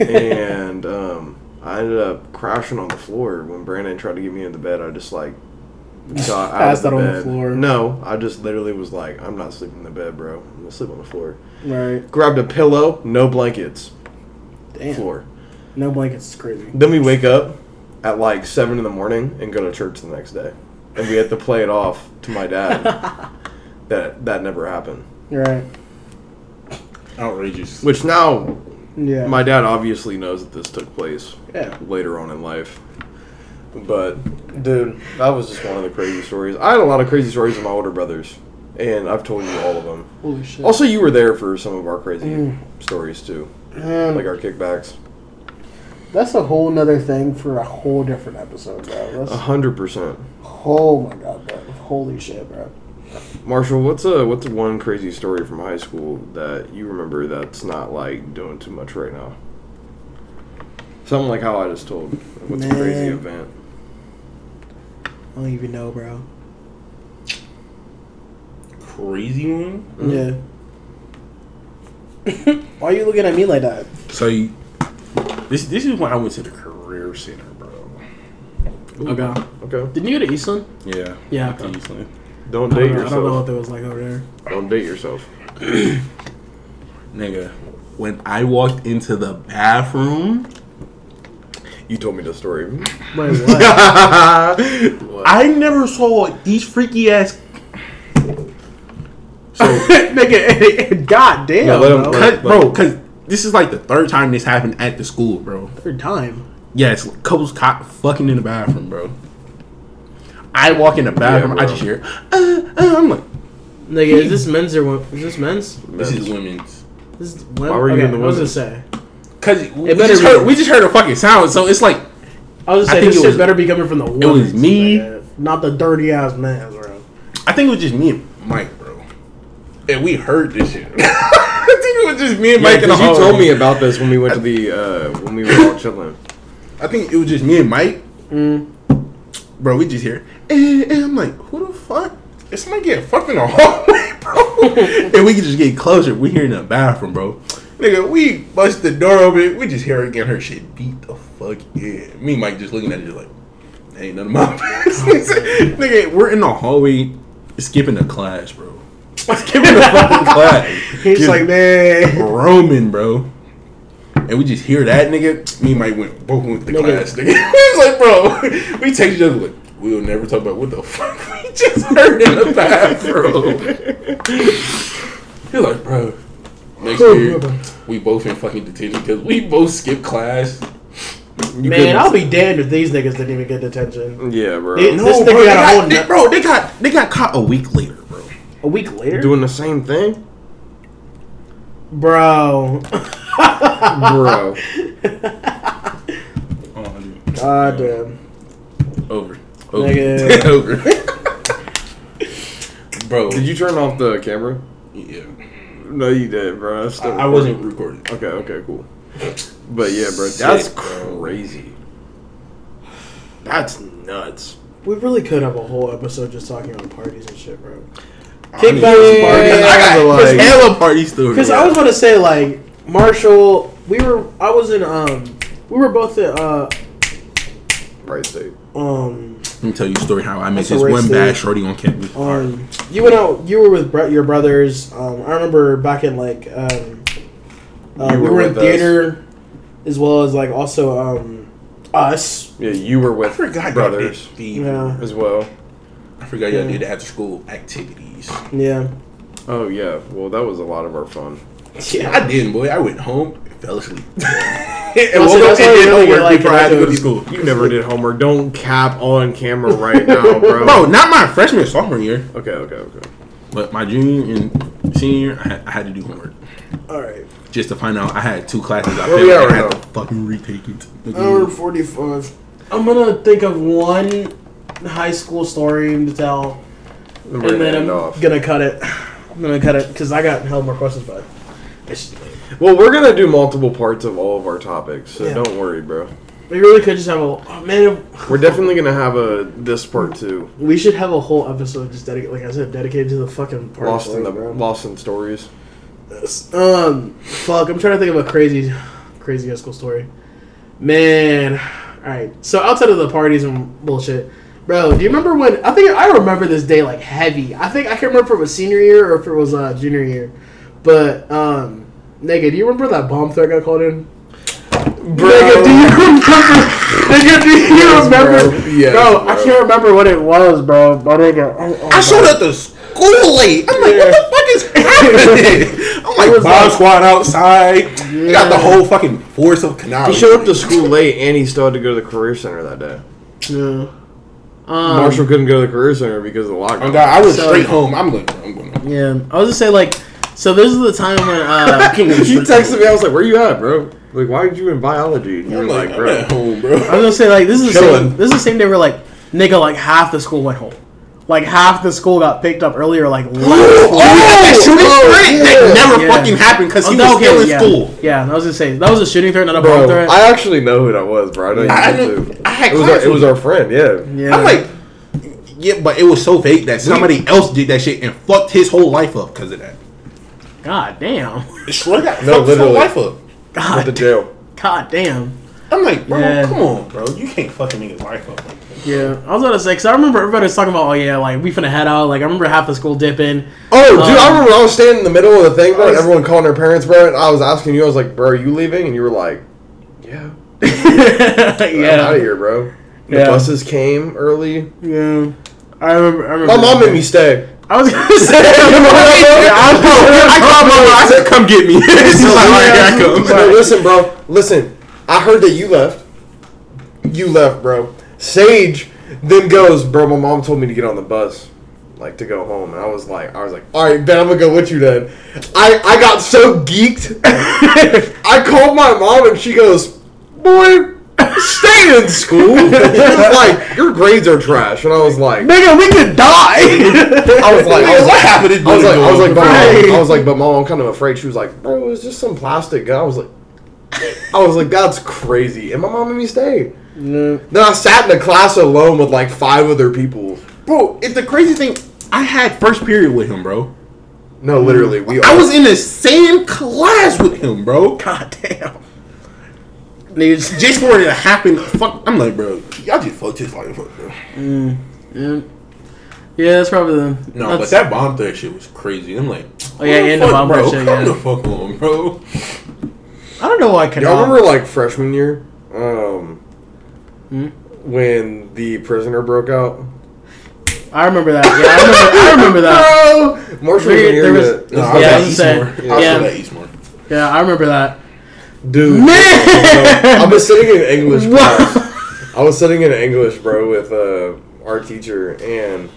and um, I ended up crashing on the floor when Brandon tried to get me into bed. I just like got out Passed of out on the bed. floor. No, I just literally was like, I'm not sleeping in the bed, bro. I'm gonna sleep on the floor. Right. Grabbed a pillow, no blankets, Damn. floor. No blankets is crazy. Then we wake up at like seven in the morning and go to church the next day, and we had to play it off to my dad that that never happened. Right. Outrageous. Which now Yeah. my dad obviously knows that this took place yeah. later on in life. But dude, that was just one of the crazy stories. I had a lot of crazy stories with my older brothers, and I've told you all of them. Holy shit. Also, you were there for some of our crazy Mm. stories too, Man, like our kickbacks. that's a whole nother thing for a whole different episode, bro. A That's, hundred percent. oh my god, bro. Holy shit, bro. Marshall, what's a what's one crazy story from high school that you remember that's not like doing too much right now? Something like how I just told. What's a crazy event? I don't even know, bro. Crazy one? Mm. Yeah. Why are you looking at me like that? So you, this this is when I went to the career center, bro. Okay. Okay. Didn't you go to Eastland? Yeah. Yeah, Went to okay. Eastland. Don't I date don't, know, I don't know what yourself. that was like over there. Don't date yourself. Nigga, when I walked into the bathroom, You told me the story. Wait, what? I never saw these freaky ass. So Nigga, god damn, No, let him- bro. let- Cause, bro, because this is like the third time this happened at the school, bro. Third time. Yes, couples caught fucking in the bathroom, bro. I walk in the bathroom, bro. I just hear, uh, uh, I'm like, Nigga, is this men's or wo- is this men's? this is women's. This is women? Why were you okay, in the I was gonna say. Cause we better just, be- heard, we just heard a fucking sound, so it's like, I was I gonna this it shit was- better be coming from the women. It was me. not the dirty ass man's, bro. I think it was just me and Mike, bro. And we heard this shit. I think it was just me and yeah, Mike in the because you told me about this when we went to the uh, when we were all chilling. I think it was just me and Mike. Mm. Bro, we just hear, and, and I'm like, who the fuck? Is somebody getting fucked in the hallway, bro? and we can just get closer. We hear in the bathroom, bro. Nigga, we bust the door open. We just hear her getting her shit beat the fuck in. Me and Mike just looking at it, just like, ain't none of my business. Nigga, we're in the hallway skipping the class, bro. skipping the fucking class. He's like, man. roaming, bro. And we just hear that nigga. Me and Mike went both went to Nigga. class, nigga. we was like, bro. We text each other like, we'll never talk about what the fuck we just heard in the bathroom. He's like, bro. Next year, we both in fucking detention because we both skipped class. You Man, I'll be damned if these niggas didn't even get detention. Yeah, bro. It- No, This nigga bro, they got a got, whole they, bro, they got they got caught a week later, bro. A week later? Doing the same thing, Bro. Bro. God damn. Over. Over. Nigga. Over. bro. Did you turn off the camera? Yeah. No, you did, bro. That's I, I wasn't recording. Okay, okay, cool. But yeah, bro, that's Sick, bro. crazy. That's nuts. We really could have a whole episode just talking about parties and shit, bro. I mean, Kickbacks, parties. I got, Because like- hella party stories. Because I was gonna say like Marshall, we were. I was in. Um, we were both at. Uh, Wright State. um, Let me tell you a story how I met That's a this race one thing. bad shorty on campus. um, you went out. You were with Brett, your brothers. Um, I remember back in like. Um, uh, You we were were in with us. theater, as well as like also um, us. Yeah, you were I with forgot brothers Y'all did, Yeah. as well. I forgot y'all Yeah. did after school activities. Yeah. Oh yeah, well that was a lot of our fun. Yeah. I didn't, boy. I went home and fell asleep. and Well, see, woke up that's why and did homework like before I had to go to school. You never did homework. Don't cap on camera right now, bro. Bro, not my freshman and sophomore year, Okay, okay, okay. but my junior and senior I had, I had to do homework. All right. Just to find out I had two classes I Where failed. we at and I had now. to fucking retake it. Hour forty-five. I'm gonna think of one high school story to tell, Then and then I'm off. gonna cut it. I'm gonna cut it because I got hell more questions, but it's, Well, we're gonna do multiple parts of all of our topics, so Yeah. don't worry, bro. we really could just have a oh, man. We're definitely gonna have a this part too. We should have a whole episode just dedicated, like I said, dedicated to the fucking party Lost in the bro. lost in stories. Um, fuck. I'm trying to think of a crazy, crazy high school story. Man, all right. So outside of the parties and bullshit, bro. Do you remember when? I think I remember this day like heavy. I think I can't remember if it was senior year or if it was uh, junior year. But um, nigga, do you remember that bomb threat got called in? Nigga, do you remember? nigga, do you Yes, remember? bro. Yes, bro, I can't remember what it was, bro. But nigga, oh, oh I showed up to school late. I'm like, Yeah. what the fuck is happening? I'm like, was bomb like- squad outside. You got the whole fucking force of canal. He showed up to school late, and he still had to go to the career center that day. Yeah. Um, Marshall couldn't go to the career center because of the lockdown. I went So- straight home. I'm like, I'm going. Yeah, I was just say like, so this is the time when uh, he texted me. I was like, "Where you at, bro? Like, why are you in biology?" And you were I'm like, like, "Bro, I'm at home, bro. I was gonna say like this is the Chilling. same, this is the same day where like nigga like half the school went home, like half the school got picked up earlier like. Oh, that shooting oh, threat yeah. that never Yeah. fucking happened because he Oh, was okay, still in yeah. school. Yeah, I was gonna say that was a shooting threat, not a bro." bomb threat. I actually know who that was, bro. I know you I, did knew, too. I had It was, our, class it was our friend. Yeah. yeah, I'm like, yeah, but it was so fake that somebody else did that shit and fucked his whole life up because of that. God damn, Swear to No, fucked his whole literally. life up. Went to God, jail. God damn. I'm like, bro, Yeah. come on, bro. You can't fucking make nigga's life up like that. Yeah, I was gonna say because I remember everybody was talking about oh yeah like we finna head out like I remember half the school dipping. Oh, dude, I Um, remember I was standing in the middle of the thing, bro. I and everyone calling their parents, bro. And I was asking you, I was like, "Bro, are you leaving?" And you were like, "Yeah, I'm out of here, bro." The Yeah. buses came early. yeah. I remember. I remember. My mom made me stay. I was gonna say. I called my mom. I said, "Come get me." She's like, "All right, here I come." No, listen, bro. Listen, I heard that you left. You left, bro. Sage then goes, bro. My mom told me to get on the bus, like to go home, and I was like, I was like, all right, Ben, I'm gonna go with you then. I I got so geeked. I called my mom, and she goes, boy. Stay in school. She was like, your grades are trash, and I was like, Nigga, we could die. I was like, I was like, half of this I was like, I was like, but mom, I was like, but mom, I'm kind of afraid. She was like, bro, it's just some plastic. gun. I was like, I was like, that's crazy. And my mom made me stay. Mm. Then I sat in the class alone with like five other people. bro. It's the crazy thing. I had first period with him, bro. No, literally, we. I all- was in the same class with him, bro. God damn. Niggas. Just for it to happen, fuck. I'm like, bro, y'all just fucked his life up, bro. Yeah. Yeah, that's probably the. No, That's- but that bomb threat shit was crazy. I'm like, Oh yeah, yeah, what the fuck, bomb bro? threat shit, Come yeah. the fuck on, bro. I don't know why I could. Y'all remember like freshman year, um, Hmm? when the prisoner broke out? I remember that. Yeah, I remember, I remember that. Bro, Marshall There- was there was- No, Yeah, I was I at was saying, Eastmoor. yeah. I was Yeah. still at Eastmoor. Yeah, I remember that. Dude, Man! I was sitting in English class. I was sitting in English, bro, with uh, our teacher, and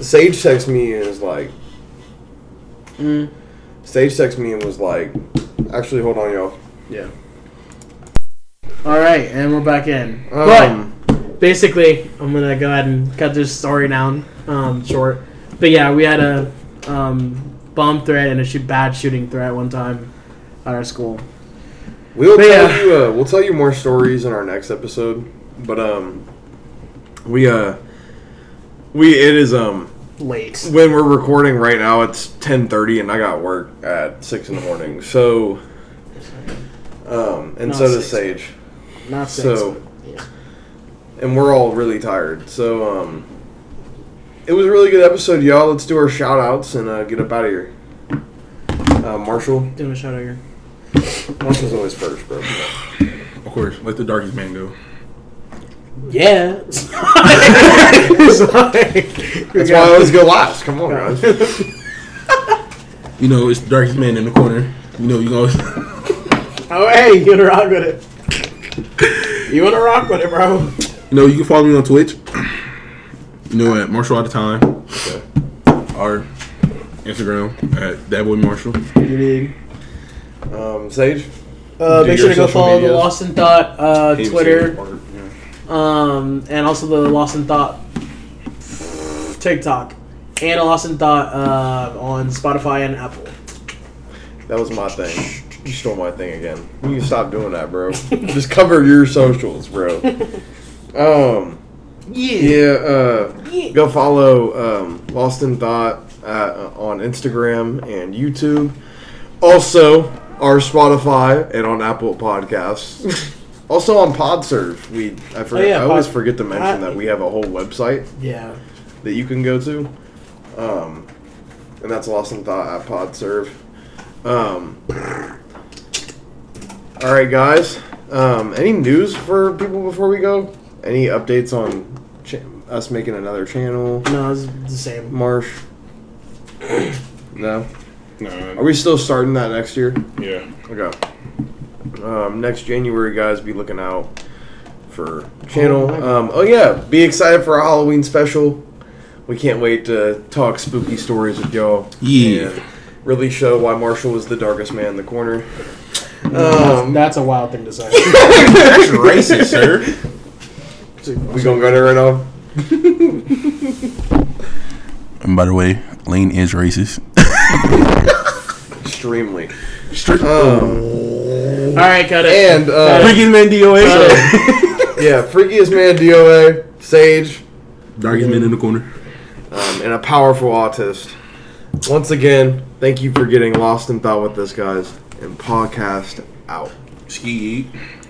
Sage texted me and was like, Mm, Sage texted me and was like, actually, hold on, y'all. yeah. All right, and we're back in. Um, but basically, I'm gonna go ahead and cut this story down um, short. But yeah, we had a um, bomb threat and a shoot, bad shooting threat one time at our school. We'll But tell yeah. you. Uh, we'll tell you more stories in our next episode. But um, we uh, we it is um Late. when we're recording right now. It's ten thirty, and I got work at six in the morning. So um, and Not so does six. Sage, Not six. So- yeah. and we're all really tired. So um, it was a really good episode, y'all. Let's do our shout outs and uh, get up out of here. Uh, Marshall, Doing a shout out here. Marshall's always first, bro. Of course, let the darkest man go. Yeah. It's like- That's why I always go last. Come on, guys. You know, it's the darkest man in the corner. You know, you go. Oh, hey, you wanna rock with it? You wanna rock with it, bro? You know, you can follow me on Twitch. You know, at Marshall at the time. Our Instagram at that boy Marshall. You dig? Um, Sage. Uh, make sure to go social follow the. Lost in Thought uh, Twitter, Mark, yeah. um, and also the Lost in Thought TikTok, and a Lost in Thought uh, on Spotify and Apple. That was my thing. You stole my thing again. You need to stop doing that, bro. Just cover your socials, bro. Um, yeah, uh, go follow um, Lost in Thought uh, on Instagram and YouTube. Also, our Spotify and on Apple Podcasts. also on PodServe. We I forget. Oh, yeah, I always Pod- forget to mention that we have a whole website Yeah. that you can go to. Um, and that's Lost in Thought at PodServe. Um, all right, guys. Um, any news for people before we go? Any updates on cha- us making another channel? No, it's the same. Marsh? no. Nah, Are we still starting that next year? yeah. Okay. Um, next January, guys, be looking out for channel. Um, oh yeah, be excited for our Halloween special. We can't wait to talk spooky stories with y'all. Yeah. and really show why Marshall was the darkest man in the corner. That's, Um, that's a wild thing to say. That's racist, sir. we gonna go there right now. And by the way, Lane is racist. Extremely. Um, All right, cut it. and uh, Freaking man DOA. yeah, freakiest man DOA, Sage, Darkest man in the corner. um, and a powerful autist. Once again, thank you for getting lost in thought with this, guys. And podcast out. Ski eat.